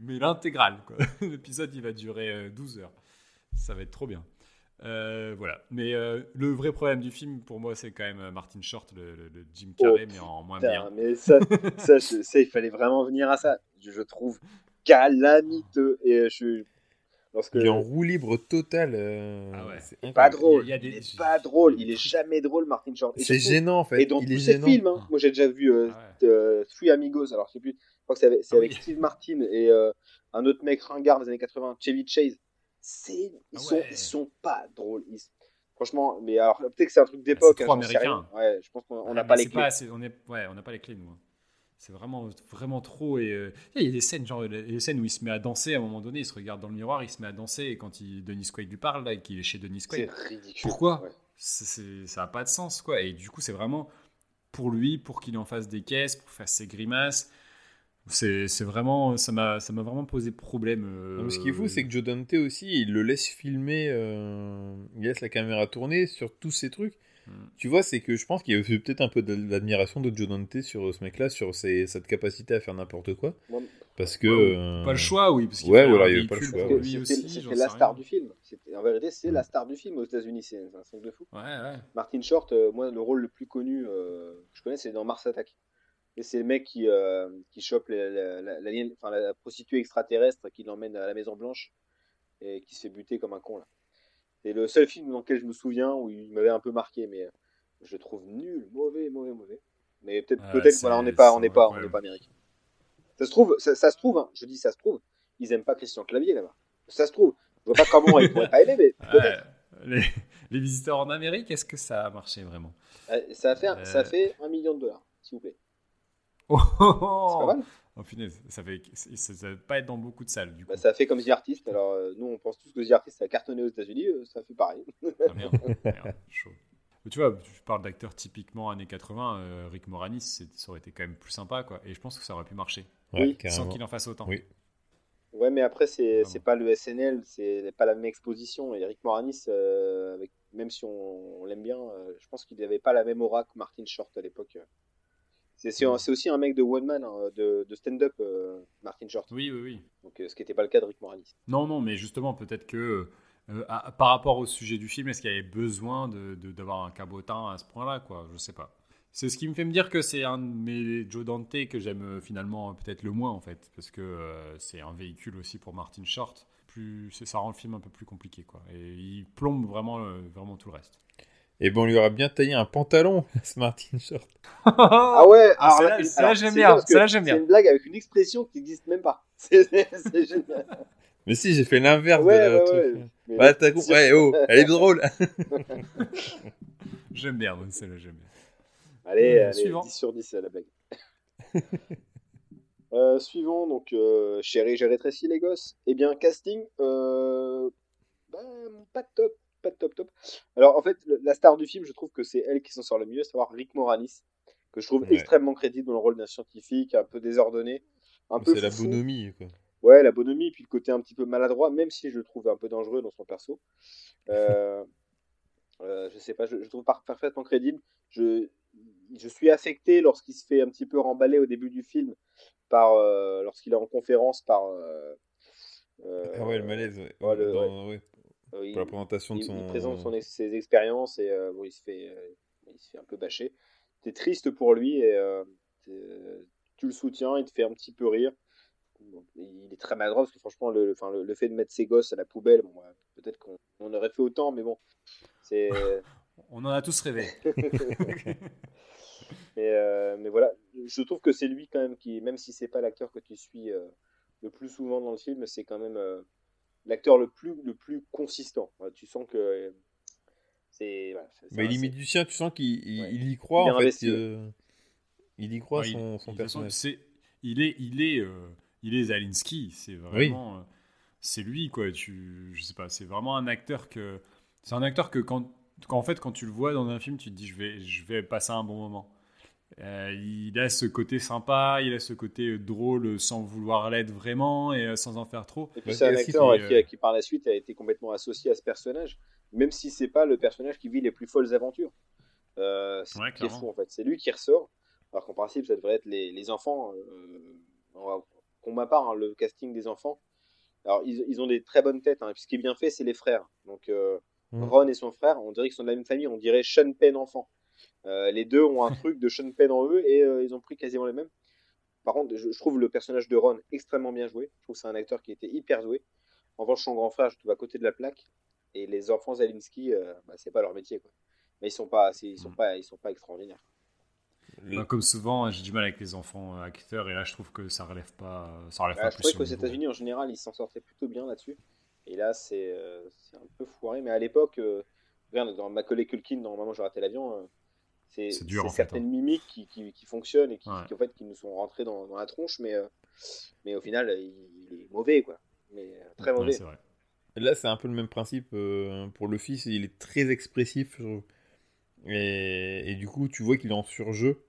Mais l'intégrale, quoi. L'épisode, il va durer euh, 12 heures. Ça va être trop bien. Euh, voilà. Mais euh, le vrai problème du film, pour moi, c'est quand même euh, Martin Short, le, le- le Jim Carrey, mais en moins Putain, bien. mais ça, ça, je sais, il fallait vraiment venir à ça. Je, je trouve calamiteux. Et je. Lorsque. Il est en roue libre totale. euh, Ah ouais. c'est Pas drôle. Il y a Il, des- est pas drôle. Il est jamais drôle, Martin Short. Et C'est gênant en fait. Et dans il tous est ses gênant. films, hein, moi j'ai déjà vu euh, Ah ouais. euh, Three Amigos, alors je sais plus, je crois que c'est avec, c'est Ah avec. Steve Martin et euh, un autre mec ringard des années 80, Chevy Chase. C'est, ils, Ah sont, ouais. ils sont pas drôles. Ils- franchement, mais alors peut-être que c'est un truc d'époque. c'est trop hein, américain. Ouais, je pense qu'on on Ah, n'a mais pas les c'est clés. assez- on est, ouais, on n'a pas les clés, nous. hein. C'est vraiment, vraiment trop. Et euh, il y a des scènes, genre les scènes où il se met à danser à un moment donné, il se regarde dans le miroir, il se met à danser et quand il, Denis Quaid lui parle là, et qu'il est chez Denis C'est Quaid, ridicule. Pourquoi Ouais. c'est- c'est- ça n'a pas de sens quoi. Et du coup, c'est vraiment pour lui, pour qu'il en fasse des caisses, pour faire ses grimaces. C'est vraiment, ça m'a ça m'a vraiment posé problème. euh, ce qui est fou, c'est que Joe Dante aussi, il le laisse filmer, euh, il laisse la caméra tourner sur tous ces trucs. Hmm. Tu vois, c'est que je pense qu'il y a aussi peut-être un peu de- d'admiration de Joe Dante sur ce mec-là, sur ses- cette capacité à faire n'importe quoi. Parce que. Euh, Pas le choix, oui. Parce qu'il Ouais, voilà, il y avait pas le choix, C'était la star rien. du film. En vérité, c'est Mm. la star du film aux États-Unis. C'est un truc de fou. Ouais, ouais. Martin Short, euh, moi, le rôle le plus connu euh, que je connais, c'est dans Mars Attack. Et c'est le mec qui, euh, qui chope la, la, la- l'alien- enfin, la prostituée extraterrestre qui l'emmène à la Maison Blanche et qui se fait buter comme un con. là. C'est le seul film dans lequel je me souviens où il m'avait un peu marqué, mais euh, je le trouve nul, mauvais, mauvais, mauvais. Mais peut-être, Ah, peut-être, c'est- voilà, on n'est pas, on n'est pas, on incroyable. n'est pas américain. Ça se trouve, ça, ça se trouve, hein, je dis ça se trouve, ils aiment pas Christian Clavier là-bas. Ça se trouve. Je vois pas comment ils pourraient pas aimer, mais peut-être. Ouais, les, les visiteurs en Amérique, est-ce que ça a marché vraiment? Euh, Ça a fait, Euh. ça fait un million de dollars, s'il vous plaît. Oh, C'est pas mal. Oh, punaise, ça fait, ça, ça va pas être dans beaucoup de salles du coup. Bah, ça a fait comme The Artist. Alors, euh, nous, on pense tous que The Artist a cartonné aux États-Unis. euh, ça fait pareil. Ah, merde, merde, chaud. Mais Tu vois, tu parles d'acteurs typiquement années 80, euh, Rick Moranis, c'est- ça aurait été quand même plus sympa, quoi. Et je pense que ça aurait pu marcher, ouais, Oui, sans carrément. qu'il en fasse autant. Oui. Ouais, mais après, c'est pas le SNL, c'est pas la même exposition. Et Rick Moranis, euh, avec, même si on, on l'aime bien, euh, je pense qu'il n'avait pas la même aura que Martin Short à l'époque. C'est aussi un mec de one man, hein, de, de stand-up, euh, Martin Short. Oui, oui, oui. Donc, euh, ce qui n'était pas le cas de Rick Moranis. Non, non, mais justement, peut-être que euh, à- par rapport au sujet du film, est-ce qu'il y avait besoin de- de- d'avoir un cabotin à ce point-là, quoi? Je sais pas. C'est ce qui me fait me dire que c'est un de mes Joe Dante que j'aime finalement peut-être le moins, en fait, parce que c'est un véhicule aussi pour Martin Short. Plus, ça rend le film un peu plus compliqué, quoi. Et il plombe vraiment, vraiment tout le reste. Et ben on lui aura bien taillé un pantalon, ce Martin Short. Ah ouais, Ah, alors celle-là, alors, j'aime c'est bien, parce que celle-là, j'aime bien. C'est une blague avec une expression qui n'existe même pas. C'est génial. Mais si, j'ai fait l'inverse Ouais, de ouais, truc. ouais. Bah, t'as compris. Ouais, oh, elle est drôle. J'aime bien, ouais, celle-là, j'aime bien. Allez, Euh, allez suivant. 10 sur 10, la blague. Euh, suivant, donc, euh, chérie, j'ai rétréci les gosses. Eh bien, casting, euh, ben, pas top, pas de top top. Alors, en fait, le- la star du film, je trouve que c'est elle qui s'en sort le mieux, à savoir Rick Moranis, que je trouve Ouais. extrêmement crédible dans le rôle d'un scientifique, un peu désordonné, un peu C'est la bonhomie, quoi. Ouais, la bonhomie, puis le côté un petit peu maladroit, même si je le trouve un peu dangereux dans son perso. Euh, euh, je sais pas, je, je trouve par- parfaitement crédible. Je, je suis affecté lorsqu'il se fait un petit peu remballer au début du film, par euh, lorsqu'il est en conférence par. euh, euh, Ah ouais, le malaise. ouais. ouais, le- Dans- ouais, euh, il, la présentation de son. il présente son ex- ses expériences et euh, bon, il, se fait, euh, il se fait un peu bâcher. T'es triste pour lui et euh, tu le soutiens, il te fait un petit peu rire. Bon, il est très maladroit parce que franchement, le, le- enfin, le, le fait de mettre ses gosses à la poubelle, bon, ouais, peut-être qu'on on aurait fait autant, mais bon, c'est. On en a tous rêvé. mais, euh, mais voilà, je trouve que c'est lui quand même qui, même si c'est pas l'acteur que tu suis euh, le plus souvent dans le film, c'est quand même euh, l'acteur le plus, le plus consistant. Tu sens que euh, c'est. Voilà, Mais limite du sien, tu sens qu'il il- Ouais. il y croit, Il en fait. euh, Il y croit Ouais, il- son, son il- personnage. c'est- il est, il est, euh, il est Zalinski. C'est vraiment, euh, c'est lui quoi. Tu, je sais pas, c'est vraiment un acteur que, c'est un acteur que quand, en fait, quand tu le vois dans un film, tu te dis je vais, je vais passer un bon moment. Euh, il a ce côté sympa, il a ce côté drôle sans vouloir l'être vraiment et euh, sans en faire trop. Et puis Ouais, c'est un aussi, acteur qui, euh, qui, par la suite a été complètement associé à ce personnage, même si c'est pas le personnage qui vit les plus folles aventures. Euh, c'est Ouais, ce qui est clairement. fou en fait. C'est lui qui ressort, alors qu'en principe ça devrait être les, les enfants. Euh, on va- pour ma part, hein, le casting des enfants. Alors ils, ils ont des très bonnes têtes. Hein, et puis ce qui est bien fait, c'est les frères. Donc euh, Mm. Ron et son frère, on dirait qu'ils sont de la même famille. On dirait Sean Penn enfant. Euh, les deux ont un truc de Sean Penn en eux et euh, ils ont pris quasiment les mêmes. Par contre, je, je trouve le personnage de Ron extrêmement bien joué. Je trouve que c'est un acteur qui était hyper doué. En revanche, son grand frère, je trouve à côté de la plaque. Et les enfants Zalinski, euh, bah, c'est pas leur métier. Quoi. Mais ils sont pas, ils sont Mm. pas, ils sont pas extraordinaires. Bah, comme souvent, j'ai du mal avec les enfants euh, acteurs et là, je trouve que ça relève pas, ça relève Ah, pas je trouvais qu'aux. États-Unis, en général, ils s'en sortaient plutôt bien là-dessus. Et là, c'est euh, un peu foiré. Mais à l'époque, euh, regarde, dans Macaulay Culkin, dans Maman, j'ai raté l'avion, c'est C'est dur, c'est en fait, certaines mimiques qui, qui, qui fonctionnent et qui, Ouais. qui, en fait, qui nous sont rentrées dans, dans la tronche. Mais, euh, mais au final, il, il est mauvais, quoi. Mais euh, très Ouais, mauvais. c'est vrai. Là, c'est un peu le même principe euh, pour le fils. Il est très expressif. Et, et du coup, tu vois qu'il est en surjeu.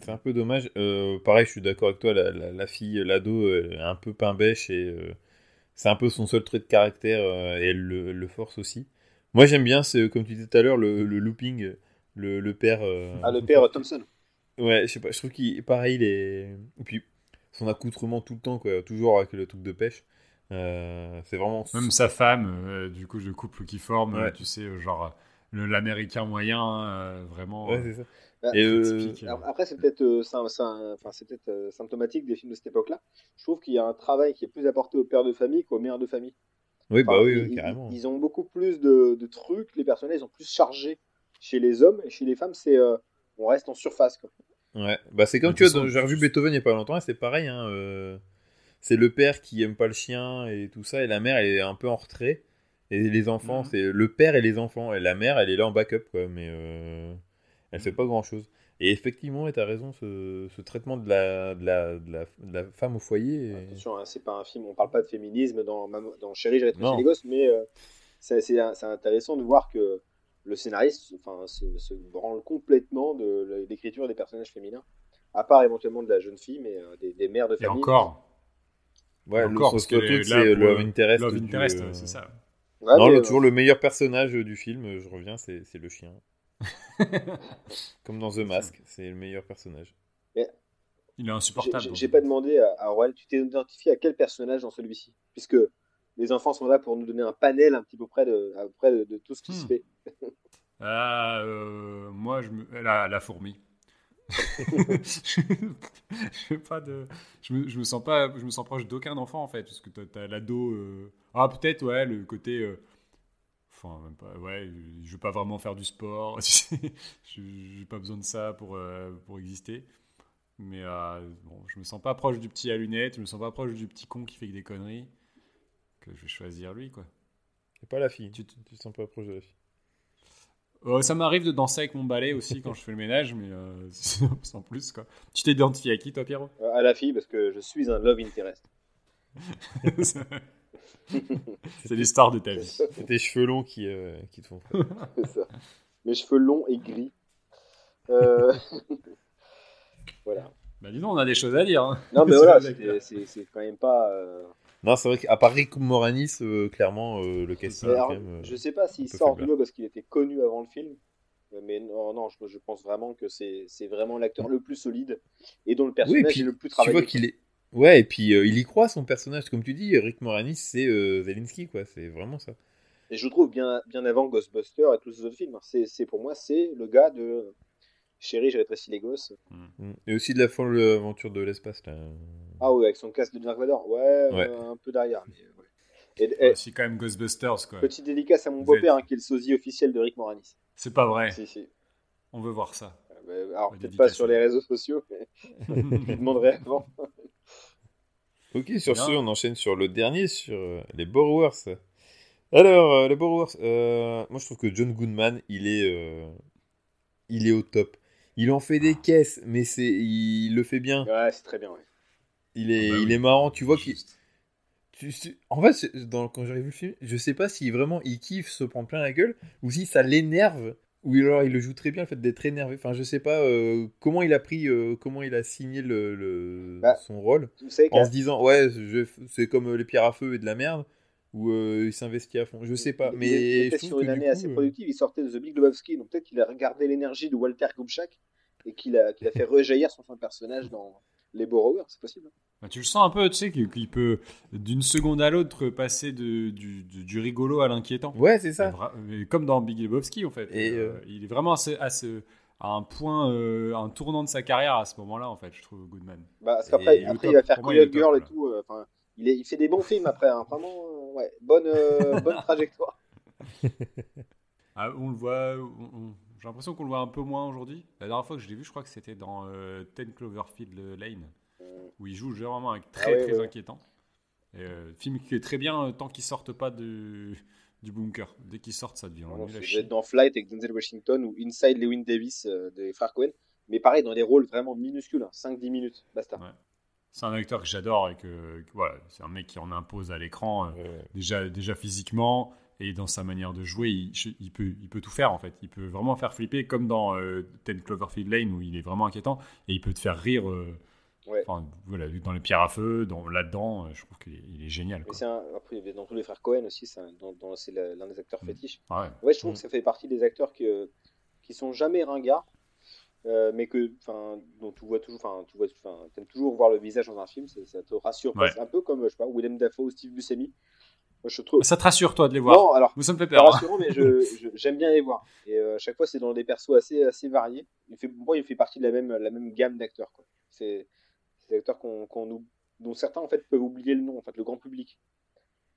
C'est un peu dommage. Euh, pareil, je suis d'accord avec toi. La, la- la fille, l'ado, est un peu pain bêche et euh, c'est un peu son seul trait de caractère euh, et elle le, elle le force aussi. Moi, j'aime bien, c'est comme tu disais tout à l'heure, le, le looping, le, le père. euh, Ah, le père Thompson. Ouais, je sais pas, je trouve qu'il pareil, il est. Et puis, son accoutrement tout le temps, quoi, toujours avec le truc de pêche. Euh, c'est vraiment. Même sa femme, euh, du coup, le couple qui forme, Ouais. euh, tu sais, euh, genre le- l'américain moyen, euh, vraiment. Ouais, euh, c'est ça. Bah, Et, euh, typique, euh. Après, c'est peut-être euh, sym- sym- enfin, c'est peut-être, euh, symptomatique des films de cette époque-là. Je trouve qu'il y a un travail qui est plus apporté aux pères de famille qu'aux mères de famille. Oui, bah oui, ils, oui, ils- carrément. Ils, ont beaucoup plus de, de trucs, les personnages ils sont plus chargés chez les hommes et chez les femmes, c'est euh, on reste en surface. Quoi. Ouais, bah c'est comme tu vois, j'ai revu Beethoven il y a pas longtemps et c'est pareil. Hein, euh, c'est le père qui aime pas le chien et tout ça, et la mère elle est un peu en retrait. Et les enfants, Mhm. c'est le père et les enfants. Et la mère, elle est là en backup, quoi, mais euh, elle fait pas grand chose. Et effectivement, tu as raison, ce, ce traitement de la, de, la, de, la, de la femme au foyer. Attention, hein, c'est pas un film, on parle pas de féminisme dans, dans Chérie, j'ai les gosses, mais euh, c'est intéressant de voir que le scénariste enfin, se, se branle complètement de l'écriture des personnages féminins, à part éventuellement de la jeune fille, mais euh, des, des mères de Et famille. encore, Ouais, encore, parce que c'est Love Interest. Love Interest, euh, c'est ça. Ouais, non, mais, le- euh, toujours le meilleur personnage du film, euh, je reviens, c'est c'est le chien. Comme dans The Mask, c'est le meilleur personnage. Il est insupportable. j'ai- pas demandé à, à tu t'es identifié à quel personnage dans celui-ci? Puisque les enfants sont là pour nous donner un panel un petit peu près de, à peu près de, de tout ce qui Hmm. se fait. Ah, euh, moi, je me... la, la fourmi. je, fais pas de... je, me, je me sens pas, je me sens proche d'aucun enfant en fait, parce que t'as, t'as l'ado. euh, Ah, peut-être, ouais, le côté. euh, Enfin, même pas, ouais, je veux pas vraiment faire du sport. je j'ai pas besoin de ça pour, euh, pour exister. Mais bon, je me sens pas proche du petit à lunettes, je me sens pas proche du petit con qui fait que des conneries. Que je vais choisir lui, quoi. Et pas la fille. Tu- Tu te sens pas proche de la fille. Euh, ça m'arrive de danser avec mon balai aussi quand je fais le ménage, mais euh, sans plus quoi. Tu t'identifies à qui toi, Pierrot? Euh, À la fille, parce que je suis un love interest. C'est l'histoire de ta vie. C'est tes cheveux longs qui, euh, qui te font. C'est ça. Mes cheveux longs et gris. Euh, voilà. Bah dis donc, on a des choses à dire. hein. Non, mais voilà, c'est quand même pas. Non, c'est vrai qu'à part Rick Moranis, euh, clairement, euh, le casting alors, même. euh, je sais pas s'il sort du lot parce qu'il était connu avant le film. Mais non, non, je, je pense vraiment que c'est vraiment l'acteur le plus solide et dont le personnage Oui, et puis, est le plus Tu travaillé. vois qu'il est. Ouais, et puis il y croit son personnage. Comme tu dis, Rick Moranis, c'est Zelensky, quoi. C'est vraiment ça. Et je le trouve bien, bien avant Ghostbusters et tous ces autres films. hein. C'est- pour moi, c'est le gars de Chérie, j'ai rétréci les gosses. Mm. Et aussi de la folle aventure de l'espace, là. Ah ouais, avec son casque de Dark Vador. Ouais, Ouais. euh, un peu derrière. Mais, ouais. Et, et, Ouais, c'est quand même Ghostbusters quoi. Petite dédicace à mon Vous beau-père, hein, qui est le sosie officiel de Rick Moranis. C'est pas vrai. Si, si. On veut voir ça. Euh, bah, alors, peut-être pas sur les réseaux sociaux, mais je lui demanderai avant. Ok, sur Bien. ce, on enchaîne sur le dernier, sur euh, les Borrowers. Alors, euh, les Borrowers, euh, moi je trouve que John Goodman, il est, euh, il est au top. Il en fait des caisses, mais c'est, il le fait bien. Ouais, c'est très bien, ouais. Il est, Ah bah il oui. est marrant, tu vois qu'il. Juste. tu- tu- En fait, c'est- dans, quand j'ai revu le film, je sais pas si vraiment il kiffe se prendre plein la gueule ou si ça l'énerve ou alors il le joue très bien le fait d'être énervé. Enfin, je sais pas euh, comment il a pris, euh, comment il a signé le, le- Bah, son rôle en qu'à se disant ouais, je- c'est comme les pierres à feu et de la merde ou euh, il s'investit à fond. Je sais pas, il- mais il était je sur une année coup, assez euh, productive, il sortait de The Big Lebowski, donc peut-être qu'il a regardé l'énergie de Walter Kubchak et qu'il a, qu'il a fait rejaillir son fin de personnage dans les Borrowers, c'est possible. Bah, tu le sens un peu, tu sais, qu'il peut d'une seconde à l'autre passer de, du, du, du rigolo à l'inquiétant. Ouais, c'est ça. Comme dans Big Lebowski, en fait. Et, Euh, Il est vraiment à, ce- à ce- à un point, euh, un tournant de sa carrière à ce moment-là, en fait, je trouve, Goodman. Bah, parce qu'après, il va faire Coyote Girl et tout. euh, Enfin, il, est- il fait des bons films après, hein, vraiment, euh, ouais, bonne, euh, bonne trajectoire. Ah, on le voit, j'ai l'impression qu'on le voit un peu moins aujourd'hui. La dernière fois que je l'ai vu, je crois que c'était dans euh, Ten Cloverfield Lane, où il joue vraiment avec très Ah ouais, très ouais, inquiétant. Et, euh, film qui est très bien euh, tant qu'il sortent pas de, du bunker. Dès qu'ils sortent, ça devient chier. dans Flight avec Denzel Washington ou Inside Lewin Davis euh, des frères Cohen. Mais pareil, dans des rôles vraiment minuscules, hein, 5-10 minutes, basta. Ouais. C'est un acteur que j'adore et que, que voilà, c'est un mec qui en impose à l'écran. euh, Ouais. déjà, déjà physiquement et dans sa manière de jouer, il, peut, il peut tout faire en fait. Il peut vraiment faire flipper comme dans euh, Ten Cloverfield Lane où il est vraiment inquiétant et il peut te faire rire. euh, Ouais. voilà, dans les pierres à feu, dans, là-dedans, euh, je trouve qu'il est, est génial. Quoi. un, après, dans tous les frères Cohen aussi, c'est l'un des acteurs Mm. fétiches. Ah ouais. Ouais, je trouve Mm. que ça fait partie des acteurs qui, euh, qui sont jamais ringards, euh, mais que, enfin, dont tu vois toujours, enfin, tu vois, enfin, t'aimes toujours voir le visage dans un film, ça, ça te rassure. Ouais. C'est un peu comme, je sais pas, Willem Dafoe ou Steve Buscemi. Moi, je trouve. Ça te rassure toi de les voir Non, alors, Moi, ça me fait peur. rassurant, mais j'aime bien les voir. Et euh, à chaque fois, c'est dans des persos assez, assez variés. Il fait, moi, il fait partie de la même, la même gamme d'acteurs. quoi. C'est des acteurs qu'on, oub- dont certains en fait peuvent oublier le nom, en fait, le grand public.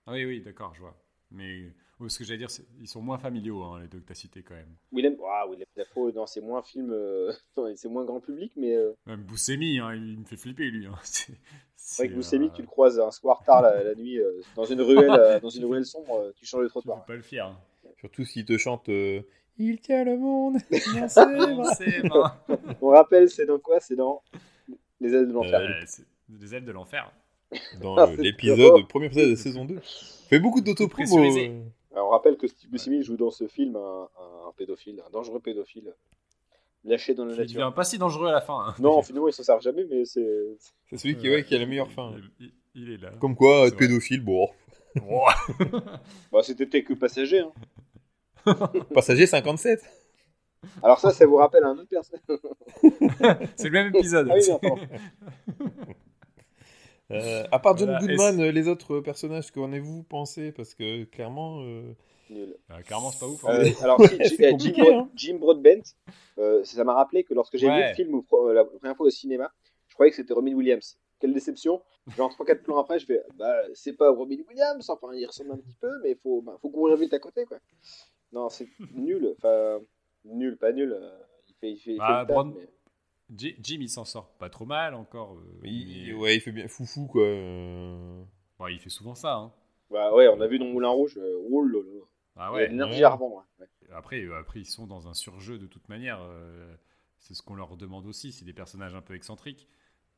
Ah oui, oui, d'accord, je vois. Mais ce que j'allais dire, ils sont moins familiaux, hein, les deux que tu as cités quand même. Willem, ah, Willem Dafoe, non, c'est moins film, euh, non, c'est moins grand public, mais euh, Même Buscemi, hein, il me fait flipper lui. hein. C'est c'est vrai que Buscemi, euh, tu le croises un soir tard la, la nuit euh, dans une ruelle, euh, dans une ruelle sombre, euh, tu changes de Tu peux trottoir. pas le faire. hein. Surtout s'il te chante euh, Il tient le monde. C'est marrant. On rappelle, c'est dans quoi? C'est dans Les ailes de l'enfer. Euh, des ailes de l'enfer. dans Ah, l'épisode, premier épisode de la saison 2. Fait beaucoup d'autopromo. Euh. Alors, on rappelle que Steve Buscemi joue dans ce film un, un- un pédophile, un dangereux pédophile, lâché dans la Il nature. devient pas si dangereux à la fin. hein. Non, finalement, il s'en sert jamais, mais c'est. C'est celui qui, ouais, qui a la meilleure fin. Il, il- il est là. Comme quoi, être vrai. pédophile, bon. Bah, c'était peut-être que passager. Hein. Passager 57. Alors, ça, ça vous rappelle un autre personne. C'est le même épisode. Ah oui. Euh, à part John Voilà, Goodman, euh, les autres personnages, qu'en avez-vous pensé? Parce que clairement. euh, Nul. Ah, clairement, c'est pas ouf. Euh, hein. alors, si, Jim, euh, Broad- hein. Jim Broadbent, euh, ça m'a rappelé que lorsque j'ai vu le film euh, la première fois au cinéma, je croyais que c'était Robin Williams. Quelle déception Genre 3-4 plans après, je fais bah, c'est pas Robin Williams, enfin il ressemble un petit peu, mais il faut, bah, faut courir vite à côté quoi. Non, c'est nul, enfin nul, pas nul. euh, Il fait, il fait, il fait Ah, le taf, Brand- mais- J- Jim, il s'en sort pas trop mal encore. euh, il, mais- ouais, il fait bien foufou, quoi. euh. Bon, il fait souvent ça. hein. Bah ouais, on a vu dans Moulin Rouge, euh, oh là là, Ah ouais. l'énergie ouais. à revendre. ouais. Après, euh, après, ils sont dans un surjeu de toute manière. euh, c'est ce qu'on leur demande aussi. C'est des personnages un peu excentriques.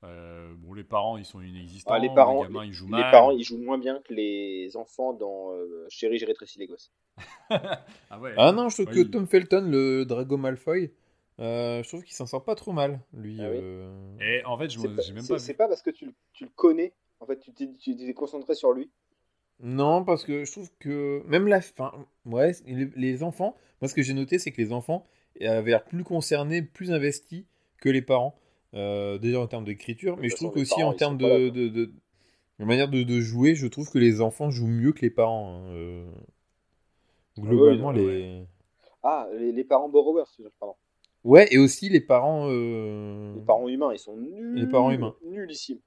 Euh, bon, les parents, ils sont inexistants. Ah, les parents, les gamins, ils jouent Les mal. parents, ils jouent moins bien que les enfants dans euh, Chérie, j'ai rétréci les gosses. ah ouais. Ah non, je trouve Ouais, que il- Tom Felton, le Drago Malfoy, euh, je trouve qu'il s'en sort pas trop mal, lui. Ah oui euh. Et en fait, je me- pas, même pas c'est pas parce que tu, le- tu le connais, en fait, tu t'es concentré sur lui. Non, parce que je trouve que même la fin, ouais, les, enfants, moi ce que j'ai noté, c'est que les enfants avaient l'air plus concernés, plus investis que les parents. Euh, déjà en termes d'écriture, mais je trouve qu'aussi parents, en termes là, de, de, de- de manière de, de jouer, je trouve que les enfants jouent mieux que les parents. hein, euh. Globalement, oui, non, les. Ah, les, les parents borrowers, tu veux dire, pardon. Ouais, et aussi les parents. euh, Les parents humains, ils sont nuls. Les parents humains. Nullissimes.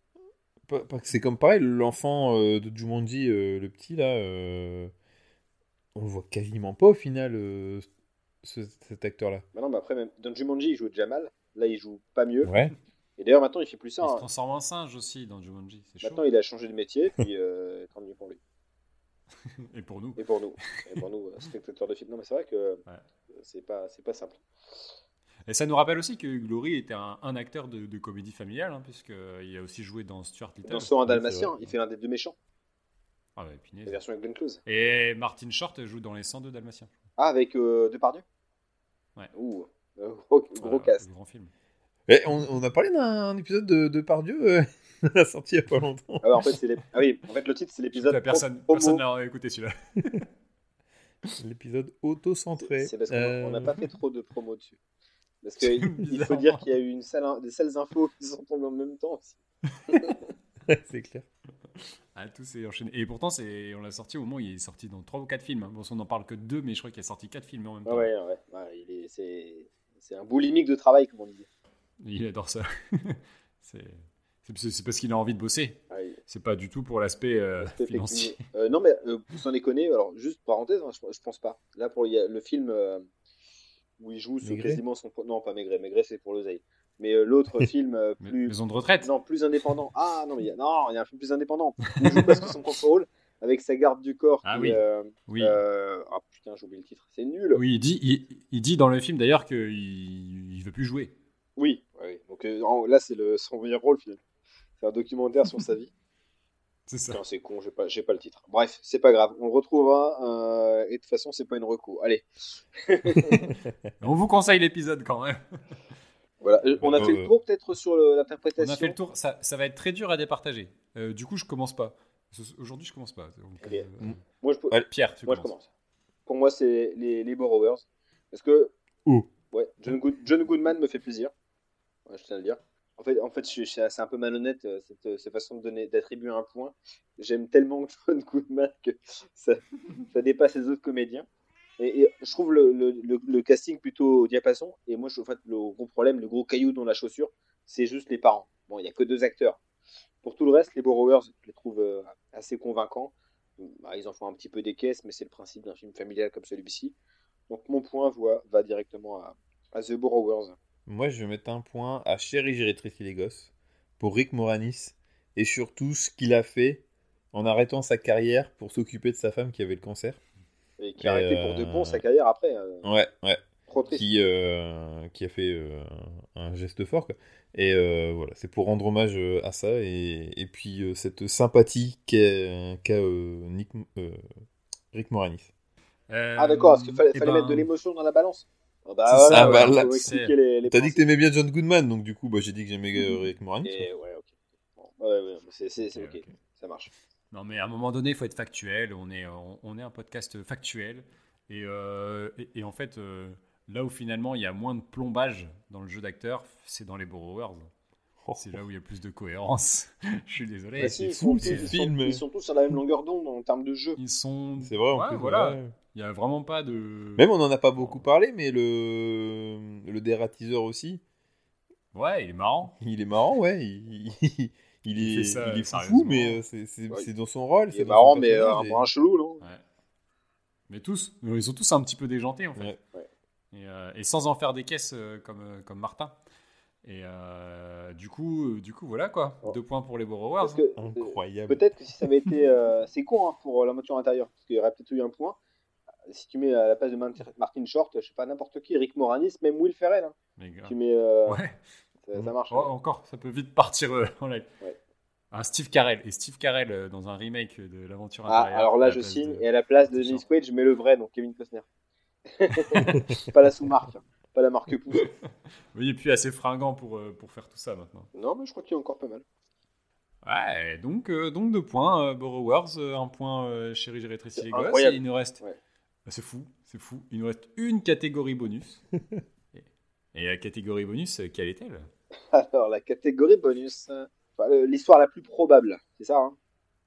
C'est comme pareil, l'enfant euh, de Jumanji, euh, le petit là, euh, on le voit quasiment pas au final, euh, ce- cet acteur-là. Bah non, mais après, même dans Jumanji, il joue déjà mal. Là, il joue pas mieux. Ouais. Et d'ailleurs, maintenant, il fait plus ça. Il se hein. transforme en singe aussi dans Jumanji. Chaud. Maintenant, il a changé de métier, puis euh, tant mieux pour lui. Et pour nous. Et pour nous. Et pour nous, spectateurs de film. Non, mais c'est vrai que Ouais. c'est pas, c'est pas simple. Et ça nous rappelle aussi que Glory était un, un acteur de, de comédie familiale, hein, puisqu'il a aussi joué dans Stuart Little. Dans c'est dalmatien, il fait l'un des deux méchants, Ah ouais, punaise. la version avec Glenn Close. Et Martin Short joue dans les 102 Dalmatiens. Ah, avec euh, Depardieu Ouais. Ouh, euh, gros, gros cast. Grand film. Eh, on, on a parlé d'un épisode de, de Pardieu euh, la sortie il y a pas longtemps. Ah, ouais, en fait, c'est ah oui, en fait, le titre, c'est l'épisode. Personne, n'a écouté celui-là. L'épisode auto-centré. C'est parce qu'on Euh, on n'a pas fait trop de promo dessus. Parce qu'il il faut dire qu'il y a eu une des sales infos qui sont tombées en même temps aussi. c'est clair. Ah, tout s'est enchaîné. Et pourtant, c'est, on l'a sorti au moment où il est sorti dans 3 ou 4 films. hein. Bon, on n'en parle que de 2, mais je crois qu'il a sorti 4 films en même Ah temps. ouais, ouais, ouais, il est, c'est, c'est un boulimique de travail, comme on dit. Il adore ça. c'est, parce qu'il a envie de bosser. Ah, il- C'est pas du tout pour l'aspect euh, l'aspect financier. Euh, non, mais euh, sans déconner, alors juste parenthèse, hein, je, je pense pas. Là, pour il y a le film euh, où il joue quasiment son. Non, pas Maigret, Maigret c'est pour l'oseille. Mais euh, l'autre film euh, plus. Maison de retraite. Non, plus indépendant. Ah non, mais il y a, non, il y a un film plus indépendant. Il joue presque son propre rôle avec sa garde du corps. Ah qui, oui. euh, Oui. Ah putain, j'ai oublié le titre. C'est nul. Oui, il dit, il, il dit dans le film d'ailleurs qu'il il veut plus jouer. Oui, oui. Donc là, c'est le, son meilleur rôle finalement. C'est un documentaire sur sa vie. C'est ça. C'est con, j'ai pas, j'ai pas le titre. Bref, c'est pas grave, on le retrouvera. euh, et de toute façon, c'est pas une reco. Allez, On vous conseille l'épisode quand même. voilà. Euh, On a Euh, fait le tour peut-être sur le- On l'interprétation. a fait le tour. Ça, ça va être très dur à départager. Euh, du coup, je commence pas. Aujourd'hui, je commence pas. Donc, euh, Moi, je, Allez, Pierre, tu moi, je commences. commence. Pour moi, c'est les, les Borrowers. Parce que. Oh. Ouais, John, Good- John Goodman me fait plaisir. Ouais, je tiens à le dire. En fait, en fait c'est un peu malhonnête euh, cette, cette façon d'attribuer un point. J'aime tellement John Goodman que ça, dépasse les autres comédiens. Et, je trouve le, casting plutôt au diapason. Et moi, en fait, le gros problème, le gros caillou dans la chaussure, c'est juste les parents. Bon, il n'y a que deux acteurs. Pour tout le reste, les Borrowers, je les trouve euh, assez convaincants. Bah, ils en font un petit peu des caisses, mais c'est le principe d'un film familial comme celui-ci. Donc mon point va directement à, à The Borrowers. Moi, je vais mettre un point à Chéri, j'ai rétréci les gosses pour Rick Moranis et surtout ce qu'il a fait en arrêtant sa carrière pour s'occuper de sa femme qui avait le cancer. Et qui a arrêté pour de euh, bon sa carrière après. euh, Ouais, ouais. Qui, euh, qui a fait euh, un geste fort. Quoi. Et euh, voilà, c'est pour rendre hommage euh, à ça et, et puis euh, cette sympathie qu'a euh, Nick, euh, Rick Moranis. Euh, Ah d'accord, parce qu'il fallait, eh fallait ben, mettre de l'émotion dans la balance. Ah bah C'est ça, bah là, T'as dit que t'aimais bien John Goodman, donc du coup, bah, j'ai dit que j'aimais euh, Rick Moranis. Et ouais, ok. Bon, ouais, ouais, c'est c'est- c'est Ok, ça marche. Non, mais à un moment donné, il faut être factuel. On est, on, on est un podcast factuel. Et, euh, et, et en fait, euh, là où finalement il y a moins de plombage dans le jeu d'acteur, c'est dans les Borrowers. C'est là où il y a plus de cohérence. Je suis désolé. Bah c'est si, ils, fou, sont, ces ils, sont, films. ils sont tous sur la même longueur d'onde en termes de jeu. Ils sont. C'est vrai, en Ouais, plus, voilà. ouais. Il y a vraiment pas de. Même on en a pas beaucoup parlé, mais le, le dératiseur aussi, Ouais, il est marrant. il est marrant, ouais. Il, il, est, ça, il est foufou, mais euh, c'est c'est- Ouais. dans son rôle. Il c'est marrant, mais euh, un brin chelou, non Ouais. Mais tous. Ils sont tous un petit peu déjantés en fait. Ouais. Ouais. Et, euh, et sans en faire des caisses euh, comme, euh, comme Martin. Et euh, du coup, euh, du coup, voilà quoi. Deux points pour les Borrowers. Parce que euh, Incroyable. peut-être que si ça avait été. euh, c'est con hein, pour la moitié intérieure, parce qu'il y aurait peut-être eu un point. Si tu mets à la place de Martin Short, je sais pas, n'importe qui, Rick Moranis, même Will Ferrell, hein, tu mets. euh, Ouais. ça, ça marche. Oh, encore, ça peut vite partir euh, en live. Ouais. Un Steve Carell. Et Steve Carell euh, dans un remake de l'aventure Ah, alors là, je place signe, de- et à la place de Dennis. Quaid, je mets le vrai, donc Kevin Costner. pas la sous-marque, hein, pas la marque pouce. Oui, et puis assez fringant pour, euh, pour faire tout ça maintenant. Non, mais je crois qu'il est encore pas mal. Ouais, donc, euh, donc deux points, euh, Borrowers, euh, un point euh, Chéri, j'ai rétréci les gosses. Et il nous reste. Ouais. Bah, c'est fou, c'est fou. Il nous reste une catégorie bonus. et, la catégorie bonus, euh, quelle est-elle? Alors, la catégorie bonus. euh, enfin, L'histoire la plus probable, c'est ça, hein?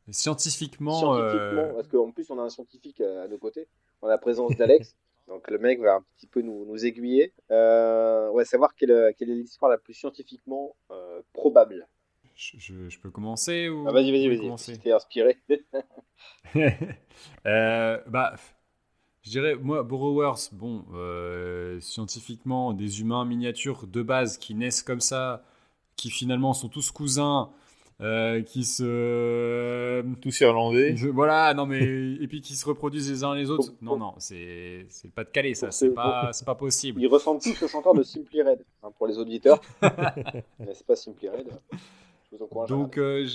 Scientifiquement. Scientifiquement, euh, parce qu'en plus, on a un scientifique à nos côtés, en la présence d'Alex. Donc, le mec va un petit peu nous, nous aiguiller. Euh, ouais, savoir quelle, quelle est l'histoire la plus scientifiquement euh, probable. je, je- je peux commencer ou Ah, vas-y, vas-y, vas-y. commencer? T'es inspiré. Euh, bah, je dirais, moi, Borrowers, bon, euh, scientifiquement, des humains miniatures de base qui naissent comme ça, qui finalement sont tous cousins euh, qui se. Tous irlandais. Je- Voilà, non mais. Et puis qui se reproduisent les uns les autres. Pour- Non, non, c'est pas de Calais, ça. C'est ce- pas, c'est pas possible. Ils ressemblent tous au chanteur de Simply Red, hein, pour les auditeurs. Mais c'est pas Simply Red? Je vous encourage. à Donc euh,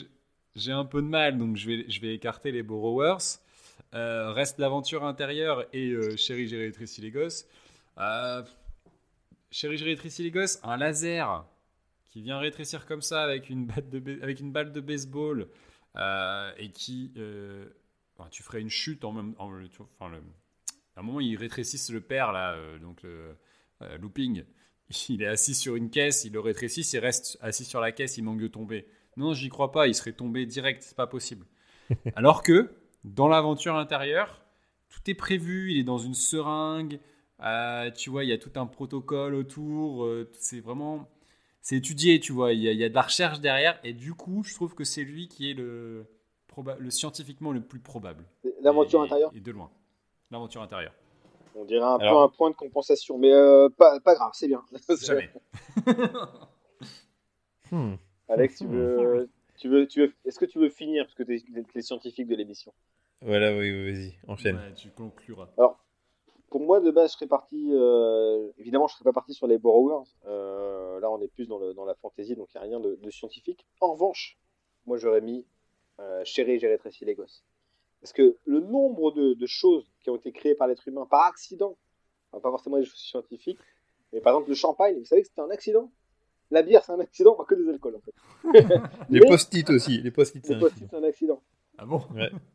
j'ai un peu de mal, donc je vais, je vais écarter les Borrowers. Euh, reste l'aventure intérieure et euh, Chérie, j'ai rétréci les gosses. Euh, Chérie, j'ai rétréci les gosses, un laser qui vient rétrécir comme ça avec une, batte de, avec une balle de baseball euh, et qui. euh, enfin, tu ferais une chute en même en, tu enfin, le- à un moment, ils rétrécissent le père, là, donc le looping. Il est assis sur une caisse, il le rétrécisse, il reste assis sur la caisse, il manque de tomber. Non, j'y crois pas, il serait tombé direct, c'est pas possible. Alors que, dans l'aventure intérieure, tout est prévu, il est dans une seringue, euh, tu vois, il y a tout un protocole autour, euh, c'est vraiment. C'est étudié, tu vois, il y, a, il y a de la recherche derrière, et du coup, je trouve que c'est lui qui est le, scientifiquement le plus probable. L'aventure intérieure, Et de loin. L'aventure intérieure. on dirait un peu Alors- un point de compensation. Mais euh, pas, pas grave, c'est bien. Jamais. Hmm. Alex, tu veux, tu veux, tu veux, est-ce que tu veux finir parce que tu es, scientifique de l'émission? Voilà, oui, oui, vas-y, enchaîne. Ouais, tu concluras. Pour moi, de base, je serais parti. euh, évidemment, je serais pas parti sur les Borrowers. Euh, là, on est plus dans, le, dans la fantasy, donc il n'y a rien de, de scientifique. En revanche, moi, j'aurais mis euh, Chérie, j'ai rétréci les gosses. Parce que le nombre de, de choses qui ont été créées par l'être humain par accident, enfin, pas forcément des choses scientifiques, mais par exemple le champagne, vous savez que c'était un accident? La bière, c'est un accident, pas que des alcools en fait. Les post-it aussi, les c'est post-it, c'est un accident. Ah bon? Ouais.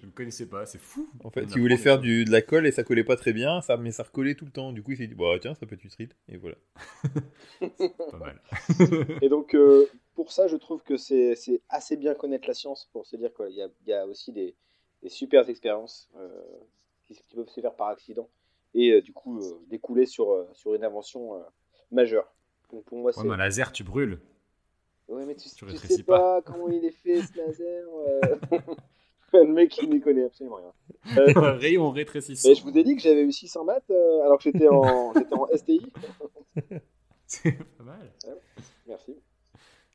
Je ne connaissais pas, c'est fou. En fait, il voulait faire du, de la colle et ça collait pas très bien, ça, mais ça recollait tout le temps. Du coup, il s'est dit, bah tiens, ça peut être utile. Et voilà. Pas mal. Et donc, euh, pour ça, je trouve que c'est c'est assez bien connaître la science pour se dire qu'il y a, il y a aussi des, des super expériences euh, qui, qui peuvent se faire par accident et euh, du coup euh, découler sur, euh, sur une invention euh, majeure. Donc pour moi, c'est. Ouais, mais un laser, tu brûles. Ouais, mais tu, tu sais pas, comment il est fait ce laser. Le mec, il n'y connaît absolument rien. Euh, Rayon rétrécissant. et je vous ai dit que j'avais eu 600 maths euh, alors que j'étais en, j'étais en STI. C'est pas mal. Merci.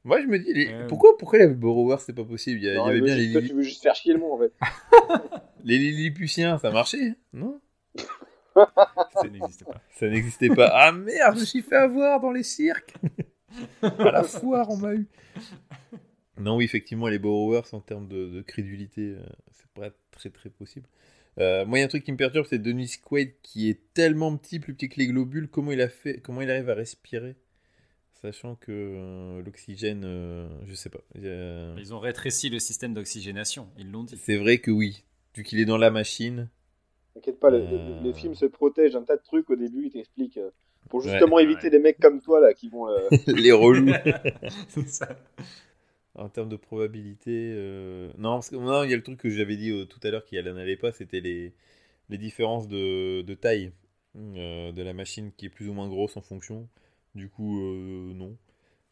Moi, je me dis, les- Euh. pourquoi, pourquoi les Borrowers, c'est pas possible? Il y, a- il y Non, avait bien les, toi, tu veux juste faire chier le monde en fait. les Lilliputiens, ça marchait, non? Ça n'existe pas. Ça n'existait pas. Ah merde, je me suis fait avoir dans les cirques. à la foire, on m'a eu. Non, oui, effectivement, les Borrowers, en termes de, de crédulité, euh, c'est pas très très possible. Euh, moi, il y a un truc qui me perturbe, c'est Denis Quaid qui est tellement petit, plus petit que les globules. Comment il a fait Comment il arrive à respirer Sachant que euh, l'oxygène, euh, je sais pas. Ils ont rétréci le système d'oxygénation, ils l'ont dit. C'est vrai que oui. Vu qu'il est dans la machine. T'inquiète pas, le, Euh. le- le film se protège d'un tas de trucs au début, il t'explique. pour Ouais, justement ouais. éviter des mecs comme toi là qui vont. euh, les relous. C'est ça. En termes de probabilité, euh, non, parce que non, il y a le truc que j'avais dit euh, tout à l'heure qui n'allait pas, c'était les, les différences de, de taille euh, de la machine qui est plus ou moins grosse en fonction. Du coup, non.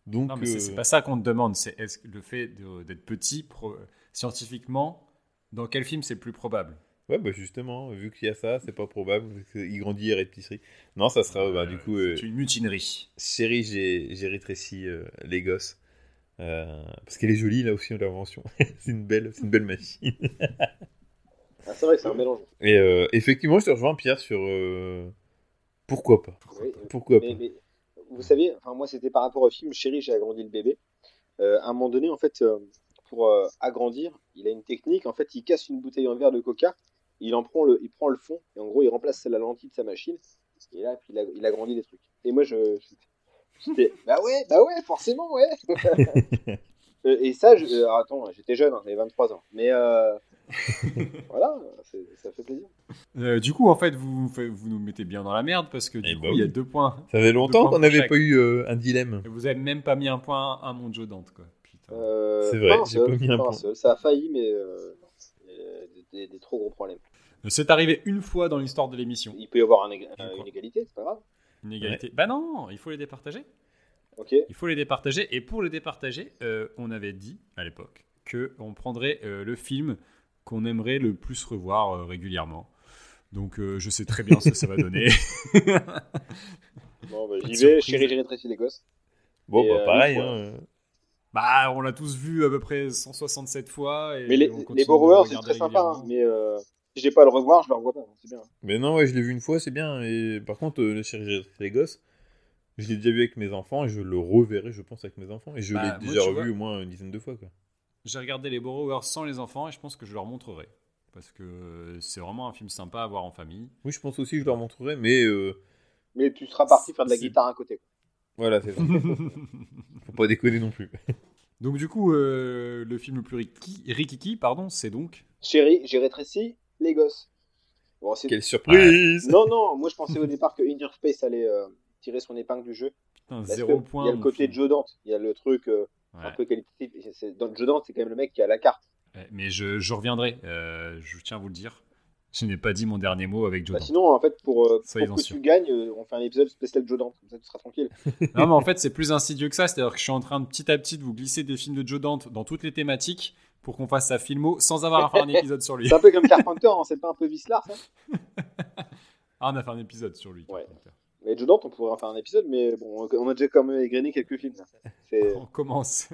Donc, Non, mais c'est pas ça qu'on te demande. C'est le fait d'être petit, pro- scientifiquement, dans quel film c'est le plus probable? Ouais, bah justement, vu qu'il y a ça, c'est pas probable. qu'il grandit et rétrécit. Non, ça sera, bah, du coup, C'est une mutinerie. chérie, j'ai j'ai rétréci les gosses. Euh, parce qu'elle est jolie là aussi l'invention. c'est une belle, c'est une belle machine. Ah, c'est vrai c'est un mélange. Et euh, effectivement, je te rejoins Pierre sur euh, pourquoi pas. Oui, Pourquoi mais, pas. mais vous savez, enfin moi c'était par rapport au film Chérie, j'ai agrandi le bébé. À un moment donné, en fait, pour agrandir, il a une technique. En fait, il casse une bouteille en verre de coca, il en prend le, il prend le fond et en gros il remplace la lentille de sa machine. Et là, puis il, a, il agrandit des trucs. Et moi, je, bah ouais, bah ouais, forcément, ouais. Euh, et ça, je, euh, alors, attends, j'étais jeune, hein, j'avais 23 ans, mais euh, voilà, ça fait plaisir. Euh, du coup, en fait, vous, vous nous mettez bien dans la merde parce que du Eh coup, bah il y a deux points. Ça fait longtemps qu'on n'avait pas eu euh, un dilemme. Et vous avez même pas mis un point à mon Joe Dante, quoi. Euh, C'est vrai, j'ai pas mis un point. seul. Ça a failli, mais des, des- des trop gros problèmes. C'est arrivé une fois dans l'histoire de l'émission. Il peut y avoir un une égalité, c'est pas grave. Une égalité. Bah non, il faut les départager. Ok. Il faut les départager. Et pour les départager, euh, on avait dit à l'époque que on prendrait euh, le film qu'on aimerait le plus revoir euh, régulièrement. Donc euh, je sais très bien ce que ça va donner. Bon, bah, j'y vais, chérie, j'ai rétréci les gosses. Bon, Et, bah euh, pareil. hein. Bah, on l'a tous vu à peu près 167 fois. Et Mais les, Borrowers, c'est très sympa. hein, mais euh, si j'ai pas à le revoir, je le revois pas. hein, C'est bien. Mais non, ouais, je l'ai vu une fois, c'est bien. Et par contre, euh, le chéri les gosses, je l'ai déjà vu avec mes enfants et je le reverrai, je pense, avec mes enfants. Et je Bah, l'ai moi, déjà tu revu vois- au moins une dizaine de fois. Quoi. J'ai regardé les Borrowers sans les enfants et je pense que je leur montrerai. Parce que c'est vraiment un film sympa à voir en famille. Oui, je pense aussi que je leur montrerai, mais euh, Mais tu seras parti faire de la C'est- guitare à côté. voilà, c'est ça. Faut pas déconner non plus. Donc du coup, euh, le film le plus riki- rikiki, pardon, c'est donc... Chérie, j'ai rétréci les gosses. Bon, c'est- Quelle surprise Non, non, moi je pensais au départ que Inner Space allait euh, tirer son épingle du jeu. Putain, Parce zéro point. Il y a le côté film. Joe Dante, il y a le truc euh, Ouais. un peu qualitatif. Dans Joe Dante, c'est quand même le mec qui a la carte. Ouais, Mais je, je reviendrai, euh, je tiens à vous le dire. Je n'ai pas dit mon dernier mot avec Joe Bah, Dante. sinon, en fait, pour, euh, pour que tu gagnes, euh, on fait un épisode spécial Joe Dante. Comme ça, tu seras tranquille. Non, mais en fait, c'est plus insidieux que ça. C'est-à-dire que je suis en train de petit à petit de vous glisser des films de Joe Dante dans toutes les thématiques pour qu'on fasse sa filmo sans avoir à faire un épisode sur lui. C'est un peu comme Carpenter, hein, c'est pas un peu Vislar, ça Ah, on a fait un épisode sur lui. Ouais. Carpenter. Mais Joe Dante, on pourrait en faire un épisode, mais bon, on a déjà quand même égrené quelques films. On commence.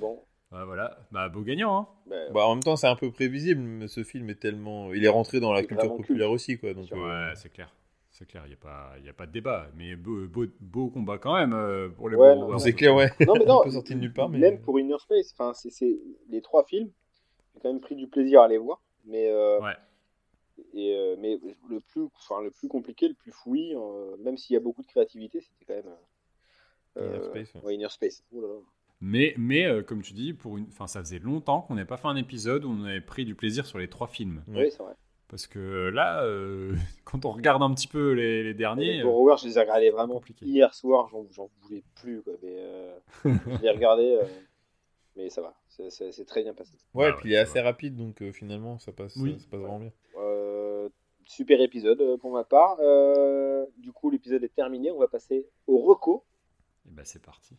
bon. Bah, voilà, bah, beau gagnant. Hein. bah, Bah, en même temps, c'est un peu prévisible, mais ce film est tellement. Il est rentré dans la culture populaire aussi, quoi. Donc, Sûr. euh, Ouais, c'est clair. C'est clair, il n'y a, pas- y a pas de débat. Mais beau, beau, beau combat quand même euh, pour les Ouais, non, c'est clair, ouais. Non, mais non, sorti de nulle part, mais. même pour Inner Space, enfin, c'est c'est- les trois films, j'ai quand même pris du plaisir à les voir. Mais, euh, Ouais. et, euh, mais le, plus, enfin, le plus compliqué, le plus fouillis, euh, même s'il y a beaucoup de créativité, c'était quand même. euh, Inner Space, ouais. ouais, Inner Space. Oh là là. Mais, mais euh, comme tu dis, pour une... enfin, ça faisait longtemps qu'on n'avait pas fait un épisode où on avait pris du plaisir sur les trois films. Oui, c'est vrai. Parce que là, euh, quand on regarde un petit peu les, les derniers, Les euh, Borrowers, je les ai regardés vraiment compliqué. hier soir, j'en voulais plus. Quoi, mais, euh, je les ai regardés, euh, mais ça va, c'est- très bien passé. Ouais, Ah puis ouais, il est assez rapide, donc euh, finalement, ça passe, Oui. ça, passe vraiment bien. Euh, super épisode euh, pour ma part. Euh, du coup, l'épisode est terminé. On va passer au reco. et bah, c'est parti.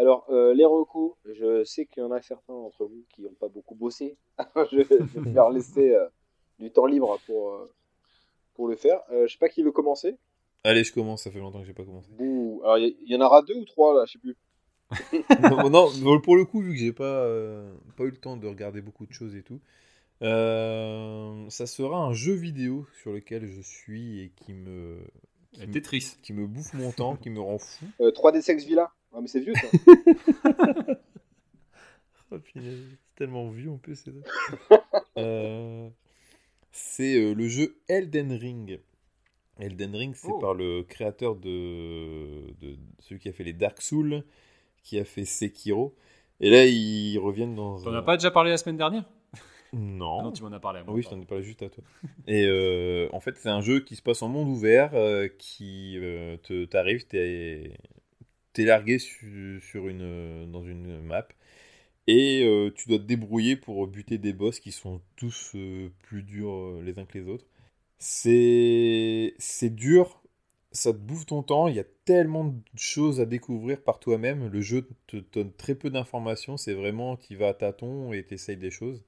Alors, euh, les recos, je sais qu'il y en a certains d'entre vous qui n'ont pas beaucoup bossé. je, je vais leur laisser euh, du temps libre pour, euh, pour le faire. Euh, je sais pas qui veut commencer. Allez, je commence, ça fait longtemps que j'ai pas commencé. Alors, il y, en aura deux ou trois là, je sais plus. non, non, pour le coup, vu que j'ai pas, euh, pas eu le temps de regarder beaucoup de choses et tout, euh, ça sera un jeu vidéo sur lequel je suis et qui me, qui, me- Tetris. qui me bouffe mon temps, qui me rend fou. Euh, 3D Sex Villa. Ah, mais c'est vieux ça. Oh, punaise, c'est tellement vieux en plus. c'est. Euh, euh, le jeu Elden Ring. Elden Ring, c'est Oh. par le créateur de, de celui qui a fait les Dark Souls, qui a fait Sekiro. Et là, ils reviennent dans. T'en un- as pas déjà parlé la semaine dernière? Non. Ah Non, tu m'en as parlé. à moi, Oui, je t'en ai parlé juste à toi. Et euh, en fait, c'est un jeu qui se passe en monde ouvert, euh, qui euh, te t'arrives, t'es t'es largué su- sur une, dans une map, et euh, tu dois te débrouiller pour buter des boss qui sont tous euh, plus durs euh, les uns que les autres. C'est c'est dur, ça te bouffe ton temps, il y a tellement de choses à découvrir par toi-même, le jeu te donne très peu d'informations, c'est vraiment, tu vas à tâtons et t'essayes des choses.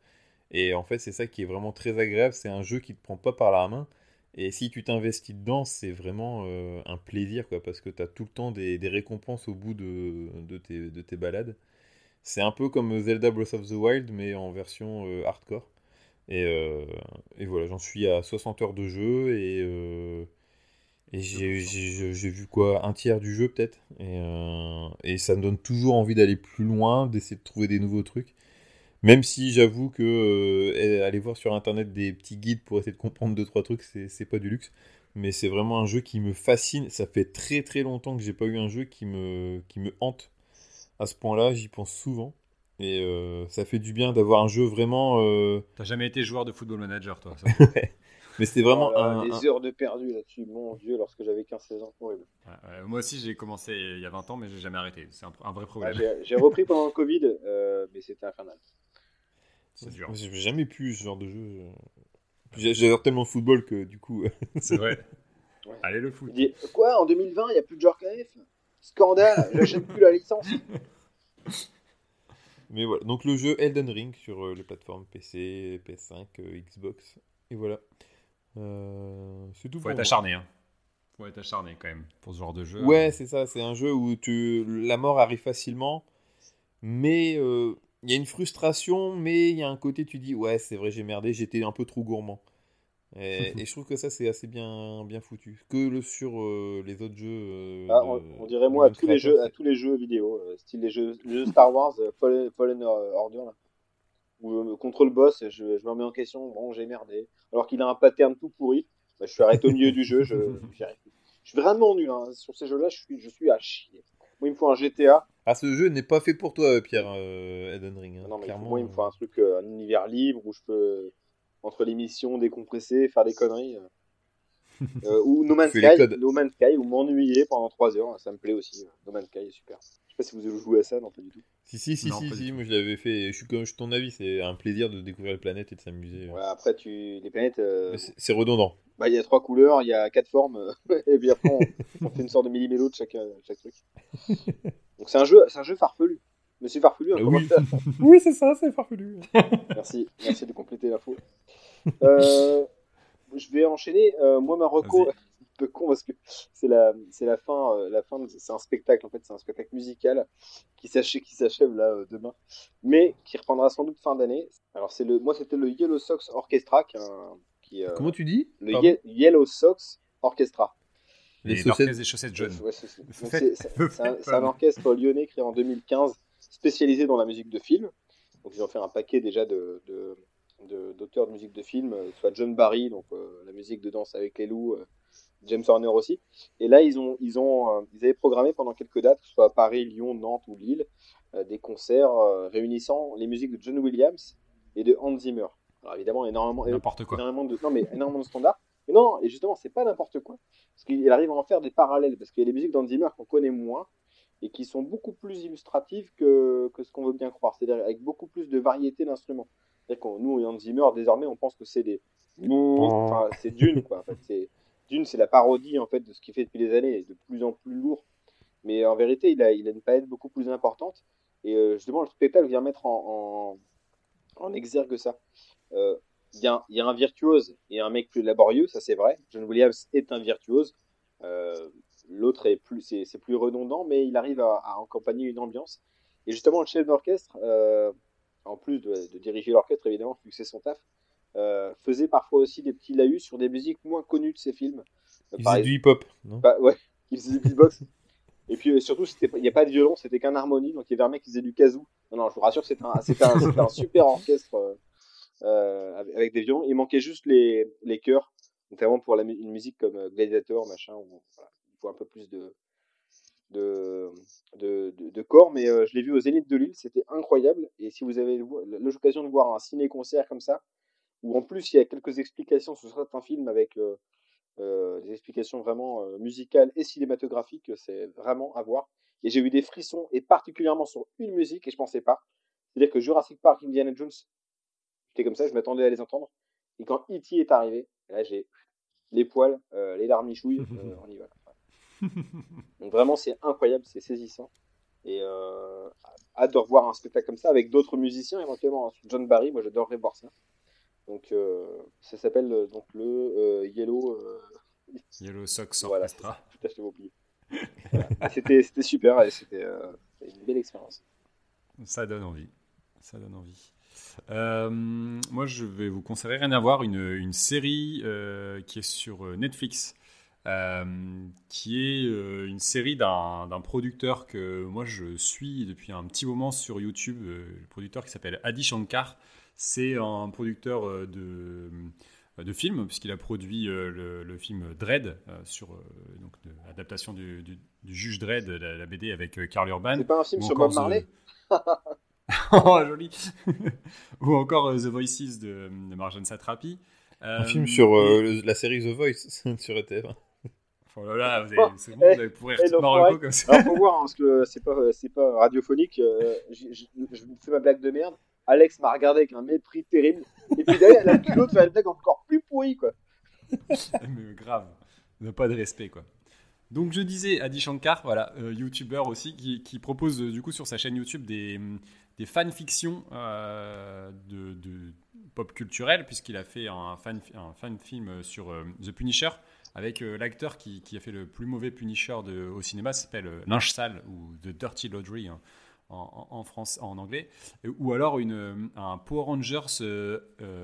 Et en fait, c'est ça qui est vraiment très agréable. C'est un jeu qui te prend pas par la main. Et si tu t'investis dedans, c'est vraiment euh, un plaisir, quoi, parce que tu as tout le temps des, des récompenses au bout de, de, tes, de tes balades. C'est un peu comme Zelda Breath of the Wild, mais en version euh, hardcore. Et, euh, et voilà, j'en suis à 60 heures de jeu, et, et j'ai vu quoi, un tiers du jeu peut-être. Et, et ça me donne toujours envie d'aller plus loin, d'essayer de trouver des nouveaux trucs. Même si j'avoue que euh, aller voir sur internet des petits guides pour essayer de comprendre deux trois trucs, c'est pas du luxe. Mais c'est vraiment un jeu qui me fascine. Ça fait très très longtemps que j'ai pas eu un jeu qui me, qui me hante à ce point-là. J'y pense souvent. Et euh, ça fait du bien d'avoir un jeu vraiment. euh, T'as jamais été joueur de football manager, toi ça Mais c'était vraiment Oh là, un, des un- heures de perdu là-dessus, mon dieu, lorsque j'avais 15-16 ans, horrible. Ouais, ouais, Moi aussi, j'ai commencé il y a 20 ans, mais j'ai jamais arrêté. C'est un, un vrai Ouais, problème. j'ai j'ai repris pendant le Covid, euh, mais c'était infernal. C'est dur. J'ai jamais pu ce genre de jeu. J'adore tellement le football que du coup. C'est vrai. Ouais. Allez, le foot. dit Quoi, en 2020, il n'y a plus de joueurs KF Scandale, j'achète plus la licence. Mais voilà, donc le jeu Elden Ring sur euh, les plateformes PC, PS5, euh, Xbox. Et voilà. Euh, c'est tout Faut pour être moi. acharné, hein. Faut être acharné quand même pour ce genre de jeu. Ouais, c'est ça, c'est un jeu où tu... la mort arrive facilement, mais euh, il y a une frustration, mais il y a un côté, tu dis, ouais, c'est vrai, j'ai merdé, j'étais un peu trop gourmand. Et, et je trouve que ça, c'est assez bien, bien foutu. Que le sur euh, les autres jeux. euh, Ah, de- on, dirait moi à tous les jeux, à tous les jeux vidéo, euh, style les jeux, les jeux Star Wars, Fallen, Fallen Order, là, où contre le boss, je, je me remets en question, bon j'ai merdé, alors qu'il a un pattern tout pourri, bah, je suis arrêté au milieu du jeu, je, je suis vraiment nul hein. sur ces jeux-là, je suis, je suis à chier. Moi il me faut un GTA, Ah, ce jeu n'est pas fait pour toi, Pierre euh, Elden Ring. hein, non mais clairement. moi il me faut un truc, euh, un univers libre où je peux entre les missions décompresser, faire des conneries. euh. Euh, ou No Man's Sky. No Man's Sky, ou m'ennuyer pendant 3 heures, ça me plaît aussi. No Man's Sky est super. Je sais pas si vous avez joué à ça, non pas du tout. Si, si, si, Non, si, moi je l'avais fait. Je suis comme je ton avis, c'est un plaisir de découvrir les planètes et de s'amuser. Ouais, après tu les planètes, euh, c'est- redondant. bah il y a trois couleurs, il y a quatre formes, et puis après on, on fait une sorte de millimélo de chaque, chaque truc. Donc c'est un jeu, c'est un jeu farfelu. Monsieur farfelu, un Ah oui. oui, c'est ça, c'est farfelu. Merci, merci de compléter l'info. Euh, je vais enchaîner. Euh, moi, ma reco, un peu con parce que c'est la, c'est la fin, euh, la fin. de- C'est un spectacle en fait, c'est un spectacle musical qui s'achève, qui s'achève là euh, demain, mais qui reprendra sans doute fin d'année. Alors c'est le, moi c'était le Yellow Sox Orchestra qui, est un- qui euh, Comment tu dis? le Ye- Yellow Sox Orchestra. Les l'orchestre des chaussettes jaunes. Ouais, c'est- un, orchestre lyonnais créé en 2015, spécialisé dans la musique de film. Donc ils ont fait un paquet déjà de de- de- d'auteurs de, musique de film, euh, soit John Barry, donc euh, la musique de Danse avec les loups, euh, James Horner aussi. Et là ils ont ils ont euh, ils avaient programmé pendant quelques dates, que ce soit à Paris, Lyon, Nantes ou Lille, euh, des concerts euh, réunissant les musiques de John Williams et de Hans Zimmer. Alors évidemment énormément N'importe quoi. énormément de, non, mais énormément de standards. Mais non, et justement, c'est pas n'importe quoi. Parce qu'il arrive à en faire des parallèles. Parce qu'il y a des musiques d'Hans Zimmer qu'on connaît moins et qui sont beaucoup plus illustratives que, que ce qu'on veut bien croire. C'est-à-dire avec beaucoup plus de variété d'instruments. C'est-à-dire que nous, Hans Zimmer, désormais, on pense que c'est des. Enfin, c'est Dune, quoi. En fait, c'est... Dune, c'est la parodie en fait, de ce qu'il fait depuis des années, et de plus en plus lourd. Mais en vérité, il a, il a une palette beaucoup plus importante. Et euh, justement, le spectacle vient mettre en, en, en exergue ça. Euh, il y, a un- il y a un virtuose et un mec plus laborieux, ça c'est vrai. John Williams est un virtuose. Euh, L'autre est plus, c'est, c'est plus redondant, mais il arrive à, à accompagner une ambiance. Et justement, le chef d'orchestre, euh, en plus de, de diriger l'orchestre évidemment, vu que c'est son taf, euh, faisait parfois aussi des petits laïus sur des musiques moins connues de ses films. Il faisait du hip-hop, non? Bah, ouais, il faisait du beatbox. Et puis surtout, il n'y a pas de violon, c'était qu'un harmonie, donc il y avait un mec qui faisait du kazoo. Non, non, je vous rassure, c'était un, un, un super orchestre avec, avec des violons. Il manquait juste les, les chœurs, notamment pour une musique comme euh, Gladiator, machin, où voilà, il faut un peu plus de, de, de, de, corps. Mais euh, je l'ai vu au Zénith de Lille, c'était incroyable. Et si vous avez l'o- l'occasion de voir un ciné-concert comme ça, où en plus il y a quelques explications sur certains films avec euh, euh, des explications vraiment euh, musicales et cinématographiques, c'est vraiment à voir. Et j'ai eu des frissons, et particulièrement sur une musique, et je pensais pas. C'est-à-dire que Jurassic Park, Indiana Jones, j'étais comme ça, je m'attendais à les entendre. Et quand E.T. est arrivé, là j'ai les poils, euh, les larmichouilles, euh, on y va. Donc vraiment, c'est incroyable, c'est saisissant. Et euh, hâte de revoir un spectacle comme ça avec d'autres musiciens, éventuellement. hein. John Barry, moi j'adorerais voir ça. Donc euh, ça s'appelle euh, donc le Yellow. Yellow Sox Orchestra. Voilà. Et C'était super et c'était c'était une belle expérience. Ça donne envie. Ça donne envie. Euh, moi, je vais vous conseiller rien à voir une, une série euh, qui est sur euh, Netflix, euh, qui est une série d'un d'un producteur que moi je suis depuis un petit moment sur YouTube, le producteur qui s'appelle Adi Shankar. C'est un producteur de, de films, puisqu'il a produit le, le film Dread, sur donc, l'adaptation du, du- du juge Dread, la, la BD avec Karl Urban. C'est pas un film sur Bob Marley? oh, joli Ou encore euh, The Voices de, de Marjane Satrapi. Un Euh, film sur et- euh, la série The Voice sur ETF. Oh là là, vous Oh, avez, c'est bon, eh, vous allez pourrir eh, comme ça. Alors faut voir hein, parce que c'est pas c'est pas radiophonique. euh, je me fais ma blague de merde. Alex m'a regardé avec un mépris terrible. Et puis derrière, elle a le culot de faire une blague encore plus pourrie quoi. Mais grave, n'a pas de respect quoi. Donc je disais Adi Shankar, voilà, euh, youtubeur aussi, qui, qui propose euh, du coup sur sa chaîne YouTube des, des fanfictions euh, de, pop culturel, puisqu'il a fait un fan, film sur euh, The Punisher avec euh, l'acteur qui, a fait le plus mauvais Punisher au cinéma, s'appelle Linge Sale ou The Dirty Laundry hein, en, France, en anglais, ou alors une, un Power Rangers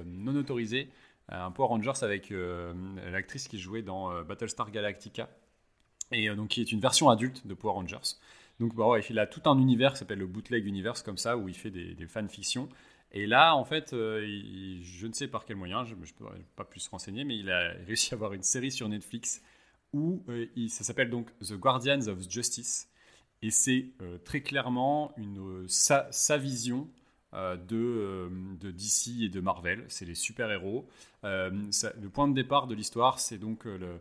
non autorisé, un Power Rangers avec l'actrice qui jouait dans Battlestar Galactica, et donc qui est une version adulte de Power Rangers. Donc bah il a tout un univers qui s'appelle le Bootleg Universe comme ça, où il fait des, fanfictions. Et là, en fait, euh, je ne sais par quel moyen, je ne peux pas plus se renseigner, mais il a réussi à avoir une série sur Netflix où euh, ça s'appelle donc The Guardians of Justice. Et c'est euh, très clairement une, sa, vision de, de DC et de Marvel. C'est les super-héros. Le point de départ de l'histoire, c'est donc le,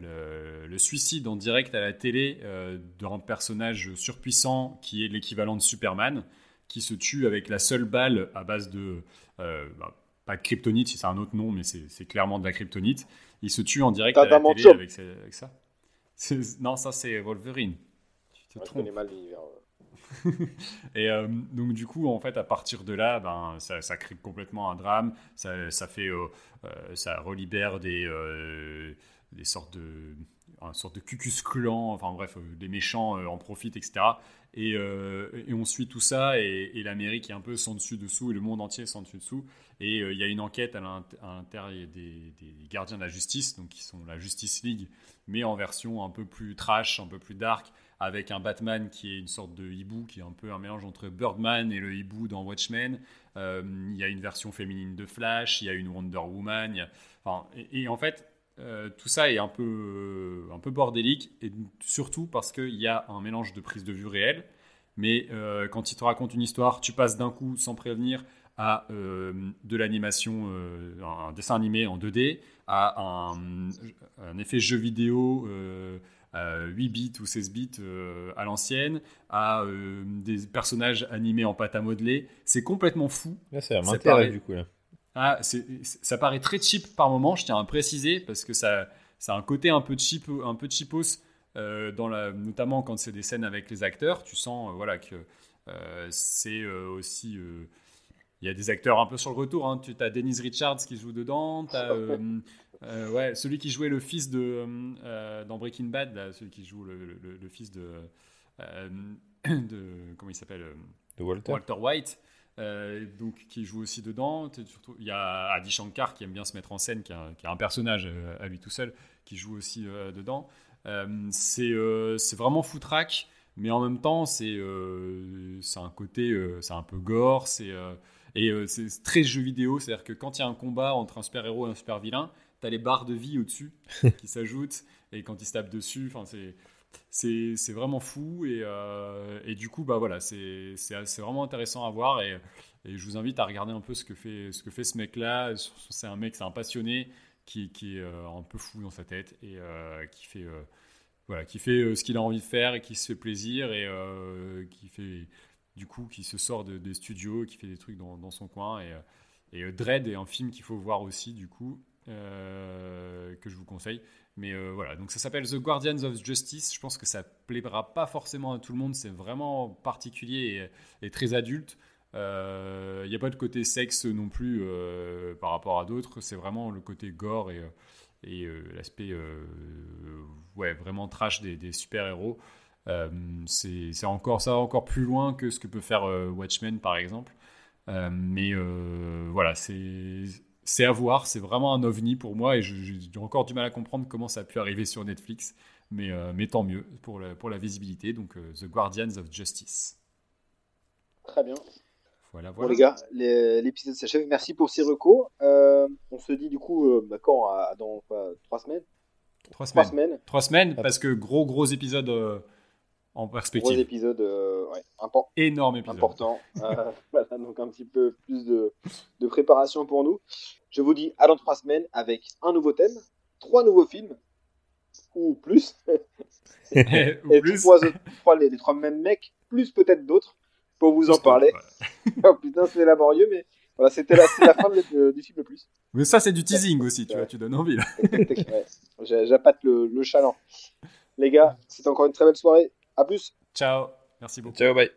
le, le suicide en direct à la télé euh, d'un personnage surpuissant qui est l'équivalent de Superman, qui se tue avec la seule balle à base de... euh, bah, pas de kryptonite, si c'est un autre nom, mais c'est clairement de la kryptonite. Il se tue en direct à la télé avec, ça. Non, ça c'est Wolverine. Tu te je trompes. mal l'univers. euh. Et euh, donc du coup, en fait, à partir de là, ben, ça, ça crée complètement un drame. Ça, ça fait, euh, euh, ça relibère des, euh, des sortes de, un sorte de cucus clan. Enfin bref, euh, des méchants euh, en profitent, etc. Et, euh, et on suit tout ça, et, l'Amérique est un peu sans dessus dessous, et le monde entier sans dessus dessous. Et euh, il y a une enquête à l'int- à l'intérieur des, des gardiens de la justice, donc qui sont la Justice League, mais en version un peu plus trash, un peu plus dark avec un Batman qui est une sorte de hibou, qui est un peu un mélange entre Birdman et le hibou dans Watchmen. Euh, il y a une version féminine de Flash, il y a une Wonder Woman. enfin, et en fait, euh, tout ça est un peu, un peu bordélique, et surtout parce qu'il y a un mélange de prise de vue réelle. Mais euh, quand il te raconte une histoire, tu passes d'un coup, sans prévenir, à euh, de l'animation, euh, un dessin animé en 2D, à un, un effet jeu vidéo euh, à 8 bits ou 16 bits euh, à l'ancienne, à euh, des personnages animés en pâte à modeler. C'est complètement fou. Là, ça m'intéresse du coup. Là. Ah, ça paraît très cheap par moment, je tiens à préciser, parce que ça, ça a un côté un peu cheap, un peu cheapos, euh, dans la, notamment quand c'est des scènes avec les acteurs. Tu sens euh, voilà, que euh, c'est aussi. il y a des acteurs un peu sur le retour. Hein. Tu as Denise Richards qui joue dedans. Tu as ouais, celui qui jouait le fils de. dans Breaking Bad, là, celui qui joue le, le- le fils de. de comment il s'appelle De Walter. Walter White, euh, donc, qui joue aussi dedans. Surtout- Il y a Adi Shankar qui aime bien se mettre en scène, qui a, qui a un personnage euh, à lui tout seul, qui joue aussi euh, dedans. Euh, c'est vraiment foutraque, mais en même temps, c'est un côté, c'est un peu gore, c'est et c'est très jeu vidéo, c'est-à-dire que quand il y a un combat entre un super-héros et un super-vilain, t'as les barres de vie au-dessus qui s'ajoutent, et quand ils se tapent dessus, enfin c'est c'est vraiment fou et, euh, et du coup bah voilà c'est vraiment intéressant à voir et, je vous invite à regarder un peu ce que fait ce que fait ce mec là c'est un mec c'est un passionné qui, est euh, un peu fou dans sa tête et euh, qui fait voilà qui fait ce qu'il a envie de faire et qui se fait plaisir et qui fait du coup qui se sort de- des studios qui fait des trucs dans, son coin et, Dread est un film qu'il faut voir aussi du coup que je vous conseille mais euh, voilà, donc ça s'appelle The Guardians of Justice. Je pense que ça plaira pas forcément à tout le monde. C'est vraiment particulier et, très adulte. Il n'y a pas de côté sexe non plus euh, par rapport à d'autres. C'est vraiment le côté gore et, euh, euh, l'aspect euh, ouais, vraiment trash des, des super-héros. Euh, c'est encore ça, encore plus loin que ce que peut faire euh, Watchmen par exemple. Euh, mais euh, voilà, c'est c'est à voir, c'est vraiment un ovni pour moi et j'ai encore du mal à comprendre comment ça a pu arriver sur Netflix, mais, euh, mais tant mieux pour la, pour la visibilité. Donc euh, The Guardians of Justice. Très bien. Voilà, Bon voilà. les gars, l'épisode s'achève. Merci pour ces recos. Euh, on se dit du coup bah, quand? À- Dans quoi, trois semaines? Trois semaines. Trois semaines parce que gros gros épisode en Gros perspective. épisode euh, ouais, impor- Énorme épisode. important. Euh, voilà, donc un petit peu plus de, de préparation pour nous. Je vous dis à dans trois semaines avec un nouveau thème, trois nouveaux films ou plus. Ou Et plus. trois, les, les trois mêmes mecs, plus peut-être d'autres, pour vous en parler. oh putain, c'est laborieux, mais voilà, c'était la, fin de- du film le plus. Mais ça c'est du teasing aussi, tu vois, tu donnes envie J'appâte le, le chaland. Les gars, c'était encore une très belle soirée. À plus. Ciao. Merci beaucoup. Ciao, bye.